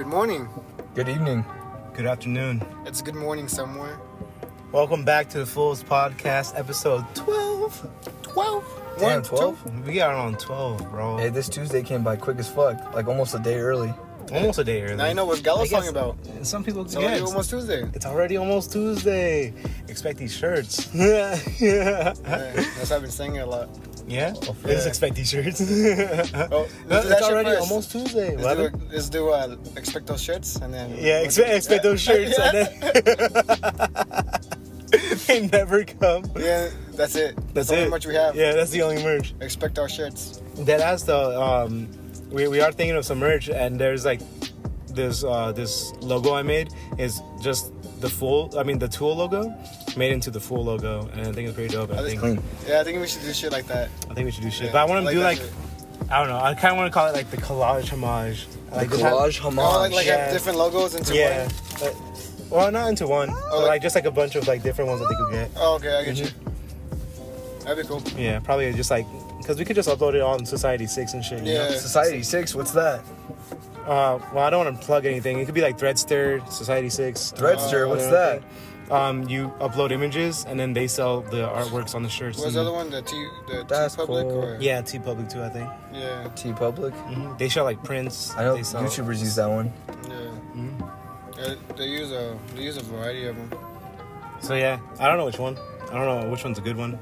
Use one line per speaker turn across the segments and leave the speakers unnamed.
Good morning.
Good evening.
Good afternoon.
It's good morning somewhere.
Welcome back to the Fools Podcast, episode 12.
12.
Damn,
One,
12?
two.
We got on 12, bro.
Hey, this Tuesday came by quick as fuck, like almost a day early.
almost a day early.
Now you know what Gallo's
I guess
talking about.
Some people,
It's
yeah,
already
it's,
almost Tuesday.
it's already almost Tuesday. Expect these shirts.
Yeah, that's why I've been saying it a lot.
Yeah?
Yeah.
Let's expect t-shirts.
Oh, let's
it's already
first.
almost Tuesday.
Let's do, let's do uh, expect those shirts and then
Yeah, expect, expect those shirts. And then they never come.
Yeah, that's it.
That's
the only
it.
much we have.
Yeah, that's the only merch.
Expect our shirts.
That has the um, we, we are thinking of some merch, and there's like this uh this logo I made is just the full. I mean the tool logo made into the full logo, and I think it's pretty dope. I
I
think
Clean.
Yeah, I think we should do shit like that.
I think we should do shit,
Yeah,
but I want to
like
do like
shit.
I don't know. I kind of want to call it like the collage homage.
The
Like just have-
collage homage.
Oh, like, like
yeah.
have different logos into
yeah.
one.
but- well, not into one, but
Oh, like-
like just like a bunch of like different ones that they could get.
Oh, okay, I get
Mhm.
you. That'd be cool.
Yeah, probably just like because we could just upload it on Society Six and shit. you know?
Yeah.
Society 6, what's that?
Uh, well, I don't want to plug anything. It could be like Threadster, Society Six.
Threadster,
uh,
what's
whatever.
that?
Um, you upload images and then they sell the artworks on the shirts.
What's
and-
the other one? The T, the
That's
TeePublic
cool.
or
Yeah, TeePublic too, I think.
yeah,
TeePublic.
hmm They show like prints.
I know
they sell.
YouTubers use that one.
yeah.
Mhm.
Yeah, they use a they use a variety of them.
So yeah, I don't know which one. I don't know which one's a good one.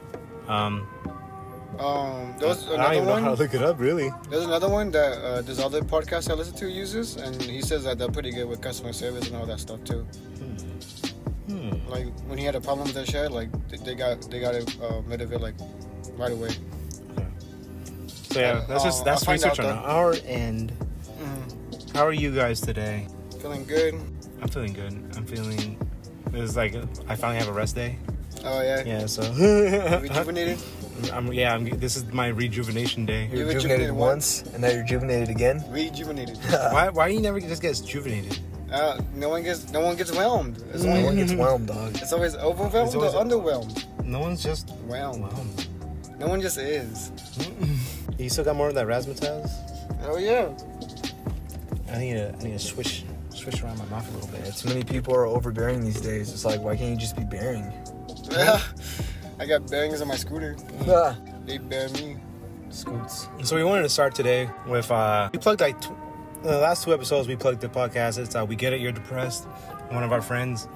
Um,
Um, there was
I don't
another
even know
one.
how to look it up really.
There's another one that uh, this other podcast I listen to uses, and he says that they're pretty good with customer service and all that stuff too.
Hmm.
Like when he had a problem with their shit, like they, they got they got it uh, rid of it like right away.
So yeah, that's just
Uh,
that's
I'll
research
out,
on our end.
Mm,
How are you guys today?
feeling good.
I'm feeling good. I'm feeling. It's like I finally have a rest day.
Oh yeah,
Yeah, so.
rejuvenated.
I'm, yeah, I'm, this is my rejuvenation day.
You
You're
rejuvenated
rejuvenated once, and now you're rejuvenated again.
Rejuvenated.
why, why you never just get rejuvenated?
Uh, no one gets no one gets whelmed. It's
No
always,
one gets whelmed, dog.
it's always overwhelmed
It's always-
or underwhelmed.
No one's just.
Whelmed.
Wow.
No one just is.
You still got more of that razzmatazz?
Oh yeah.
I need to, I need to swish, swish around my mouth a little bit.
Too many people are overbearing these days. It's like, why can't you just be bearing?
I got bearings on my scooter.
Ah,
They bear me.
scoots.
So we wanted to start today with uh, we plugged like tw- the last two episodes. We plugged the podcast. It's uh, we get it. You're depressed. One of our friends,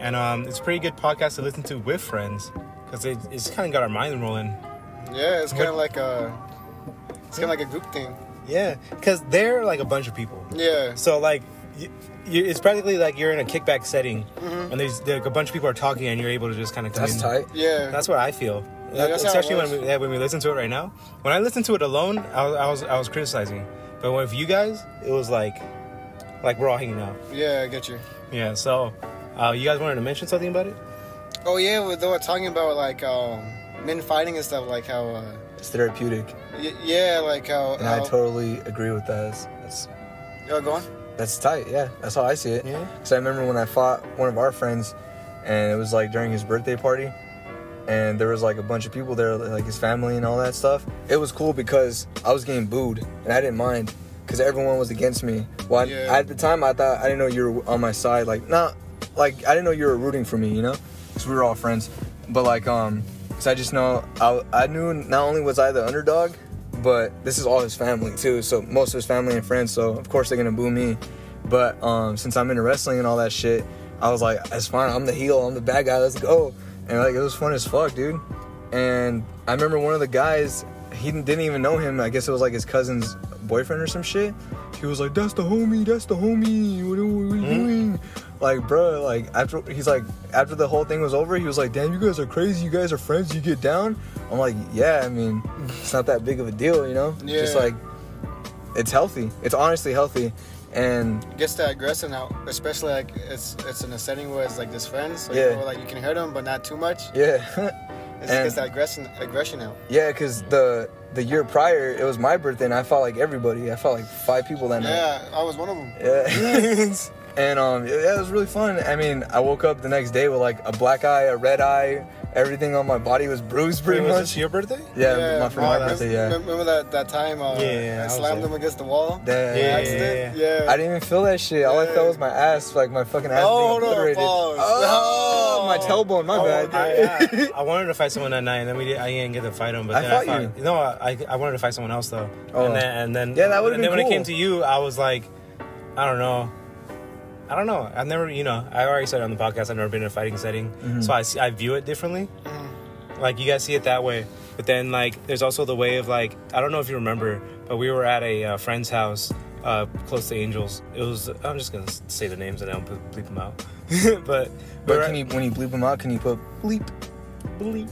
and um, it's a pretty good podcast to listen to with friends because it, it's kind of got our mind rolling.
Yeah, it's kind of like a, it's kind of like a group thing.
Yeah, because they're like a bunch of people.
Yeah.
So like, you, you, it's practically like you're in a kickback setting, and there's like a bunch of people are talking, and you're able to just kind of come
That's
in.
tight.
Yeah.
That's what I feel.
Yeah, that's
Especially when we, yeah, when we listen to it right now. When I listened to it alone, I I was, I was criticizing, but with you guys, it was like like we're all hanging out.
yeah, I get you.
Yeah. So, uh, you guys wanted to mention something about it?
Oh yeah, well, they were talking about like um, men fighting and stuff, like how. Uh,
It's therapeutic,
y- yeah, like how.
and I totally agree with that. That's, that's
Oh, go on.
that's tight. Yeah, that's how I see it.
Yeah.
Because I remember when I fought one of our friends, and it was like during his birthday party, and there was like a bunch of people there, like his family and all that stuff. It was cool because I was getting booed, and I didn't mind because everyone was against me. Well, I- at the time, I thought I didn't know you were on my side. Like, not like I didn't know you were rooting for me, you know, because we were all friends. But like, um, because I just know I, I knew not only was I the underdog, but this is all his family too. So most of his family and friends. So of course they're gonna boo me. But um, since I'm into wrestling and all that shit, I was like, it's fine. I'm the heel. I'm the bad guy. Let's go. And like it was fun as fuck, dude. And I remember one of the guys, he didn't even know him. I guess it was like his cousin's boyfriend or some shit. He was like, "That's the homie. That's the homie. What are, what are you mm-hmm. doing?" Like, bro, like after he's like after the whole thing was over, he was like, "Damn, you guys are crazy. You guys are friends. You get down." I'm like, "Yeah, I mean, it's not that big of a deal, you know. Just like it's healthy. It's honestly healthy." And
Gets that aggression out, especially like it's it's in a setting where it's like just friends. So
Yeah.
you know, like you can hurt them, but not too much.
yeah,
It
And-
gets that aggression aggression out.
yeah, because the the year prior it was my birthday and I fought like everybody. I fought like five people that night.
Yeah, I was one of them.
Yeah. and um, yeah, it was really fun. I mean, I woke up the next day with like a black eye, a red eye, everything on my body was bruised pretty
Wait, was
much.
this your birthday?
yeah, my, for my
oh,
birthday, yeah.
Remember that, that time uh,
Yeah, yeah, I
I slammed
there.
him against the wall?
That-
Yeah, yeah, yeah,
Yeah.
I didn't even feel that shit. All I felt was my ass, like my fucking ass
Oh,
being
hold on,
obliterated.
pause.
Oh, my
Oh.
tailbone, my
Oh,
bad.
I, I, I wanted to fight someone that night, and then we did, I didn't get to fight him. But
I
then
fought
I
you.
fought, No, I, I wanted to fight someone else though.
Oh.
And then, and then
Yeah, that would've
And then
been
when it came to you, I was like, I don't know. I don't know. I've never, you know, I already said on the podcast, I've never been in a fighting setting,
Mm-hmm.
so I, see, I view it differently. Like you guys see it that way, but then like there's also the way of like I don't know if you remember, but we were at a uh, friend's house uh, close to Angels. It was I'm just gonna say the names and I'll bleep them out. but we were
But
at-
you, when you bleep them out, can you put bleep?
bleep.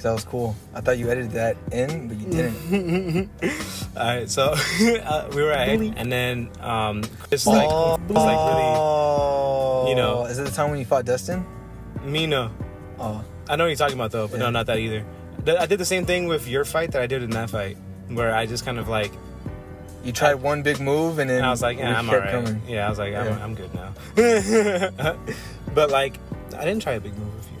Because that was cool. I thought you edited that in, but you didn't.
All right, so uh, we were at, and then um, Chris like was like
oh,
you know.
Is it the time when you fought Dustin?
really me no.
Oh,
I know what you're talking about though, but no, not that either. I did the same thing with your fight that I did in that fight, where I just kind of like,
you tried one big move and then
and I was like, yeah, I'm alright.
coming.
Yeah, I was like, I'm,
Yeah.
I'm good now. but like, I didn't try a big move with you.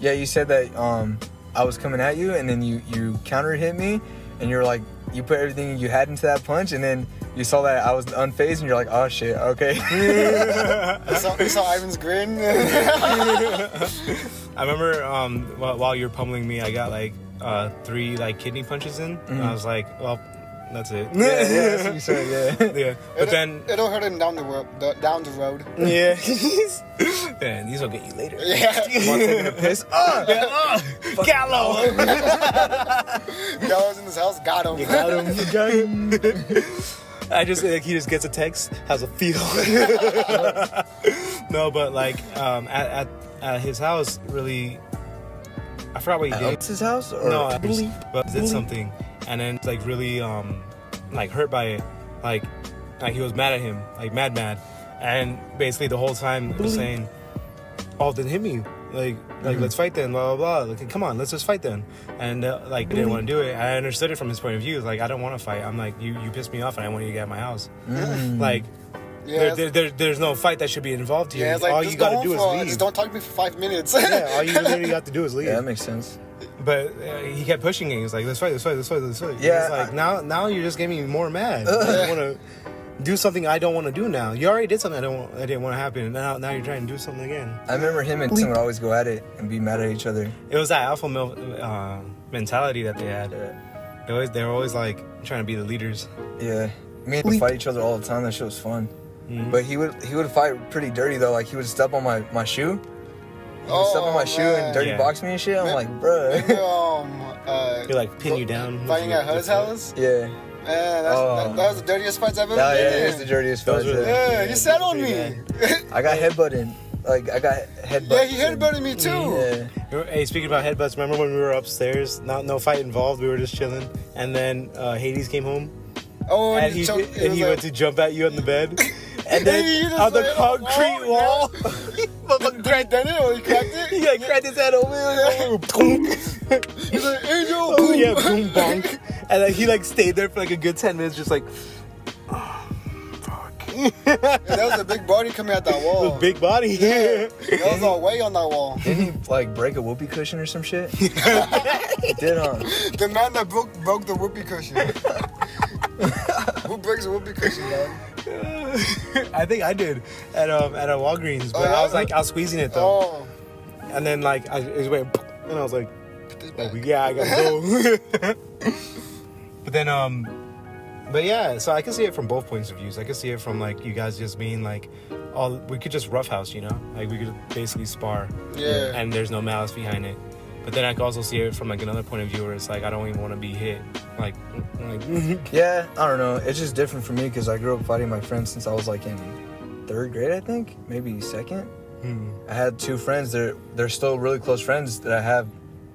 Yeah, you said that um, I was coming at you, and then you you counter hit me, and you're like, you put everything you had into that punch, and then you saw that I was unfazed, and you're like, oh shit, okay.
You saw, you saw Ivan's grin?
I remember um, while, while you were pummeling me, I got like uh, three like kidney punches in. And I was like, well, that's it.
yeah, yeah, that's what you said, yeah.
yeah. But then,
It'll hurt him down the, ro- the, down the road.
yeah. Man, these will get you later.
Yeah.
One taking a piss. Oh,
Gallo!
Gallows in his house, got him.
You got him. You got him. I just like he just gets a text. How's it feel? no, but like um, at, at at his house, really, I forgot what he did.
his house? Or?
No, I just, but did something, and then like really um like hurt by it, like like he was mad at him, like mad mad, and basically the whole time was saying, "Oh, then hit me." Like, like let's fight then, blah blah blah. Like, come on, let's just fight then. And uh, like, I didn't want to do it. I understood it from his point of view. Like, I don't want to fight. I'm like, you, you pissed me off, and I want you to get out of my house. Like,
Yeah,
there, there, there, there's no fight that should be involved here.
yeah, like,
all you gotta
home
do is leave.
Just don't talk to me for five minutes.
yeah, all you literally got to do is leave.
Yeah, that makes sense.
But uh, he kept pushing it. He was like, "Let's fight, let's fight, let's fight, let's fight."
Yeah,
it's like now, now you're just getting me more mad. I want to do something I don't want to do now. You already did something I don't, want, I didn't want to happen, and now, now you're trying to do something again.
I remember him and Tim would always go at it and be mad at each other.
It was that alpha male uh, mentality that they had.
Yeah.
They always, they were always like trying to be the leaders.
Yeah. Me and him fight each other all the time. That shit was fun. But he would he would fight pretty dirty though. Like he would step on my, my shoe. He would step on my
Oh,
shoe and dirty
Yeah.
box me and shit. I'm
Man.
like, bruh.
um, uh,
They like pin you down.
fighting at HUD's house?
yeah.
Man, that's,
Oh.
that, that was the dirtiest fights I've ever
That, yeah,
been
it is
in.
the dirtiest
Those
fight.
were-
yeah.
Yeah, you sat on me.
I got headbutted. Like I got headbutted.
yeah, he headbutted me too.
Yeah.
Hey, speaking about headbutts, remember when we were upstairs? Not no fight involved. We were just chilling, and then uh, Hades came home,
Oh,
and
and
he,
he, choked,
and he went to jump at you on the bed, and then on the
laid on the
concrete
wall,
wall,
Did he done it or he cracked it?
he like cracked his head open.
He's like, Angel!
oh yeah, boom bonk, and like he like stayed there for like a good ten minutes, just like
Yeah, that was a big body coming out that wall.
big body. Yeah.
That was all way on that wall.
Didn't he like break a whoopee cushion or some shit? did, huh?
The man that broke broke the whoopee cushion. Who breaks a whoopee cushion, man?
I think I did at um at a Walgreens, but
Oh, yeah?
I was like I was squeezing it though,
Oh,
and then like I it went, and I was like. Like, yeah, I gotta go. but then, um, but yeah, so I can see it from both points of views. I can see it from like you guys just being like, all we could just roughhouse, you know, like we could basically spar,
Yeah.
and there's no malice behind it. But then I can also see it from like another point of view where it's like I don't even want to be hit, like, like
Yeah, I don't know. It's just different for me because I grew up fighting my friends since I was like in third grade, I think, maybe second.
hmm.
I had two friends. They're they're still really close friends that I have,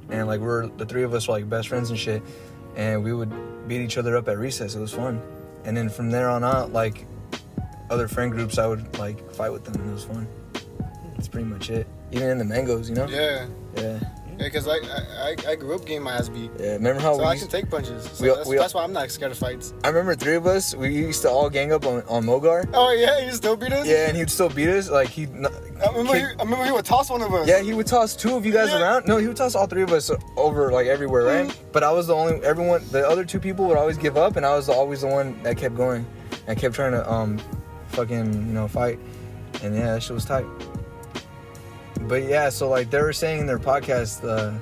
and like we're the three of us were like best friends and shit. And we would beat each other up at recess. It was fun. And then from there on out, like other friend groups, I would like fight with them, and it was fun. That's pretty much it. Even in the mangoes, you know.
Yeah.
Yeah.
Because like I, I, I grew up getting my ass beat,
Yeah, remember how
so
we
I
used,
can take punches. So
we-
that's,
we-
that's why I'm not scared of fights.
I remember three of us. We used to all gang up on, on Mogar.
Oh yeah, you still beat us.
Yeah, and he'd still beat us. Like he,
I remember. He, I remember he would toss one of us.
yeah, he would toss two of you guys
Yeah.
around. No, he would toss all three of us over like everywhere, right?
Mm-hmm.
But I was the only. Everyone, the other two people would always give up, and I was always the one that kept going. I kept trying to um, fucking you know fight, and yeah, that shit was tight. But yeah, so like they were saying in their podcast, uh,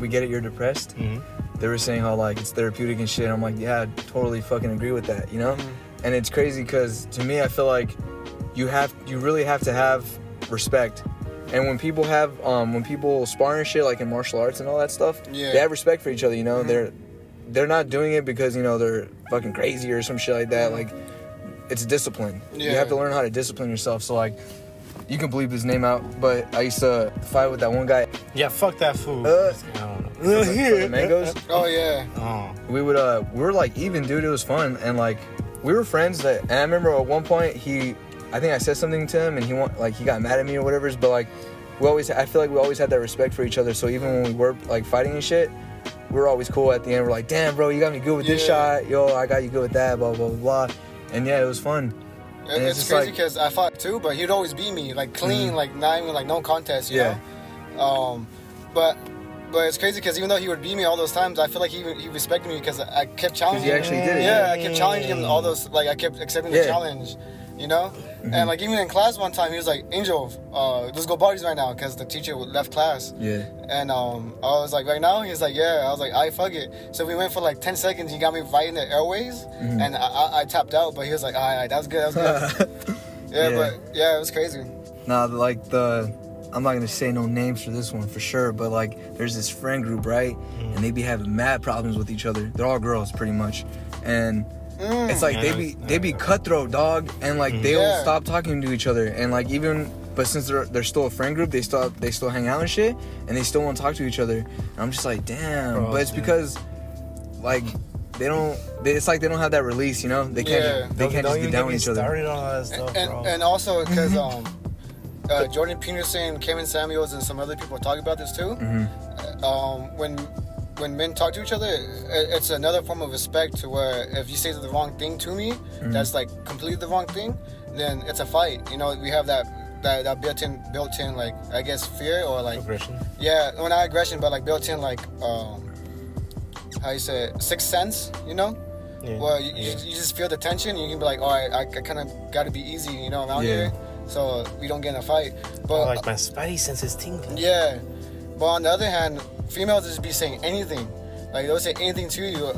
we get it, you're depressed.
Mhm.
They were saying how like it's therapeutic and shit. I'm like, yeah, I totally fucking agree with that, you know. And it's crazy because to me, I feel like you have, you really have to have respect. And when people have, um, when people spar and shit, like in martial arts and all that stuff,
Yeah.
they have respect for each other. You know, they're they're not doing it because you know they're fucking crazy or some shit like that. Like it's discipline. You have to learn how to discipline yourself. So like, you can bleep his name out, but I used to fight with that one guy.
Yeah, fuck that fool.
Uh,
I don't
for the- the mangoes.
Oh yeah.
Oh.
we would uh we were like even dude it was fun and like we were friends that and i remember at one point he i think i said something to him and he want like he got mad at me or whatever but like we always i feel like we always had that respect for each other so even when we were like fighting and shit we were always cool at the end we're like damn bro you got me good with this shot yo i got you good with that blah blah blah blah and yeah it was fun
It-
And it's
it's crazy
like-
because I fought too, but he'd always beat me like clean,
Mhm.
like not even like no contest, you
Yeah.
know. Um, but but it's crazy because even though he would beat me all those times, I feel like he he respected me because I kept challenging.
he
him.
actually did it,
Yeah,
yeah.
I kept challenging him all those like I kept accepting the challenge, you know.
Mm-hmm.
And like even in class one time, he was like, "Angel, uh, let's go bodies right now," because the teacher left class.
yeah
And um, I was like, right now? He's like, yeah. I was like, I fuck it. So we went for like 10 seconds. He got me right in the airways,
Mm-hmm.
and I, I, I tapped out. But he was like, all right, that was good, that was good. yeah,
Yeah.
but yeah, it was crazy.
Nah, like the I'm not gonna say no names for this one for sure, but like there's this friend group, right?
Mm.
And they be having mad problems with each other. They're all girls pretty much. And
Mm.
it's like they be
I
they be cutthroat dog and like they
Yeah.
will stop talking to each other and like even but since they're they're still a friend group, they still they still hang out and shit and they still want to talk to each other. And I'm just like, damn.
Bro,
but it's
yeah.
because like they don't they, it's like they don't have that release, you know? They can't
Yeah.
they can't just
even
get down
get
with each other.
all that stuff,
And,
bro.
and also because um, uh, Jordan Peterson, Kevin Samuels, and some other people talk about this too.
Mm-hmm.
Um, when when men talk to each other, it's another form of respect to where if you say the wrong thing to me,
Mm-hmm.
that's like completely the wrong thing, then it's a fight. You know, we have that that, that built-in built-in like I guess fear or like
Aggression.
yeah, well not aggression, but like built-in like um, how you say it, sixth sense. You know.
Yeah.
Well, you,
yeah.
you, just, feel the tension. You can be like, all right, I, I kind of got to be easy, you know, around
Yeah.
here, so we don't get in a fight. But
Oh, like my spidey sense is tingling.
yeah, but on the other hand, females just be saying anything. Like they'll say anything to you,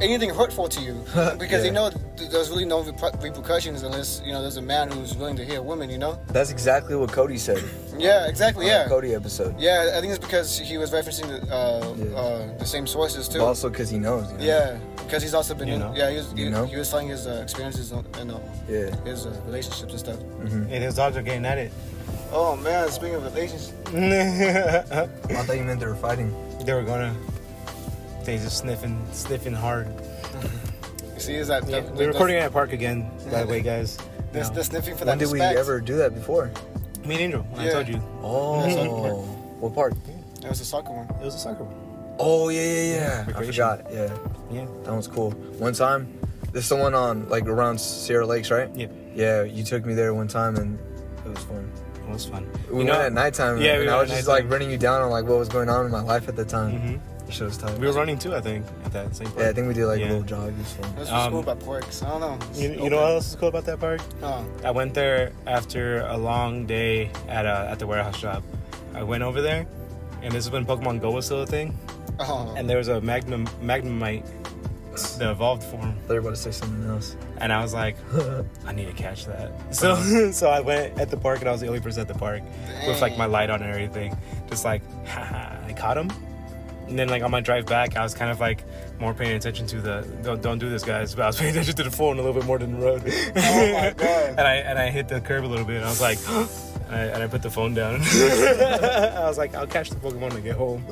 anything hurtful to you, because they know th- there's really no reper- repercussions unless you know there's a man who's willing to hear a woman. You know?
That's exactly what Cody said.
Yeah, exactly.
on the
Yeah,
Cody episode.
yeah. I think it's because he was referencing the, uh,
Yeah.
uh, the same sources too.
But also because he knows. You know?
Yeah, because he's also been
You
in.
know?
Yeah, he was.
You
he,
know?
he was telling his uh, experiences and uh,
Yeah.
his uh, relationships and stuff.
and those dogs are getting at it.
Oh man, speaking of relationships,
they
I thought you meant they were fighting.
They were gonna. They just sniffing, sniffing hard.
you see, is that
Yeah,
the,
we're recording at Park again, by the way, guys.
the,
You
the, sniffing for
When
that When
did we ever do that before?
Me and Angel, when I told you.
Oh, what part?
It was a soccer one.
It was a soccer one.
Oh yeah, yeah, yeah. I forgot. Yeah,
Yeah.
that one's cool. One time, there's someone on like around Sierra Lakes, right?
Yeah.
Yeah, you took me there one time and it was fun.
It was fun.
We
you know,
went at nighttime.
Yeah,
and
we
I
went
was
at
just
nighttime.
like running you down on like what was going on in my life at the time.
Mhm.
That shit was tight.
We were running too, I think, at that same park.
Yeah, I think we did like
Yeah.
a little jog. It was fun.
It was
Um,
school by Porks. I don't know. It's
You, you know what else is cool about that park?
Oh,
I went there after a long day at a, at the warehouse shop. I went over there, and this is when Pokemon Go was still a thing,
oh.
and there was a Magnum Magnemite, the evolved form,
They're about to say something else.
and I was like, I need to catch that. Uh-huh. So so I went at the park, and I was the only person at the park with like my light on and everything, just like, haha, I caught him. And then like on my drive back, I was kind of like more paying attention to the don't don't do this guys, but I was paying attention to the phone a little bit more than the road.
Oh my God.
and I and I hit the curb a little bit. And I was like, and I, and I put the phone down. I was like, I'll catch the Pokemon when I get home.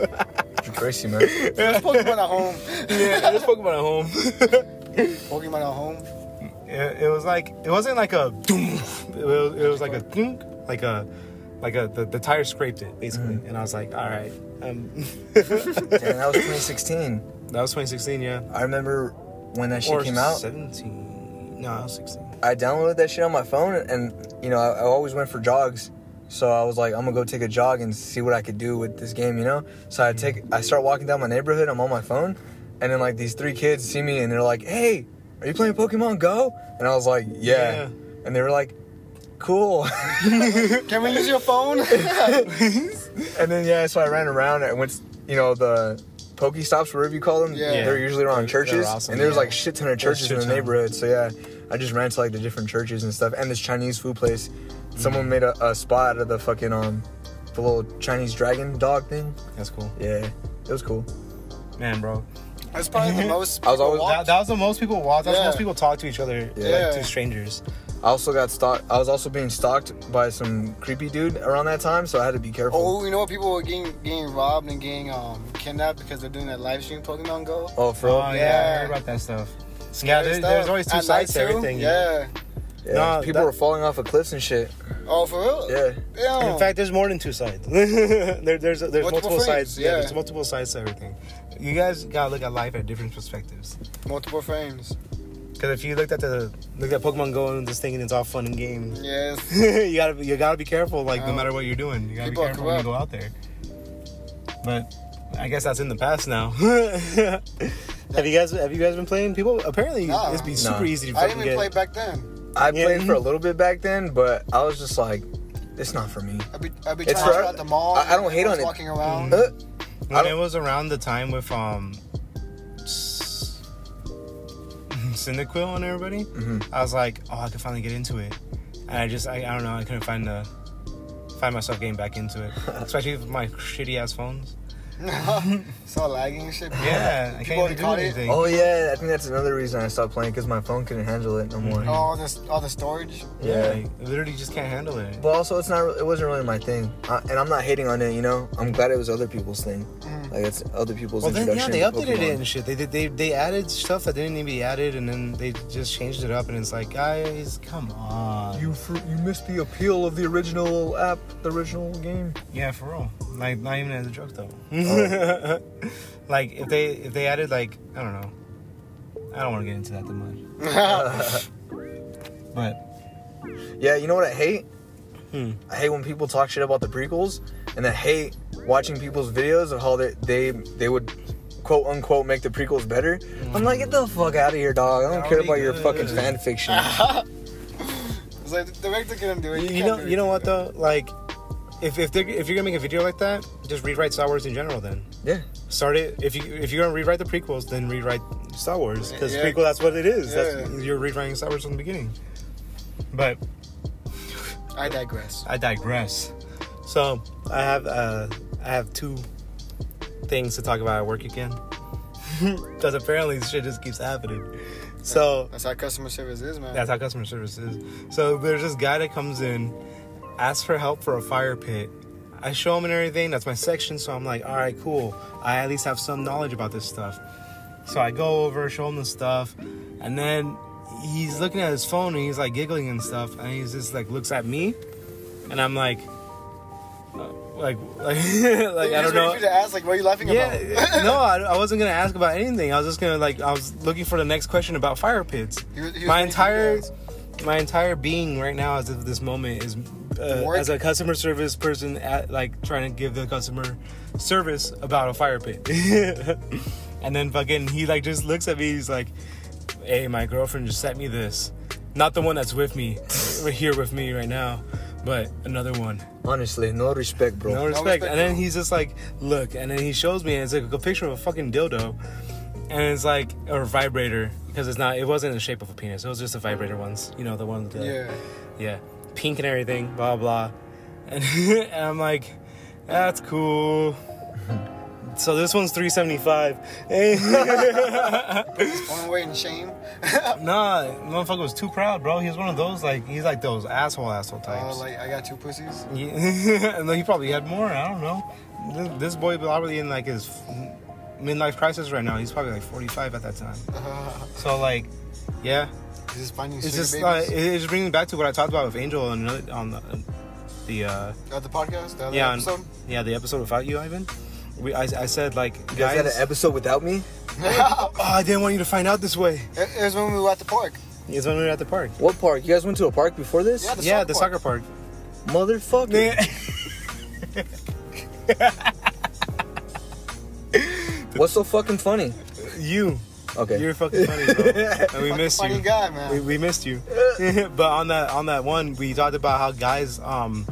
You're crazy, man.
There's Pokemon at home.
yeah, there's Pokemon at home.
Pokemon at home.
it, it was like it wasn't like a doom. It was, it was like a dunk, like a like a the, the tire scraped it basically,
Mm-hmm.
and I was like, all right. Um,
Damn, that was 2016.
that was 2016, yeah.
I remember when that shit
or
came out.
17. No, I was 16.
I downloaded that shit on my phone, and you know, I, I always went for jogs. So I was like, I'm gonna go take a jog and see what I could do with this game, you know. So I take, I start walking down my neighborhood. I'm on my phone, and then like these three kids see me, and they're like, Hey, are you playing Pokemon Go? And I was like, Yeah.
Yeah.
And they were like, Cool.
Can we use your phone?
and then yeah, so I ran around and went, you know, the Pokestops, whatever you call them.
Yeah.
They're usually around
They're- they're
churches,
awesome,
and there's
yeah.
like shit ton of
There's
churches in the
ton.
neighborhood. So yeah, I just ran to like the different churches and stuff, and this Chinese food place.
Mm-hmm.
Someone made a, a spot out of the fucking um, the little Chinese dragon dog thing.
That's cool,
Yeah, it was cool.
man, bro.
That's probably the most.
I was always-
That, that was the most people watch. That's
Yeah.
the most people talk to each other,
Yeah.
like to strangers.
I also got stalked. I was also being stalked by some creepy dude around that time, so I had to be careful.
Oh, you know what? People were getting getting robbed and getting um kidnapped because they're doing that live stream Pokemon Go.
Oh, for
Oh
real?
yeah, I
Yeah.
heard about that stuff.
Scary
Yeah, there-
stuff.
there's always two
At
sides to everything.
Yeah.
Yeah,
No,
people
that-
were falling off of cliffs and shit.
Oh, for real?
Yeah.
Yeah.
In fact, there's more than two sides. there, there's there's multiple,
Multiple
sides. Yeah.
yeah.
there's multiple sides to everything. You guys gotta look at life at different perspectives.
multiple frames.
Because if you looked at the look at Pokemon Go and this thing and it's all fun and games,
Yes.
you gotta you gotta be careful. Like no
Oh.
matter what you're doing, you gotta be careful when you go out there. But I guess that's in the past now. have you guys have you guys been playing? People apparently
Nah.
it's be
Nah.
super easy to play.
I
fucking
didn't even
get.
play back then.
I
Yeah.
played for a little bit back then, but I was just like, it's not for me.
I'd be, I'd be
It's
trying to
for-
go at the mall.
I- I don't hate on it.
Walking around.
Uh, I
when
don't-
it was around the time with um S- Cyndaquil and everybody,
Mhm.
I was like, oh, I could finally get into it, and I just I, I don't know, I couldn't find the find myself getting back into it, especially with my shitty ass phones.
so lagging and shit.
Yeah, I
People
can't
already
even do
it.
Oh yeah, I think that's another reason I stopped playing because my phone couldn't handle it no more.
Mhm.
Oh, all this, all the storage.
yeah,
Yeah.
like, literally just can't handle it.
But also, it's not. It wasn't really my thing, I, and I'm not hating on it. You know, I'm glad it was other people's thing.
Mhm.
Like it's other people's
Well, then yeah,
introduction.
they updated
Pokemon.
it and shit. They did they they added stuff that didn't need to be added, and then they just changed it up, and it's like, guys, come on.
You fr- you missed the appeal of the original app, the original game.
Yeah, for real. Like not even as a joke though.
Oh.
like if they if they added like I don't know. I don't want to get into that too much. But
Yeah, you know what I hate?
hmm.
I hate when people talk shit about the prequels, and I hate watching people's videos of how they they they would quote unquote make the prequels better. I'm like, get the fuck out of here, dog. I don't
They're
care about
already
your fucking fan fiction.
It's like the director couldn't do it.
you,
You,
you know you know what though? Like if if if you're gonna make a video like that, just rewrite Star Wars in general. Then
yeah,
start it. If you if you're gonna rewrite the prequels, then rewrite Star Wars because
Yeah.
prequel that's what it is. That's you're rewriting Star Wars from the beginning. But
I digress.
I digress. So I have uh, I have two things to talk about at work again because apparently this shit just keeps happening. So
That's how customer service is, man.
that's how customer service is. So there's this guy that comes in, asks for help for a fire pit. I show him and everything. That's my section. So I'm like, all right, cool. I at least have some knowledge about this stuff. So I go over, show him the stuff, and then he's looking at his phone and he's like giggling and stuff, and he's just like looks at me, and I'm like, uh, like, like, like I don't know.
to ask, like, what are you laughing
Yeah,
about?
no, I, I wasn't gonna ask about anything. I was just gonna like, I was looking for the next question about fire pits.
He was- he was
my
waiting for you to
entire, my entire being right now, as of this moment, is uh, as a customer service person, at like trying to give the customer service about a fire pit. and then fucking, he like just looks at me. He's like, "Hey, my girlfriend just sent me this. Not the one that's with me, right here with me right now." But another one.
honestly, no respect, bro.
No respect.
respect,
and then
bro.
he's just like, look, and then he shows me, and it's like a picture of a fucking dildo, and it's like or vibrator because it's not, it wasn't in the shape of a penis. It was just a vibrator ones, you know, the one the
Yeah.
yeah, pink and everything, blah blah. And, and I'm like, that's cool. So this one's 375.
One way in shame.
nah, motherfucker was too proud, bro. He was one of those like he's like those asshole asshole types.
Oh,
types.
like, I got two pussies.
Yeah, no, he probably had more. I don't know. This, this boy probably in like his midlife crisis right now. He's probably like 45 at that time. So like, yeah,
He's just finding
it's
sugar
just
babies.
uh, it's bringing back to what I talked about with Angel on another, on the, the uh,
At the podcast, the
yeah,
episode.
yeah, the episode without you, Ivan. We, I, I said like,
You guys had an episode without me?
oh, I didn't want you to find out this way.
It, it was when we were at the park.
It's when we were at the park.
What park? You guys went to a park before this?
Yeah, the
yeah,
soccer
the
park.
soccer park.
Motherfucker. What's so fucking funny?
you,
Okay.
you're fucking funny, bro. and we missed
Funny
you.
guy, man.
We, we missed you. but on that on that one, we talked about how guys um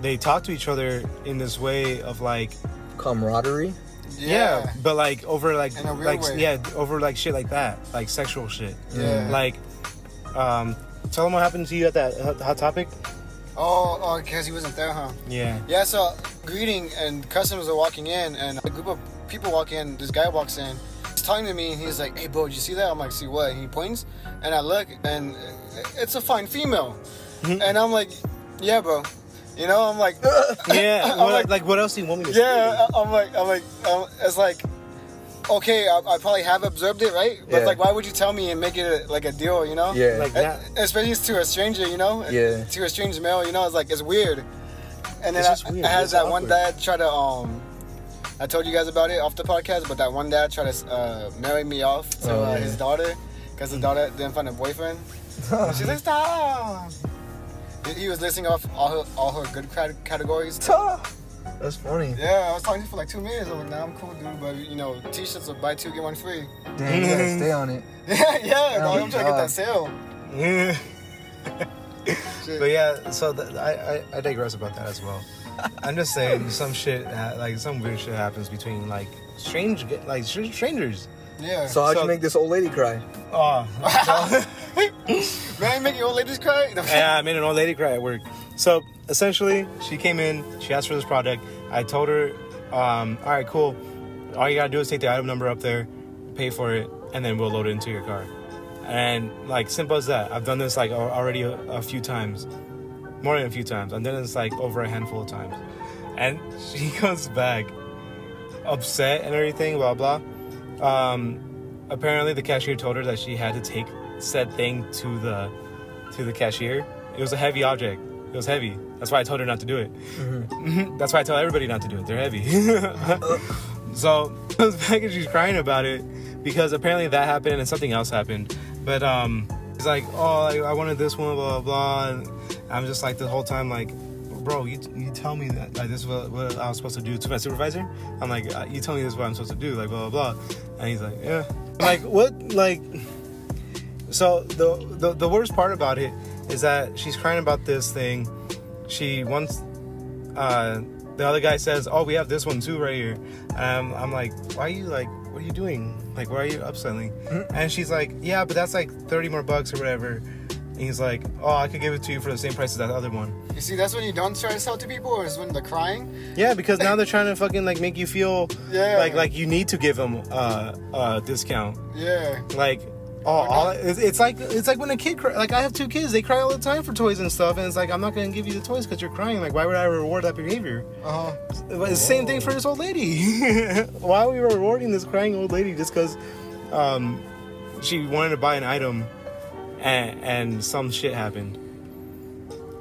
they talk to each other in this way of like
Camaraderie?
yeah, but like over like
In a weird
like
way.
yeah over like shit like that like sexual shit.
Yeah.
Like um tell them what happened to you at that hot, hot topic.
Oh, oh, because he wasn't there, huh?
Yeah.
Yeah, so greeting and customers are walking in, and a group of people walk in. This guy walks in. He's talking to me, and he's like, "Hey, bro, did you see that?" I'm like, "See what?" And he points, and I look, and it's a fine female, and I'm like, "Yeah, bro." You know, I'm like,
Yeah.
I'm
what,
like-
like, what else do you want me to
say? yeah, I'm like, I'm like, um, it's like, okay, I, I probably have observed it, right? But
Yeah.
like, why would you tell me and make it a, like a deal? You know?
Yeah.
Like that.
especially to a stranger, you know.
Yeah.
To a strange male, you know, it's like it's weird. And then
It's
I,
weird.
I had
It's
that one
awkward.
dad try to um. I told you guys about it off the podcast, but that one dad tried to uh, marry me off to
Oh,
uh, his daughter because his daughter didn't find a boyfriend. She's like, stop. He- was listing off all her, all her good cate- categories.
That's funny.
Yeah, I was talking to you for like two minutes. I'm like, nah, I'm cool, dude. But you know, t-shirts will buy two get one free.
Damn, you gotta stay on it.
yeah, yeah.
My
I'm trying to get that sale.
Yeah. But yeah, so th- I, I I digress about that as well. I'm just saying some shit ha- like some weird shit happens between like strange like str- strangers.
Yeah.
So how'd
So-
you make this old lady cry?
Oh,
Man, you making old ladies cry?
yeah, I made an old lady cry at work. So essentially, she came in, she asked for this product. I told her, um, all right, cool. All you gotta do is take the item number up there, pay for it, and then we'll load it into your car. And like simple as that. I've done this like al- already a, a few times, more than a few times. and then it's like over a handful of times. And she comes back upset and everything, blah blah. Um, apparently, the cashier told her that she had to take said thing to the to the cashier. It was a heavy object. It was heavy. That's why I told her not to do it. That's why I tell everybody not to do it. They're heavy. so I was back and she's crying about it because apparently that happened and something else happened. But um, it's like, oh, like, I wanted this one, blah blah blah. And I'm just like the whole time like, bro, you, you tell me that like this is what, what I was supposed to do to my supervisor. I'm like, uh, you tell me this is what I'm supposed to do, like blah blah blah. And he's like, yeah. I'm like what like so the, the the worst part about it is that she's crying about this thing. She wants. Uh, the other guy says, "Oh, we have this one too right here." Um, I'm like, "Why are you like? What are you doing? Like, why are you upselling?" And she's like, "Yeah, but that's like thirty more bucks or whatever." And he's like, "Oh, I could give it to you for the same price as that other one."
You see, that's when you don't try to sell to people, or is when they're crying.
Yeah, because now they're trying to fucking like make you feel
Yeah.
like like you need to give them uh, a discount.
Yeah.
like oh all, it's, like it's like when a kid cry, like i have two kids they cry all the time for toys and stuff and it's like i'm not gonna give you the toys because you're crying like why would i reward that behavior
Uh huh.
but it's same thing for this old lady why are we rewarding this crying old lady just because um she wanted to buy an item and and some shit happened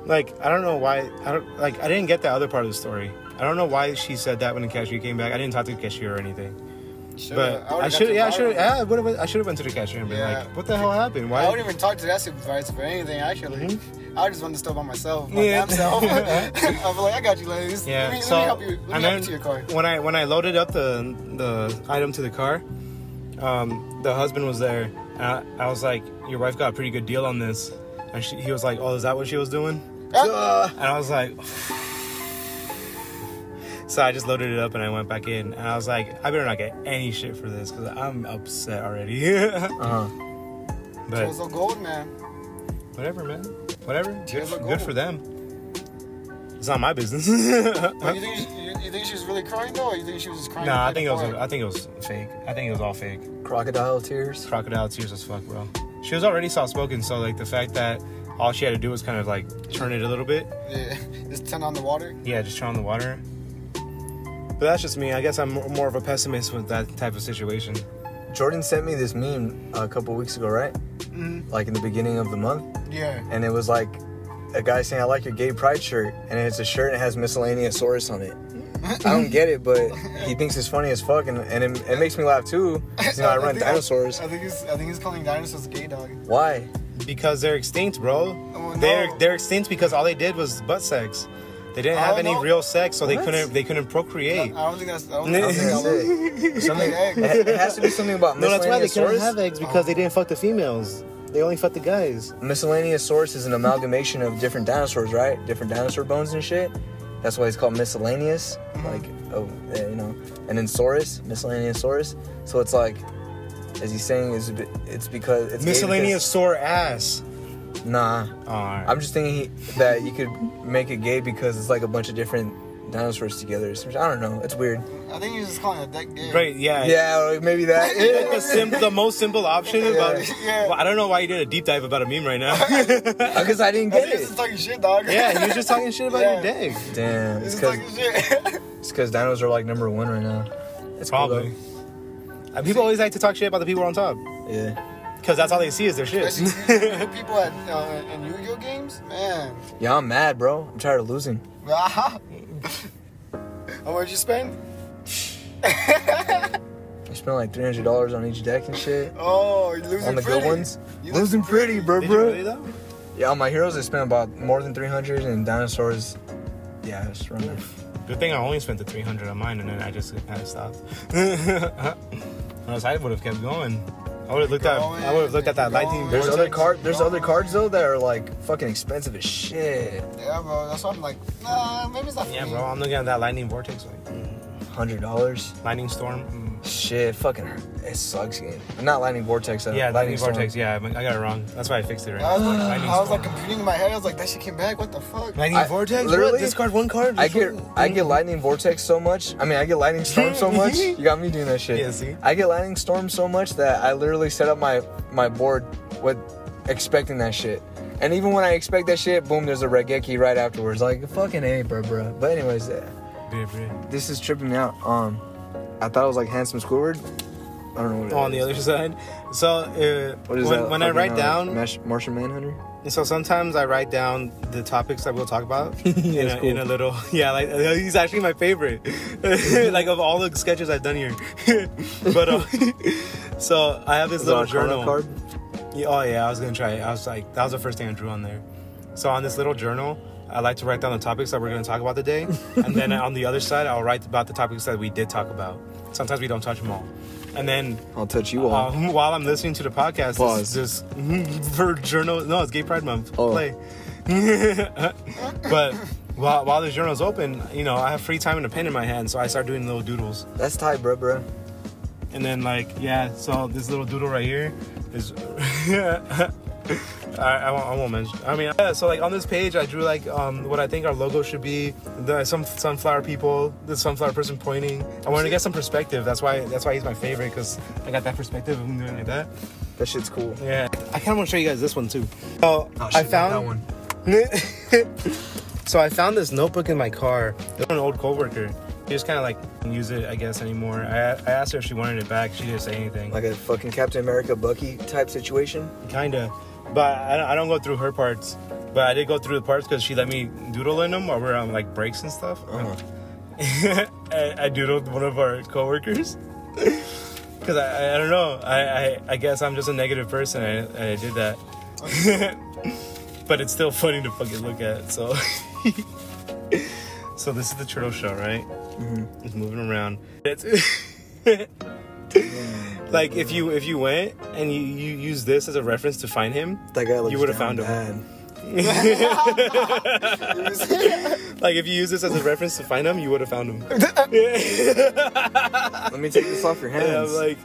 like i don't know why i don't like i didn't get that other part of the story i don't know why she said that when the cashier came back i didn't talk to the cashier or anything but I should, yeah, I should, yeah, I would have, I should have went to the cashier and been
Yeah.
like, "What the hell happened? Why?"
I wouldn't even talk to that supervisor for anything, actually. I just want the stuff by myself, my
Mm-hmm. Yeah.
damn self. I'm like, I got you, ladies.
Yeah,
Let me,
so
let me help you. Let me help you to your car.
when I when I loaded up the the item to the car, um, the husband was there, I, I was like, "Your wife got a pretty good deal on this," and she, he was like, "Oh, is that what she was doing?"
Ah,
And I was like, so I just loaded it up and I went back in, and I was like, I better not get any shit for this because I'm upset already.
Uh-huh.
but
Tears of gold, man.
whatever, man, whatever. Good,
Tears
good for them. It's not my business.
But you think she, you, you think she was really crying though, or you think she was just crying?
No,
to
I think it was.
part?
I think it was fake. I think it was all fake.
Crocodile tears.
Crocodile tears as fuck, bro. She was already soft spoken, so like the fact that all she had to do was kind of like turn it a little bit.
Yeah, just turn on the water.
Yeah, just turn on the water. But that's just me. I guess I'm more more of a pessimist with that type of situation.
Jordan sent me this meme a couple weeks ago, right?
Mm-hmm.
Like in the beginning of the month,
Yeah.
and it was like a guy saying I like your gay pride shirt, and it's a shirt and it has miscellaneous source on it. I don't get it, but he thinks it's funny as fuck, and, and it, it makes me laugh too. 'cause, you know, I run
think-
dinosaurs.
I think he's I think he's calling dinosaurs gay dog.
Why?
Because they're extinct, bro.
Oh,
They're they're extinct because all they did was butt sex. They didn't
Oh,
have any
no.
real sex, so they couldn't they couldn't
I
procreate.
don't think that's. I don't think that's
think
gay
that's
dog.
Something. It, it has to be something about
No, that's why they
miscellaneous
couldn't have eggs because they didn't fuck the females. They only fucked the guys.
Miscellaneous source is an amalgamation of different dinosaurs, right? Different dinosaur bones and shit. That's why it's called miscellaneous. Mm-hmm. Like, oh, you know. And then saurus, miscellaneous saurus. So it's like, as he's saying, is it's because it's
Miscellaneous sore ass.
nah. I'm just thinking he, that you could make it gay because it's like a bunch of different dinosaurs together. I don't know. It's weird.
I think he's just calling it dick gay.
Right, yeah.
Yeah, like maybe that.
the, sim- the most simple option about
Yeah.
Well, I don't know why you did a deep dive about a meme right now.
Because I didn't
I
get
think he's
it.
just talking shit, dog.
yeah, he was just talking shit about
Yeah.
your dick.
Damn, it's because it's because dinos are like number one right now. It's cool,
Probably. Uh, people always like to talk shit about the people on top.
Yeah.
because that's all they see is their shit.
People at uh, in Yu-Gi-Oh games, man.
Yeah, I'm mad, bro. I'm tired of losing.
How much you spend?
I spent like three hundred dollars on each deck and shit.
Oh, you're losing
on the
pretty.
good ones.
You
Losing pretty, bro,
Did you
bro.
really though?
Yeah, on my heroes, I spent about more than three hundred, and dinosaurs. Yeah, it's running.
Good thing I only spent the 300 on mine and then I just kind of stopped. Unless I would have kept going. I would have looked at I would have looked at that
Keep
lightning.
going.
There's
vortex.
other card. There's other cards though that are like fucking expensive as shit.
Yeah, bro. That's why I'm like, nah, maybe it's not
Yeah,
me.
bro. I'm looking at that lightning vortex. Like,
Hundred dollars.
lightning storm.
Shit, fucking. It sucks, game. Not lightning vortex. Uh,
Yeah, lightning
Storm.
vortex. Yeah, I I got it wrong. That's why I fixed it right.
I was like,
lightning
I was
storm.
like computing in my head. I was like, that shit came back. What the fuck?
lightning
I-
vortex.
literally-
what? discard one card.
I get I get lightning vortex so much. I mean, I get lightning storm so much. You got me doing that shit.
Yeah, see?
I get lightning storm so much that I literally set up my my board with expecting that shit. And even when I expect that shit, boom, there's a Raigeki right afterwards. Like fucking a, bro, bro. But anyways, uh,
Bri- bri.
this is tripping me out. Um, I thought it was like handsome Squidward. I don't know what. it
Oh, on the other side. So uh,
What is
when,
that?
when I write
uh,
down,
Mash- Martian Manhunter.
so sometimes I write down the topics that we'll talk about in, a,
cool.
in a little. Yeah, like he's actually my favorite. like of all the sketches I've done here. but uh, so I have this
Is
little journal.
card?
Yeah, oh yeah, I was gonna try it. I was like, that was the first thing I drew on there. So on this little journal, I like to write down the topics that we're gonna talk about today, and then on the other side, I'll write about the topics that we did talk about. Sometimes we don't touch them all, and then
I'll touch you all.
um, while I'm listening to the podcast,
Pause.
this for journal. No, it's Gay Pride Month.
Oh.
Play. but while while the journal's open, you know, I have free time and a pen in my hand, so I start doing little doodles.
That's tight, bro, bro.
And then like yeah, so this little doodle right here is. I, I, won't, I won't mention. I mean, yeah. So like on this page, I drew like um, what I think our logo should be. The some sunflower people, the sunflower person pointing. I wanted to get some perspective. That's why that's why he's my favorite because I got that perspective of him doing like that.
That shit's cool.
Yeah, I kind of want to show you guys this one too. So
Oh,
I found
that one.
so I found this notebook in my car. It's from an old coworker. She just kind of like didn't use it, I guess, anymore. I, I asked her if she wanted it back. She didn't say anything.
Like a fucking Captain America Bucky type situation.
Kinda, but I don't, I don't go through her parts. But I did go through the parts because she let me doodle in them while we're on like breaks and stuff.
Uh-huh.
I, I doodled one of our coworkers because I, I, I don't know. I, I I guess I'm just a negative person. I, I did that, but it's still funny to fucking look at. So, so this is the turtle shell, right?
Mm-hmm.
It's moving around. It's like if you if you went and you, you use this as a reference to find him,
That guy looks
You would've
down
found him. like if you use this as a reference to find him, you would have found him.
Let me take this off your
And I'm
hands.
like,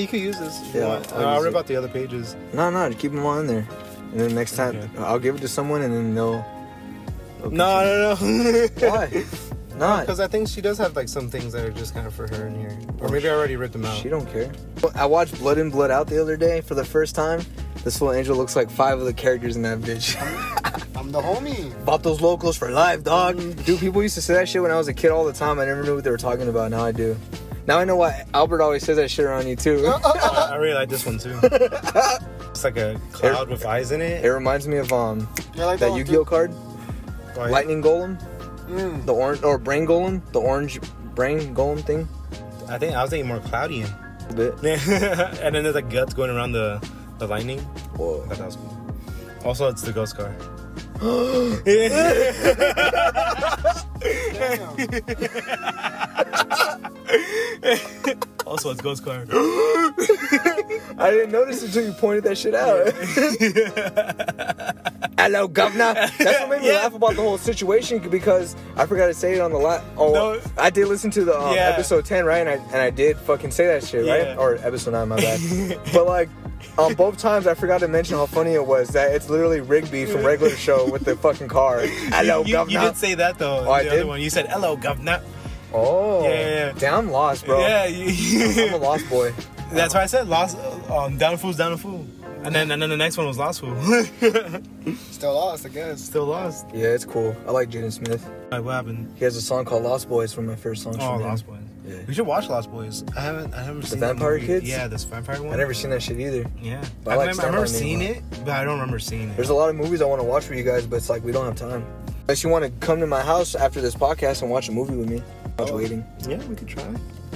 you could use this.
Yeah,
want.
I'll
I'll, rip
it.
out the other pages.
no, no, keep them all in there. And then next time,
Okay.
I'll give it to someone, and then they'll. they'll
No, no, no.
Why? Not.
Because I think she does have like some things that are just kind of for her in here, or maybe I already ripped them out.
She don't care. I watched Blood in Blood Out the other day for the first time. This little angel looks like five of the characters in that bitch.
I'm the homie.
Vatos Locos for life, dog. Dude, people used to say that shit when I was a kid all the time. I never knew what they were talking about. Now I do. Now I know why Albert always says that shit around you too.
I, I really like this one too. It's like a cloud with eyes in it.
It reminds me of um
Yeah, I like
that
one
Yu-Gi-Oh card,
Like,
Lightning Golem,
Mm.
the orange or Brain Golem, the orange Brain Golem thing.
I think I was thinking more cloudy.
A bit.
and then there's like guts going around the the lightning.
Whoa.
I thought that was cool. Also, it's the ghost car. also, it's ghost car.
I didn't notice until you pointed that shit out. Hello, governor. That's what made me
Yeah.
laugh about the whole situation because I forgot to say it on the last. Oh,
No.
I did listen to the um,
Yeah.
episode ten, right? And I and I did fucking say that shit, right? Or episode nine, my bad. but like. Um, both times I forgot to mention how funny it was that it's literally Rigby from regular show with the fucking car. Hello,
you,
governor.
you did say that though.
Oh, I
the
did?
one. You said hello, governor.
Oh,
Yeah, yeah, yeah.
Damn, I'm lost, bro.
Yeah,
I'm a lost boy.
that's why I said lost. Um, down fool's down a fool. And then and then the next one was lost fool.
Still lost, I guess.
Still lost.
Yeah, it's cool. I like Jaden Smith.
Like what happened?
He has a song called Lost Boys, from my first song.
Oh,
from.
Lost Boys.
Yeah.
We should watch Lost Boys. I haven't. I haven't seen that
Vampire
movie.
Kids?
Yeah, this vampire one.
I never seen that shit either.
Yeah,
But I
I,
like
remember, I
Stand
remember
By
seeing it, but I don't remember seeing it.
There's a lot of movies I want to watch for you guys, but it's like we don't have time. Unless you want to come to my house after this podcast and watch a movie with me.
Oh.
waiting.
yeah, we could try.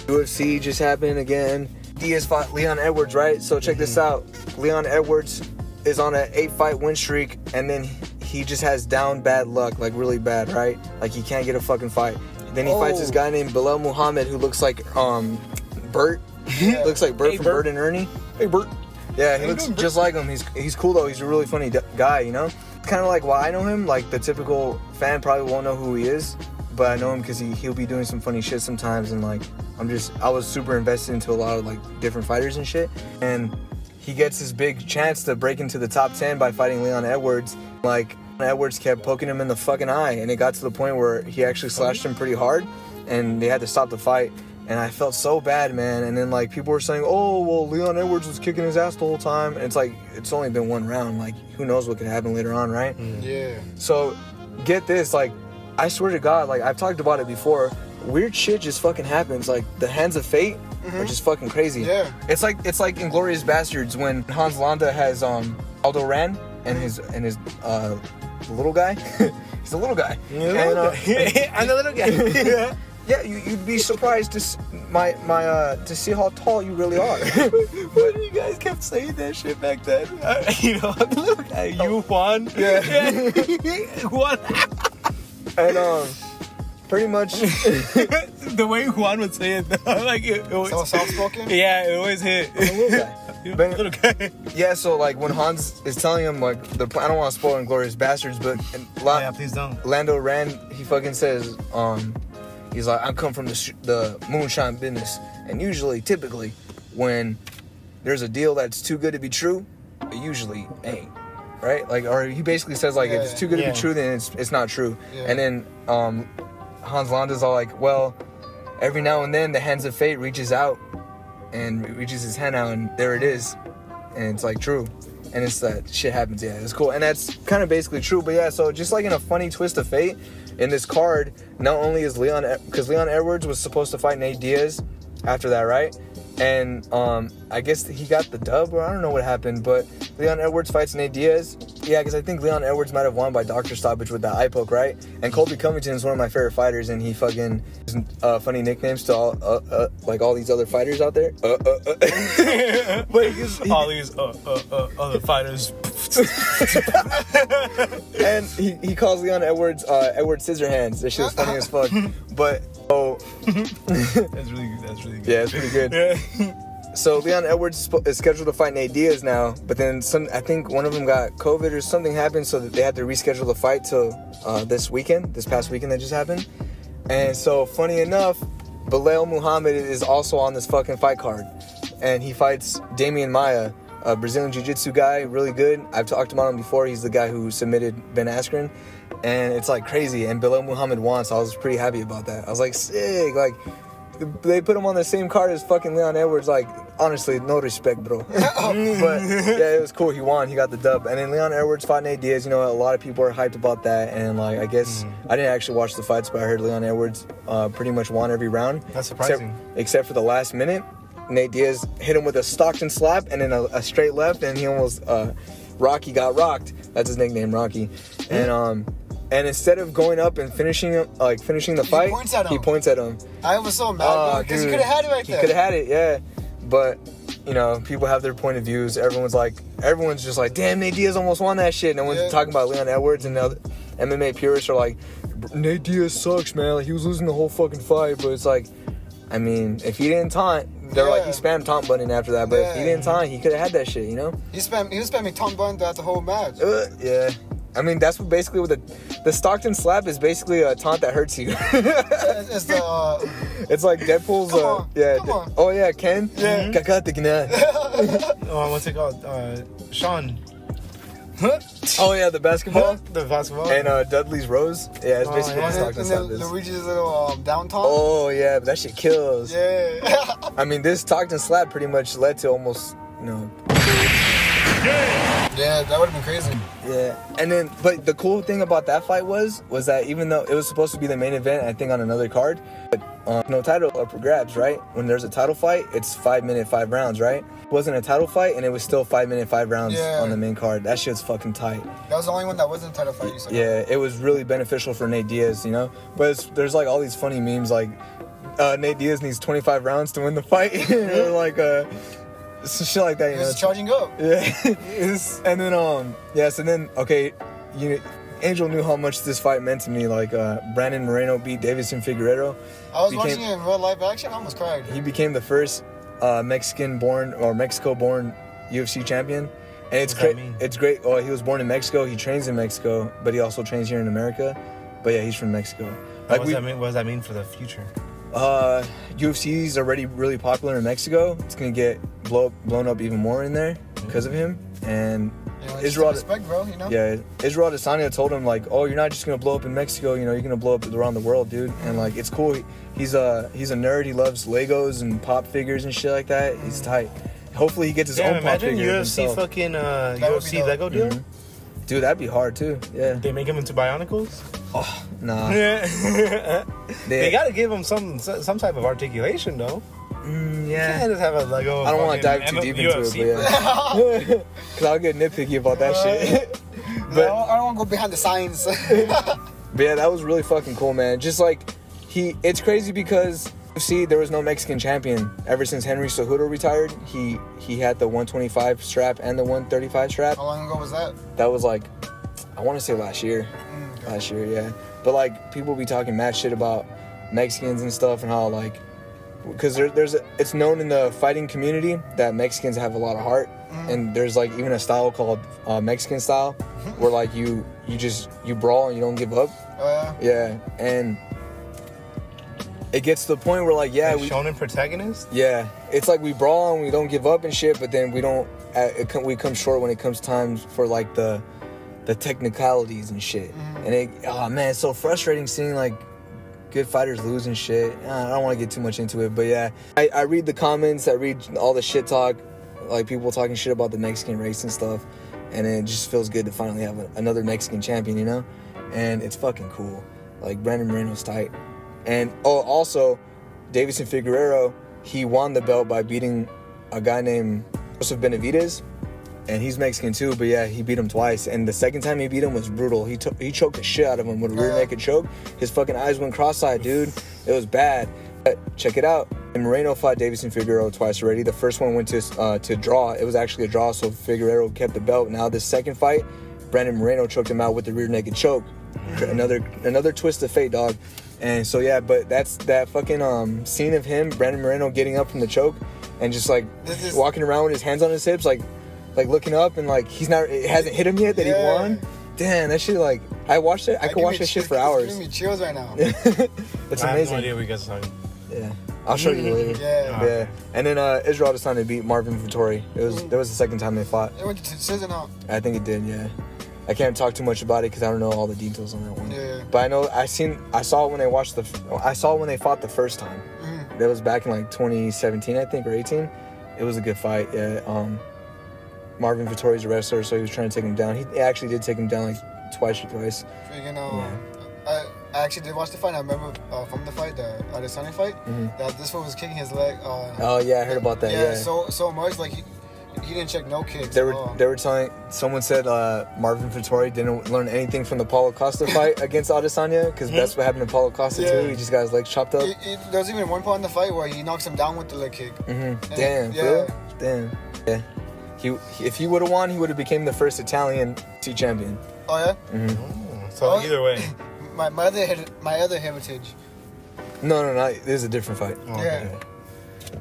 UFC just happened again. Diaz fought Leon Edwards, right? So check this out. Leon Edwards is on an eight fight win streak, and then he just has down bad luck, like really bad, right? Like he can't get a fucking fight. Then he fights this
Oh.
guy named Belal Muhammad who looks like um Bert.
Yeah.
looks like Bert
Hey,
from
Bert.
Bert and Ernie. Hey Bert. Yeah, he looks
doing,
just like him. He's he's cool though. He's a really funny d- guy, you know. Kind of like why I know him. Like the typical fan probably won't know who he is, but I know him because he he'll be doing some funny shit sometimes. And like I'm just I was super invested into a lot of like different fighters and shit. And he gets his big chance to break into the top ten by fighting Leon Edwards. Like Edwards kept poking him in the fucking eye, and it got to the point where he actually slashed him pretty hard, and they had to stop the fight. And I felt so bad, man. And then like people were saying, "Oh, well, Leon Edwards was kicking his ass the whole time." And it's like it's only been one round. Like who knows what could happen later on, right? Mm.
Yeah.
So get this, like I swear to God, like I've talked about it before. Weird shit just fucking happens. Like the hands of fate are just fucking crazy.
Yeah.
It's like it's like Inglourious Basterds when Hans Landa has um Aldo Raine and his and his uh little guy. He's a little guy. And, uh,
I'm the little guy.
yeah, you, you'd be surprised to s- my my uh to see how tall you really are.
but you guys kept saying that shit back then. Uh, you know, I'm the little guy. You Juan.
Yeah.
Juan.
And um pretty much
the way Juan would say it, though, like it, it was,
So soft spoken?
Yeah, it always hit.
a little guy.
You
But-
little guy.
Yeah, so like when Hans is telling him like the I don't want to spoil Inglourious Basterds, but La-
Oh, yeah, please don't.
Lando Rand he fucking says um he's like I come from the sh- the moonshine business, and usually typically when there's a deal that's too good to be true, it usually ain't. Right? Like or he basically says like if it's too good to be true then it's it's not true.
Yeah.
And then um Hans Landa's all like, well, every now and then the hands of fate reaches out and reaches his hand out and there it is. And it's like true. And it's that shit happens, yeah. It's cool. And that's kind of basically true. But yeah, so just like in a funny twist of fate, in this card, not only is Leon because Leon Edwards was supposed to fight Nate Diaz after that, right? And um, I guess he got the dub, or I don't know what happened, but Leon Edwards fights Nate Diaz. Yeah, because I think Leon Edwards might have won by doctor stoppage with that eye poke, right? And Colby Covington is one of my favorite fighters, and he fucking uh, funny nicknames to all uh, uh, like all these other fighters out there. Uh, uh, uh. but he, he,
All these uh, uh, uh, other fighters.
and he, he calls Leon Edwards uh, Edward Scissorhands. That shit was funny as fuck. But oh
That's really good. That's really good.
yeah, it's pretty good.
Yeah.
So Leon Edwards is scheduled to fight Nate Diaz now, but then some. I think one of them got COVID or something happened, so that they had to reschedule the fight till uh, this weekend, this past weekend that just happened. And so, funny enough, Belal Muhammad is also on this fucking fight card, and he fights Demian Maia, a Brazilian Jiu-Jitsu guy, really good. I've talked about him before. He's the guy who submitted Ben Askren, and it's like crazy. And Belal Muhammad won, so I was pretty happy about that. I was like, sick, like they put him on the same card as fucking Leon Edwards. Like, honestly, no respect, bro. but yeah, it was cool. He won. He got the dub. And then Leon Edwards fought Nate Diaz. You know, a lot of people are hyped about that. And like, I guess I didn't actually watch the fights, but I heard Leon Edwards uh, pretty much won every round.
That's
Except,
surprising.
except for the last minute Nate Diaz hit him with a Stockton slap and then a, a straight left, and he almost uh, Rocky got rocked. That's his nickname, Rocky. And um, and instead of going up and finishing him- like finishing the fight,
points
he points at him.
I was so mad because he could have had it right
He
there.
could have had it, yeah. But you know, people have their point of views. Everyone's like, everyone's just like, damn, Nate Diaz almost won that shit. No one's
Yeah.
talking about Leon Edwards and the other MMA purists are like, Nate Diaz sucks, man. Like he was losing the whole fucking fight. But it's like, I mean, if he didn't taunt, they're like, he spammed taunt button after that. But if he didn't taunt, he could have had that shit, you know?
He spam he was spamming taunt button throughout the whole match.
Uh, yeah. I mean, that's what basically what the the Stockton slap is basically a taunt that hurts you.
It's, the uh,
it's like Deadpool's.
Come
uh,
on,
yeah.
come on.
Oh yeah, Ken.
Yeah.
Gna.
Oh, what's it called? Uh, Sean.
Oh yeah, the basketball.
the basketball.
And uh, Dudley's Rose. Yeah, it's
Oh,
basically
yeah.
what Stockton
then,
slap.
Luigi's little um, downtown.
Oh yeah, but that shit kills.
Yeah.
I mean, this Stockton slap pretty much led to almost, you know,
yeah, that would have been crazy.
yeah. And then, but the cool thing about that fight was, was that even though it was supposed to be the main event, I think on another card, but uh, no title up for grabs, right? When there's a title fight, it's five minute, five rounds, right? It wasn't a title fight, and it was still five minute, five rounds
Yeah.
on the main card. That shit's fucking tight.
That was the only one that wasn't a title fight. You said.
Yeah, it was really beneficial for Nate Diaz, you know. But it's, there's like all these funny memes, like uh, Nate Diaz needs 25 rounds to win the fight, like uh, some shit like that, you know.
was charging up.
Yeah, It's- and then um, yes, and then okay, you Angel knew how much this fight meant to me. Like uh, Brandon Moreno beat Deiveson Figueroa.
I was
Became-
watching it in real life action. I almost cried.
He became the first uh, Mexican-born or Mexico-born UFC champion. And it's
What does that
great. It's great. Oh, he was born in Mexico. He trains in Mexico, but he also trains here in America. But yeah, he's from Mexico.
what,
Like
does
we,
that mean, what does that mean for the future?
Uh, UFC is already really popular in Mexico. It's gonna get blow, blown up even more in there because of him. And
You know,
Israel,
respect, bro. You know.
yeah, Israel Adesanya told him like, "Oh, you're not just gonna blow up in Mexico. You know, you're gonna blow up around the world, dude." And like, it's cool. He- He's a he's a nerd. He loves Legos and pop figures and shit like that. He's tight. Hopefully, he gets his
Damn,
own pop figure.
imagine
figure
UFC
himself.
fucking uh,
That would be
UFC. Lego deal.
Mhm. Dude, that'd be hard too. Yeah.
They make them into Bionicles.
Oh nah.
Yeah.
They,
they gotta give them some some type of articulation though.
Mm,
You
yeah.
can't just have a Lego.
I don't want to dive too
M-
deep into
UFC
it, but yeah. Cause I'll get nitpicky about that shit.
I
but
don't, I don't want to go behind the signs.
But yeah, that was really fucking cool, man. Just like he, it's crazy because see, there was no Mexican champion ever since Henry Cejudo retired. He he had the 125 strap and the 135 strap.
How long ago was that?
That was like, I want to say last year, last year, yeah. But like people be talking mad shit about Mexicans and stuff and how like, because there, there's a, it's known in the fighting community that Mexicans have a lot of heart, and there's like even a style called uh, Mexican style, where like you you just you brawl and you don't give up.
Oh yeah.
Yeah, and it gets to the point where like yeah
Like
we
shonen protagonist.
yeah it's like we brawl and we don't give up and shit, but then we don't uh, it come, we come short when it comes time for like the the technicalities and shit. And it oh man, it's so frustrating seeing like good fighters lose and shit. I don't want to get too much into it, but yeah, I, I read the comments, I read all the shit talk, like people talking shit about the Mexican race and stuff, and it just feels good to finally have a, another Mexican champion, you know? And it's fucking cool. Like Brandon Moreno's tight, and oh, also Deiveson Figueroa, he won the belt by beating a guy named Joseph Benavidez, and he's Mexican too. But yeah, he beat him twice, and the second time he beat him was brutal. He took he choked the shit out of him with a rear naked choke. His fucking eyes went cross-eyed, dude. It was bad. But check it out. And Moreno fought Deiveson Figueroa twice already. The first one went to uh, to draw. It was actually a draw, so Figueroa kept the belt. Now this second fight, Brandon Moreno choked him out with the rear naked choke. Another another twist of fate, dog. And so yeah, but that's that fucking um scene of him, Brandon Moreno getting up from the choke and just like
is-
walking around with his hands on his hips, like like looking up and like he's not it hasn't hit him yet that
Yeah.
he won. Damn, that shit like I watched it. I could watch
me
that shit
ch-
for
it's
hours.
giving me chills right now.
it's
I have
amazing.
no idea what you guys are talking.
Yeah, I'll show you later.
Yeah.
Yeah, and then uh, Israel to beat Marvin Vettori. It was that was the second time they fought.
It went to decision out.
I think it did. Yeah, I can't talk too much about it because I don't know all the details on that one.
Yeah.
But I know I seen I saw it when they watched the I saw when they fought the first time.
Mhm.
That was back in like 2017, I think, or 18. It was a good fight. Yeah. Um, Marvin Vettori's a wrestler, so he was trying to take him down. He actually did take him down like twice or thrice.
Freaking um, I, I actually did watch the fight. I remember uh, from the fight, the Adesanya fight, that this one was kicking his leg. Uh,
Mm-hmm. Oh yeah, I heard about that.
yeah,
Yeah.
so so much like he, he didn't check no kicks.
they
at
were
all.
they were telling someone said uh, Marvin Vettori didn't learn anything from the Paulo Costa fight against Adesanya because that's what happened to Paulo Costa
Yeah.
too. He just got his legs chopped up.
It- it- there was even one point in the fight where he knocks him down with the leg kick.
Mm-hmm.
And-
Damn,
yeah.
bro. Damn. Yeah. He, he- if he would have won, he would have became the first Italian C champion.
Oh yeah,
So
Oh.
either way.
my my other heri- my other heritage.
No, no, no. This is a different fight.
Oh,
Yeah.
okay.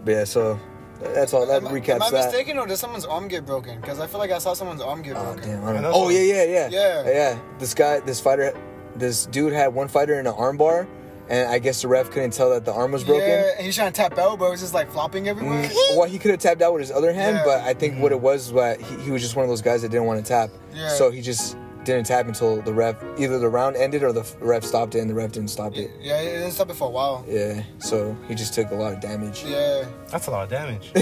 But yeah, so that's all. That
am, I-
recaps
am I
that.
mistaken or did someone's arm get broken? Because I feel like I saw someone's arm get broken.
Oh damn! I don't know. Oh yeah, yeah, yeah,
Yeah.
yeah. This guy, this fighter, this dude had one fighter in an armbar, and I guess the ref couldn't tell that the arm was broken.
Yeah, and he's trying to tap out, but it was just like flopping everywhere.
Mm, Well, he could have tapped out with his other hand,
Yeah.
but I think what it was was that he, he was just one of those guys that didn't want to tap.
Yeah.
So he just didn't tap until the ref either the round ended or the ref stopped it, and the ref didn't stop it.
Yeah, it didn't stop it for a while.
Yeah. So he just took a lot of damage.
Yeah.
That's a lot of damage.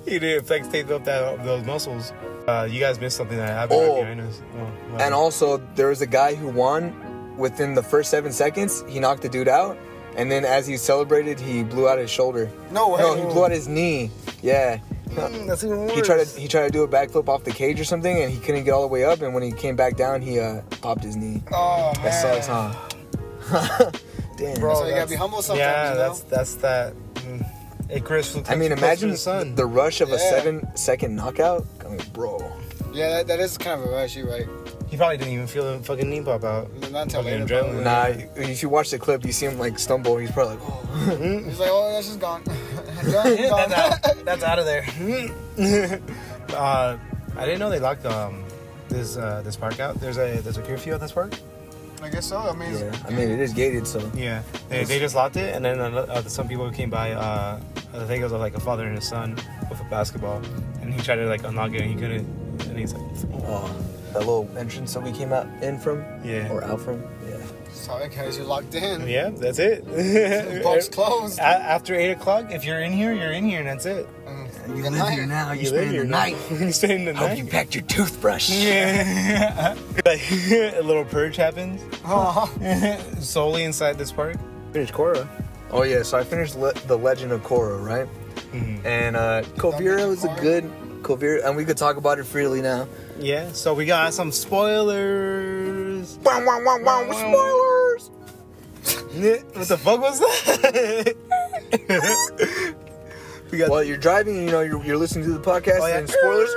he did flex tape up that those muscles. Uh, you guys missed something that happened
Oh.
right behind us. Oh, wow.
And also, there was a guy who won within the first seven seconds. He knocked the dude out, and then as he celebrated, he blew out his shoulder.
No way.
No, he blew out his knee. Yeah.
Mm, that's even worse.
He tried to he tried to do a backflip off the cage or something, and he couldn't get all the way up. And when he came back down, he uh, popped his knee.
Oh
That
man.
sucks, huh? Damn.
Bro, so you gotta be humble sometimes.
yeah,
you know?
that's that's that. Mm. Icarus.
I mean, imagine
the sun.
the rush of a seven second knockout. I mean, bro.
Yeah, that, that is kind of a rush. You're right.
He probably didn't even feel the fucking knee pop out.
Not until
Fucking
later.
adrenaline.
Nah, if you watch the clip, you see him like stumble. He's probably like, oh.
He's like, oh, that's just gone. Gone, gone.
that's out. That's out of there. uh, I didn't know they locked um this uh, this park out. There's a there's a curfew at this park.
I guess so. I mean,
yeah. I mean, it is gated, so.
Yeah, they, they just locked it, and then uh, uh, some people came by. Uh, I think it was like a father and a son with a basketball, and he tried to like unlock it, and he couldn't. And he's like,
Oh, that little entrance that we came out in from,
Yeah.
or out from, yeah.
sorry guys, you're locked in.
"Yeah, that's it."
Box closed.
A- After eight o'clock, if you're in here, you're in here, and that's it.
Mm,
You
good
live
night.
here now. You,
You
spend
live
the night.
now. you spend the
Hope
night.
you packed your toothbrush.
Yeah, like a little purge happens
Oh,
solely inside this park. Finish Korra.
Oh yeah, so I finished le- the Legend of Korra, right?
Mhm.
And uh Kuvira was a good Kuvira, and we could talk about it freely now.
Yeah, so we got some spoilers.
Wow, wow, wow, wow, spoilers!
What the fuck was that? we got
Well, you're driving, you know you're, you're listening to the podcast,
Oh, yeah.
and spoilers.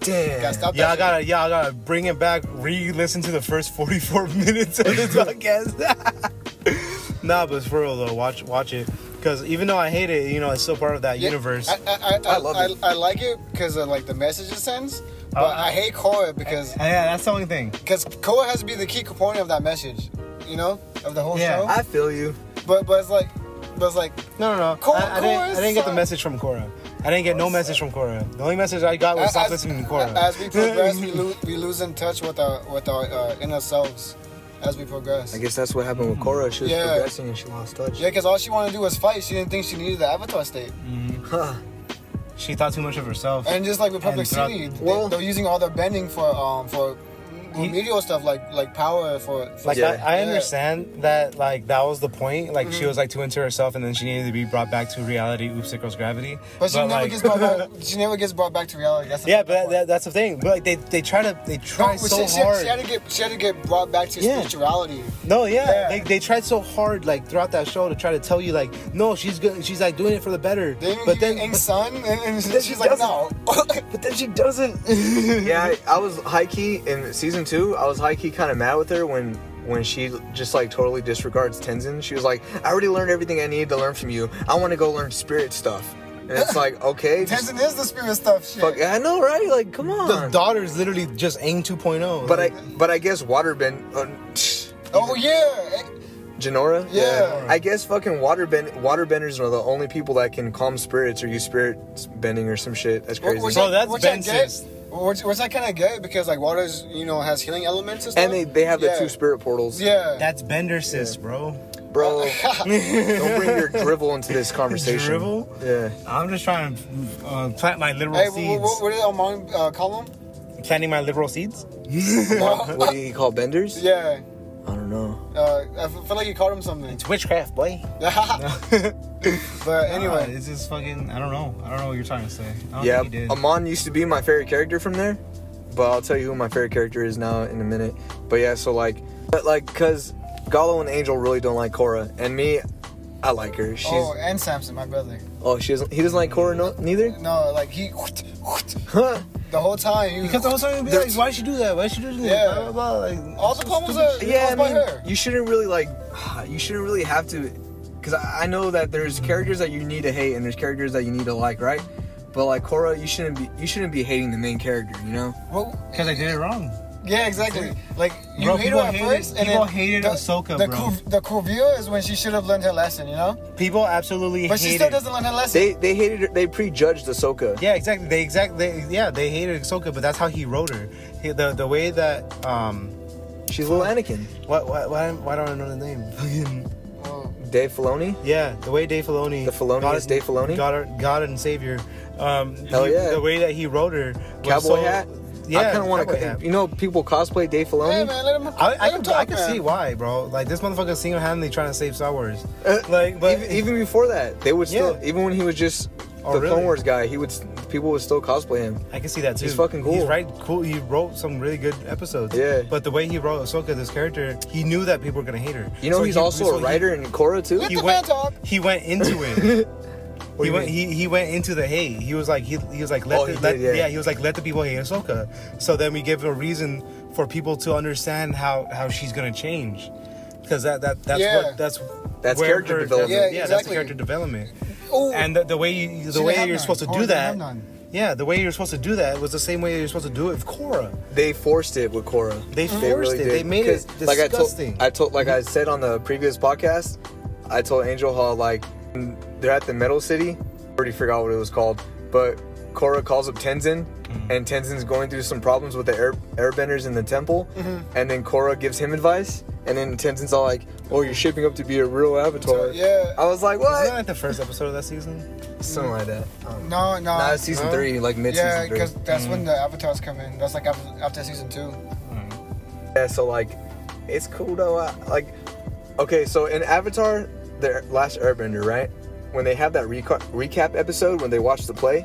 Damn.
gotta stop
Y'all gotta, y'all gotta bring it back. Re-listen to the first forty-four minutes of the podcast. nah, but for real though, watch, watch it. Because even though I hate it, you know, it's still part of that
Yeah,
universe.
I, I, I,
I love
I,
it.
I like it because of like the message it sends, but
Oh,
I hate Korra because
yeah, that's the only thing.
because Korra has to be the key component of that message, you know, of the whole
Yeah.
show.
I feel you.
but but it's like, but it's like
No, no, no.
Cor-
I, I didn't, I didn't get the message from Korra. I didn't get no message from Korra. The only message I got was stop listening to Korra.
As we progress, we lose we lose in touch with our with our uh, inner selves as we progress.
I guess that's what happened with Korra. She was
Yeah.
progressing and she lost touch.
Yeah, because all she wanted to do was fight. She didn't think she needed the avatar state.
Huh.
she thought too much of herself.
And just like Republic
And throughout-
City, they,
Well-
they're using all their bending for um for
He-
remedial stuff like like power for, for
Like
Yeah.
I, I
Yeah.
understand that like that was the point. Like she mm-hmm. was like too into herself, and then she needed to be brought back to reality. Oops, it goes gravity.
But she never
like-
gets brought back. She never gets brought back to reality. That's
yeah, but that, that's the thing. But like they they try to they try
No,
so
she, she,
hard.
she had to get she had to get brought back to
Yeah.
spirituality.
no, yeah,
Yeah.
They, they tried so hard like throughout that show to try to tell you like no, she's good. She's like doing it for the better.
They
but then
Ink
but-
Sun, and, and
Then
she's
she
like, no.
But then she doesn't. yeah, I, I was high key in season two. I was high key kind of mad with her when when she just like totally disregards Tenzin. She was like, "I already learned everything I needed to learn from you. I want to go learn spirit stuff." And it's like, okay, just
Tenzin is the spirit stuff. Shit.
fuck. I know, right? Like, come on.
the
on.
daughter's literally just Aang 2.0.
but I, but I guess Waterbend. Uh,
Oh yeah.
Jinora?
Yeah.
I guess fucking waterbend waterbenders are the only people that can calm spirits or use spirit bending or some shit. That's crazy.
Which
Bro,
I-
that's
which I
Ben
get. Which, which I kind of get because like water's you know has healing elements and stuff.
and they, they have the
Yeah.
two spirit portals.
Yeah.
that's Bender sis, bro.
Bro, don't bring your drivel into this conversation.
Drivel?
Yeah.
I'm just trying to uh, plant my literal
hey,
seeds.
what, what, what did Amon uh, call him?
planting my liberal seeds.
what do you call benders?
yeah.
I don't know.
Uh, I f- feel like you called him something.
It's witchcraft, boy.
but anyway,
it's just fucking. I don't know. I don't know what you're trying to say. I don't
Yeah,
think did.
Amon used to be my favorite character from there, but I'll tell you who my favorite character is now in a minute. But yeah, so like, but like, cause Gallo and Angel really don't like Korra, and me, I like her. She's
oh,
oh,
and Samson, my brother.
Oh, she doesn't. He doesn't like Korra, no, neither.
No, like he
Huh?
the whole time. He was,
because the whole time, you'd be like, why should you do that? Why should you do that?
Yeah.
Blah, blah, blah. Like,
all the problems are
yeah, I mean,
her.
you shouldn't really like, you shouldn't really have to, because I I know that there's characters that you need to hate and there's characters that you need to like, right? But like Korra, you shouldn't be, you shouldn't be hating the main character, you know?
Well,
Because I did it wrong.
Yeah, exactly. Like you
Bro,
hate her
people
at
hated-
first, and
people
then
hated
the,
Ahsoka,
the
bro.
Cool, the cool view is when she should have learned her lesson, you know.
People absolutely
But she still doesn't learn her lesson.
They they hated her, they prejudged Ahsoka.
Yeah, exactly. They exactly. They, yeah, they hated Ahsoka, but that's how he wrote her. He, the the way that um,
She's little Anakin.
what why why, why don't I know the name? Fucking-
Oh,
Dave Filoni.
yeah, the way Dave Filoni,
The Filoni
God,
is Dave Filoni?
God, our- God and Savior. Um,
Hell
he-
yeah.
The way that he wrote her, was
Cowboy
so-
hat.
Yeah,
I kind of want to. You know, people cosplay Dave Filoni.
yeah, man, let him.
I,
let
I
him
can,
talk,
I can
man.
see why, bro. Like this motherfucker single-handedly trying to save Star Wars.
Uh,
Like, but
even, even before that, they would still.
Yeah.
Even when he was just
Oh,
the
really?
Clone Wars guy, he would. People would still cosplay him.
I can see that too.
He's fucking cool.
He's right, cool. He wrote some really good episodes.
Yeah.
But the way he wrote Ahsoka, this character, he knew that people were gonna hate her.
You know,
So
he's
he-
also
so
a
he-
writer in Korra too.
Let
He
the
went.
man talk.
He went into it.
What
he went.
mean?
He, he went into the hate. He was like he, he was like let
Oh,
the,
he
let,
did, yeah.
He was like let the people hate Ahsoka. So then we give a reason for people to understand how how she's gonna change, because that that that's
Yeah.
what that's
That's character
her-
development.
Yeah,
Yeah, that's
exactly.
the character development.
Oh,
And the, the way you, the
She
way you're
none.
supposed to
Korra
do
didn't
that. Yeah, the way you're supposed to do that was the same way you're supposed to do it with Korra.
They forced it with Korra.
They forced it. They made it
Because, like I told,
disgusting.
I told, like I said on the previous podcast, I told Angel Hall like they're at the Metal City. I already forgot what it was called, but Korra calls up Tenzin,
Mm-hmm.
and Tenzin's going through some problems with the air, airbenders in the temple,
Mm-hmm.
and then Korra gives him advice, and then Tenzin's all like, "Oh, you're shaping up to be a real Avatar."
yeah.
I was like,
Wasn't that like the first episode of that season?
Something like that.
no, no.
Nah, season
no.
three, like mid
yeah,
season three.
because that's when the avatars come in. That's like after, after season two.
Yeah, so like, it's cool though. I, like, okay, so in Avatar, the Last Airbender, right? When they have that reca- recap episode when they watch the play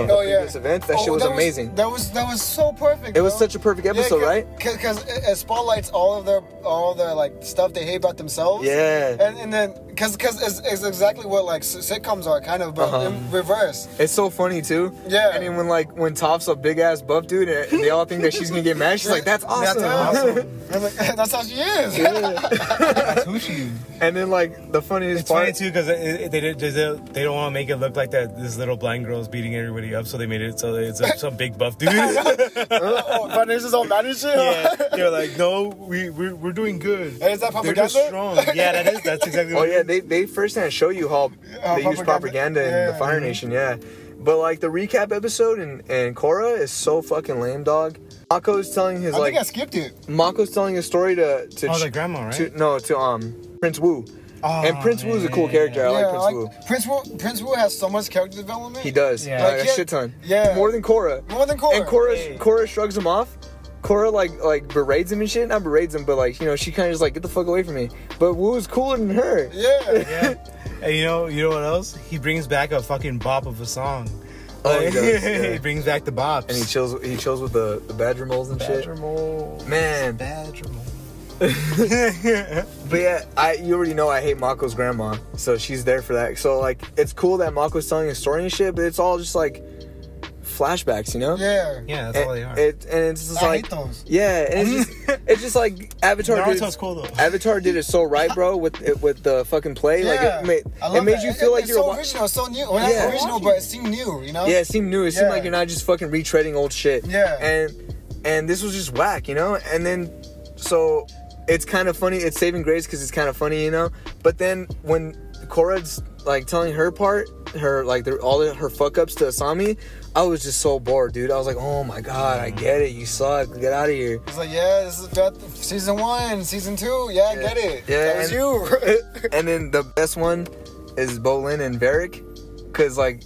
of the
Oh, yeah.
previous events, that shit was
that
amazing.
that was that was so perfect.
it was such a perfect episode, right?
Because it, it spotlights all of their all their like stuff they hate about themselves.
Yeah.
And, and then because because it's, it's exactly what like sitcoms are kind of, but
Uh-huh.
in reverse.
It's so funny too.
Yeah.
And then when like when Toph's a big ass buff dude and they all think that she's gonna get mad, she's like, "That's awesome."
That's
awesome. Like, that's how she is.
That's who she is.
and then like the funniest
It's funny
part,
too because they, they, they, they don't want to make it look like that this little blind girl is beating everybody up, so they made it so it's a, some big buff dude.
oh, Vanessa's all mad and shit.
yeah, they're like, no, we we're, we're doing good.
Hey, is that
They're
propaganda?
just strong. Yeah, that is. That's exactly.
Oh
what
yeah,
it is.
they they first hand show you how
Uh,
they use propaganda
propaganda.
in the
Yeah.
Fire Nation, yeah. But like the recap episode and and Korra is so fucking lame, dog. Mako's telling his
I
like
think I skipped it.
Mako's telling his story to to
Oh,
Ch-
the grandma, right?
to no to um Prince Wu.
Oh,
and Prince Wu is a cool
yeah,
character. I like Prince Wu.
Prince Wu. Prince Wu has so much character development.
He does.
Yeah.
Like,
Like,
a shit ton.
yeah.
More than Korra.
More than Korra.
And Korra,
Hey.
Korra shrugs him off. Korra like like berates him and shit. Not berates him, but like you know she kind of just like get the fuck away from me. But Wu's cooler than her.
Yeah.
Yeah. And you know, you know what else? He brings back a fucking bop of a song.
Oh, he does, yeah.
he brings back the bops.
And he chills. He chills with the the badger moles and shit.
Badger mole.
Man.
Badger mole.
But yeah, I you already know I hate Mako's grandma, so she's there for that. So like, it's cool that Mako's telling a story and shit, but it's all just like flashbacks, you know?
Yeah.
Yeah, that's all they are.
it, and it's just
I
like,
hate those.
yeah, and it's just, it's just like Avatar. did
Naruto's
it,
cool though.
Avatar did it so right, bro, with it, with the fucking play. Like it made, it made
that.
you feel like
it's
you're
so
wa-
original, so new. Well,
Yeah.
not original, but it seemed new. You know.
Yeah, it seemed new. It seemed
Yeah.
like you're not just fucking retreading old shit.
Yeah.
And and this was just whack, you know. And then so it's kind of funny. It's saving grace because it's kind of funny, you know. But then when Korra's like telling her part, her like they're all her fuck ups to Asami, I was just so bored, dude. I was like, oh my god, I get it. You suck. Get out of here.
It's like, yeah, this is that season one, season two. Yeah, I get it.
Yeah,
that was
and-
you.
and then the best one is Bolin and Varrick, because like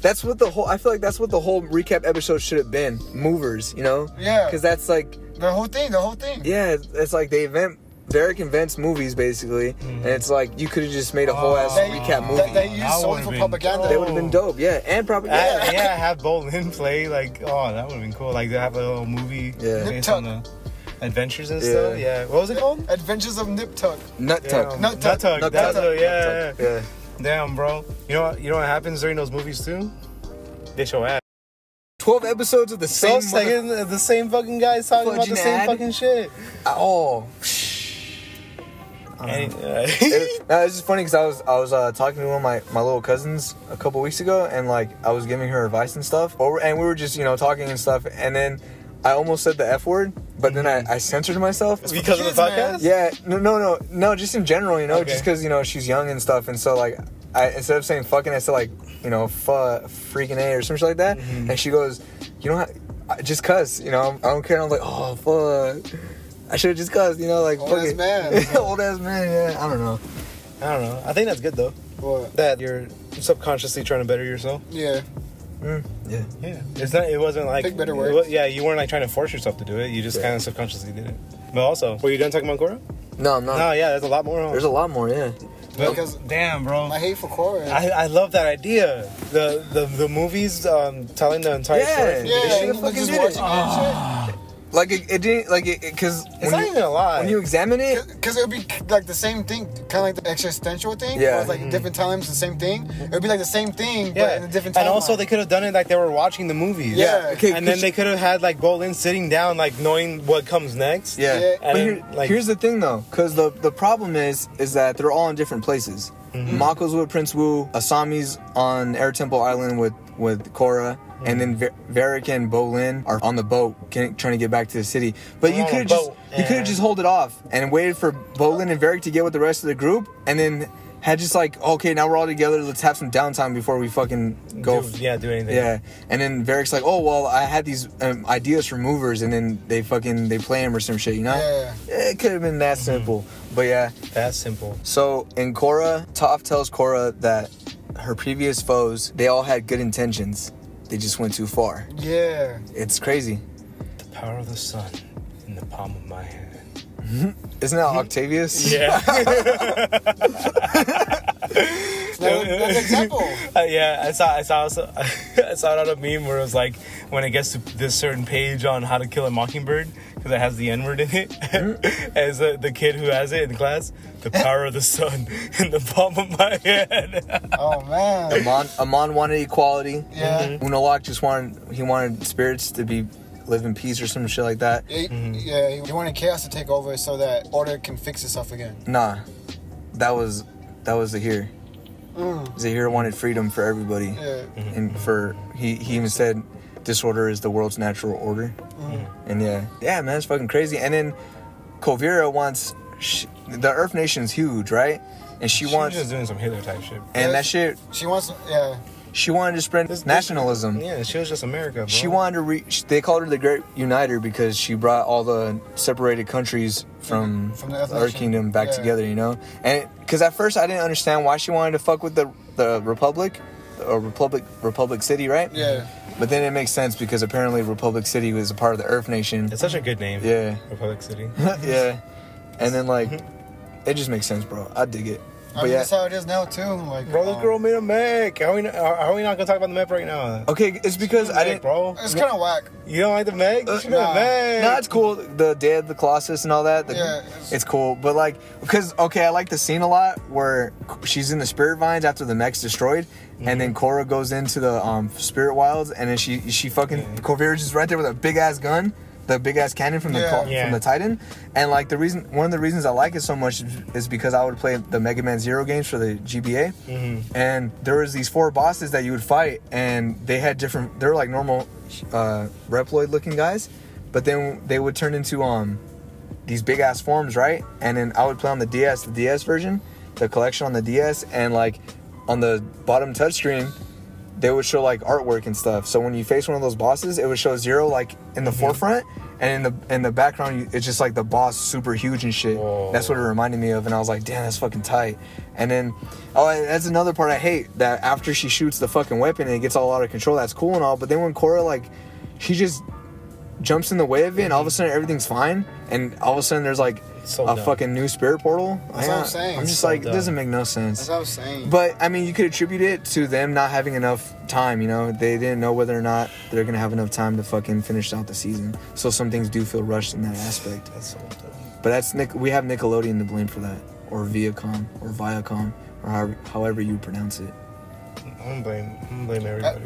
That's what the whole. I feel like that's what the whole recap episode should have been. Movers, you know?
Yeah.
Because that's like,
The whole thing, the whole thing.
yeah, it's like they invent. Derek invents movies basically, and mm-hmm. it's like you could have just made a oh. whole ass
They,
recap movie.
that they use
That
solely
would've
for
been
propaganda.
They would have been dope, yeah, and probably
Yeah,
yeah.
yeah, have Bolin play like oh that would have been cool. Like to have a little movie
Yeah.
based
Nip
on the adventures and
Yeah.
stuff. Yeah, what was it called?
Adventures of Nip Tuck.
Nut
Yeah,
tuck.
Nut
Nut
Tuck.
Tuck.
Nut Tuck.
yeah,
Nuktuk.
yeah. Damn, bro. You know what? You know what happens during those movies too? They show ass.
Twelve episodes of the
So
same. mother-
the same fucking guys talking about the same
ad?
fucking shit.
oh.
And, uh,
it, no, it's just funny because I was I was uh, talking to one of my, my little cousins a couple weeks ago, and like I was giving her advice and stuff, or, and we were just you know talking and stuff, and then I almost said the f word, but then I, I censored myself.
because of the
kids, man.
podcast.
Yeah, no, no, no, no, just in general, you know,
Okay.
just because you know she's young and stuff, and so like, I instead of saying fucking, I said like, you know, fu freaking a or something like that,
Mm-hmm.
and she goes, you know, I- just cuss, you know, I don't care. And I'm like, oh fuck, I should have just cussed, you know, like
Old
fuck
ass
it.
man.
old ass man, yeah, I don't know.
I don't know. I think that's good though.
What?
That you're subconsciously trying to better yourself.
Yeah.
Mm, yeah.
Yeah, it's not. It wasn't like.
Pick better words.
wa- yeah, you weren't like trying to force yourself to do it. You just
Yeah.
kind of subconsciously did it. But also, were you done talking about Korra?
No, I'm not.
No, yeah, there's a lot more. huh?
There's a lot more, yeah.
But-
Because-
damn, bro.
My hate for Korra.
I, I love that idea. The the, the movies um, telling the entire
Yeah.
story.
They
yeah,
should've
and
fucking did it.
Watching that shit.
Like it, it didn't like it because
It's not even a lie.
when you examine it,
Because it would be like the same thing, kind of like the existential thing.
Yeah.
where It's like different times, the same thing. It would be like the same thing, but
yeah,
in a different
and
timeline.
also they could have done it like they were watching the movies.
Yeah.
okay,
and then
could
they could have had like Bolin sitting down, like knowing what comes next.
Yeah,
Yeah.
but
And
here,
like-
here's the thing though, because the the problem is is that they're all in different places.
Mm-hmm.
Mako's with Prince Wu, Asami's on Air Temple Island with with Korra, and then Ver- Varrick and Bolin are on the boat getting, trying to get back to the city. But
They're
you could just
boat,
you could have just hold it off and waited for Bolin and Varrick to get with the rest of the group, and then had just like okay now we're all together let's have some downtime before we fucking go
Do- yeah, do anything.
yeah, and then Varrick's like, "Oh well, I had these um, ideas for movers," and then they fucking they play him or some shit, you know?
Yeah.
It could have been that simple, but yeah.
That's simple.
So in Korra, Toph tells Korra that her previous foes they all had good intentions, they just went too far.
Yeah.
It's crazy,
The power of the sun in the palm of my hand.
isn't that Octavius?
Yeah.
That's, that's an example.
Uh, yeah, I saw, I saw, also, I saw it on a meme where it was like when it gets to this certain page on how to kill a mockingbird because it has the N word in it, as uh, the kid who has it in class, the power of the sun in the palm of my hand.
Oh man.
Amon, Amon wanted equality.
Yeah.
Unalak just wanted he wanted spirits to be live in peace or some shit like that.
He- Yeah, he wanted chaos to take over so that order can fix itself again.
Nah, that was that was Zahir.
Mm.
Zahir wanted freedom for everybody,
Yeah.
and for he he even said disorder is the world's natural order. Mm. And yeah, yeah, man, it's fucking crazy. And then Kuvira wants sh the Earth Nation's huge, right? And she,
She
wants
just doing some Hitler type shit.
and that shit.
She wants. Yeah.
She wanted to spread
This- this-
nationalism.
Yeah, she was just America, bro.
She wanted to reach. They called her the Great Uniter because she brought all the separated countries from,
From the Earth.
Kingdom back
Yeah.
together. You know, and because at first I didn't understand why she wanted to fuck with the the Republic, or Republic Republic City, right?
Yeah.
But then it makes sense because apparently Republic City was a part of the Earth Nation.
It's such a good name.
Yeah,
Republic City.
yeah, and then like, mm-hmm. it just makes sense, bro. I dig it.
I
But
mean,
yeah,
that's how it is now too. Like,
Bro, this
um,
girl made a mech. How are we not, are are we not gonna talk about the mech right now?
okay, it's because I didn't.
bro.
It's kind of whack.
You don't like the mech?
Uh,
nah.
mech.
No, it's cool. The Day of the Colossus and all that. the-
Yeah,
it's,
it's-
cool. But like, because okay, I like the scene a lot where she's in the spirit vines after the mech's destroyed, and then Korra goes into the um, spirit wilds, and then she she fucking Kuvira's just right there with a big ass gun, the big ass cannon from the
Yeah.
Col-
Yeah.
from the Titan, and like the reason one of the reasons I like it so much is- is because I would play the Mega Man Zero games for the GBA, and there was these four bosses that you would fight, and they had different. They were like normal uh, Reploid looking guys, but then they would turn into um these big ass forms, right? And then I would play on the DS, the DS version, the collection on the DS, and like on the bottom touchscreen, they would show like artwork and stuff. So when you face one of those bosses, it would show zero like in the mhm. forefront, and in the in the background you, it's just like the boss super huge and shit.
Whoa.
That's what it reminded me of, and I was like, damn, that's fucking tight. And then, oh, that's another part I hate that after she shoots the fucking weapon and it gets all out of control. That's cool and all, but then when Korra like, she just jumps in the way of it, and all of a sudden everything's fine, and all of a sudden there's like
So
a
dumb.
fucking new spirit portal.
That's what I'm saying.
I'm just
So
like, it doesn't make no sense.
That's what I was saying.
But I mean, you could attribute it to them not having enough time. You know, they didn't know whether or not they're gonna have enough time to fucking finish out the season. So some things do feel rushed in that aspect.
That's so dumb.
But that's Nick. We have Nickelodeon to blame for that, or Viacom, or Viacom, or however, however you pronounce it.
I'm gonna blame. I'm blame everybody.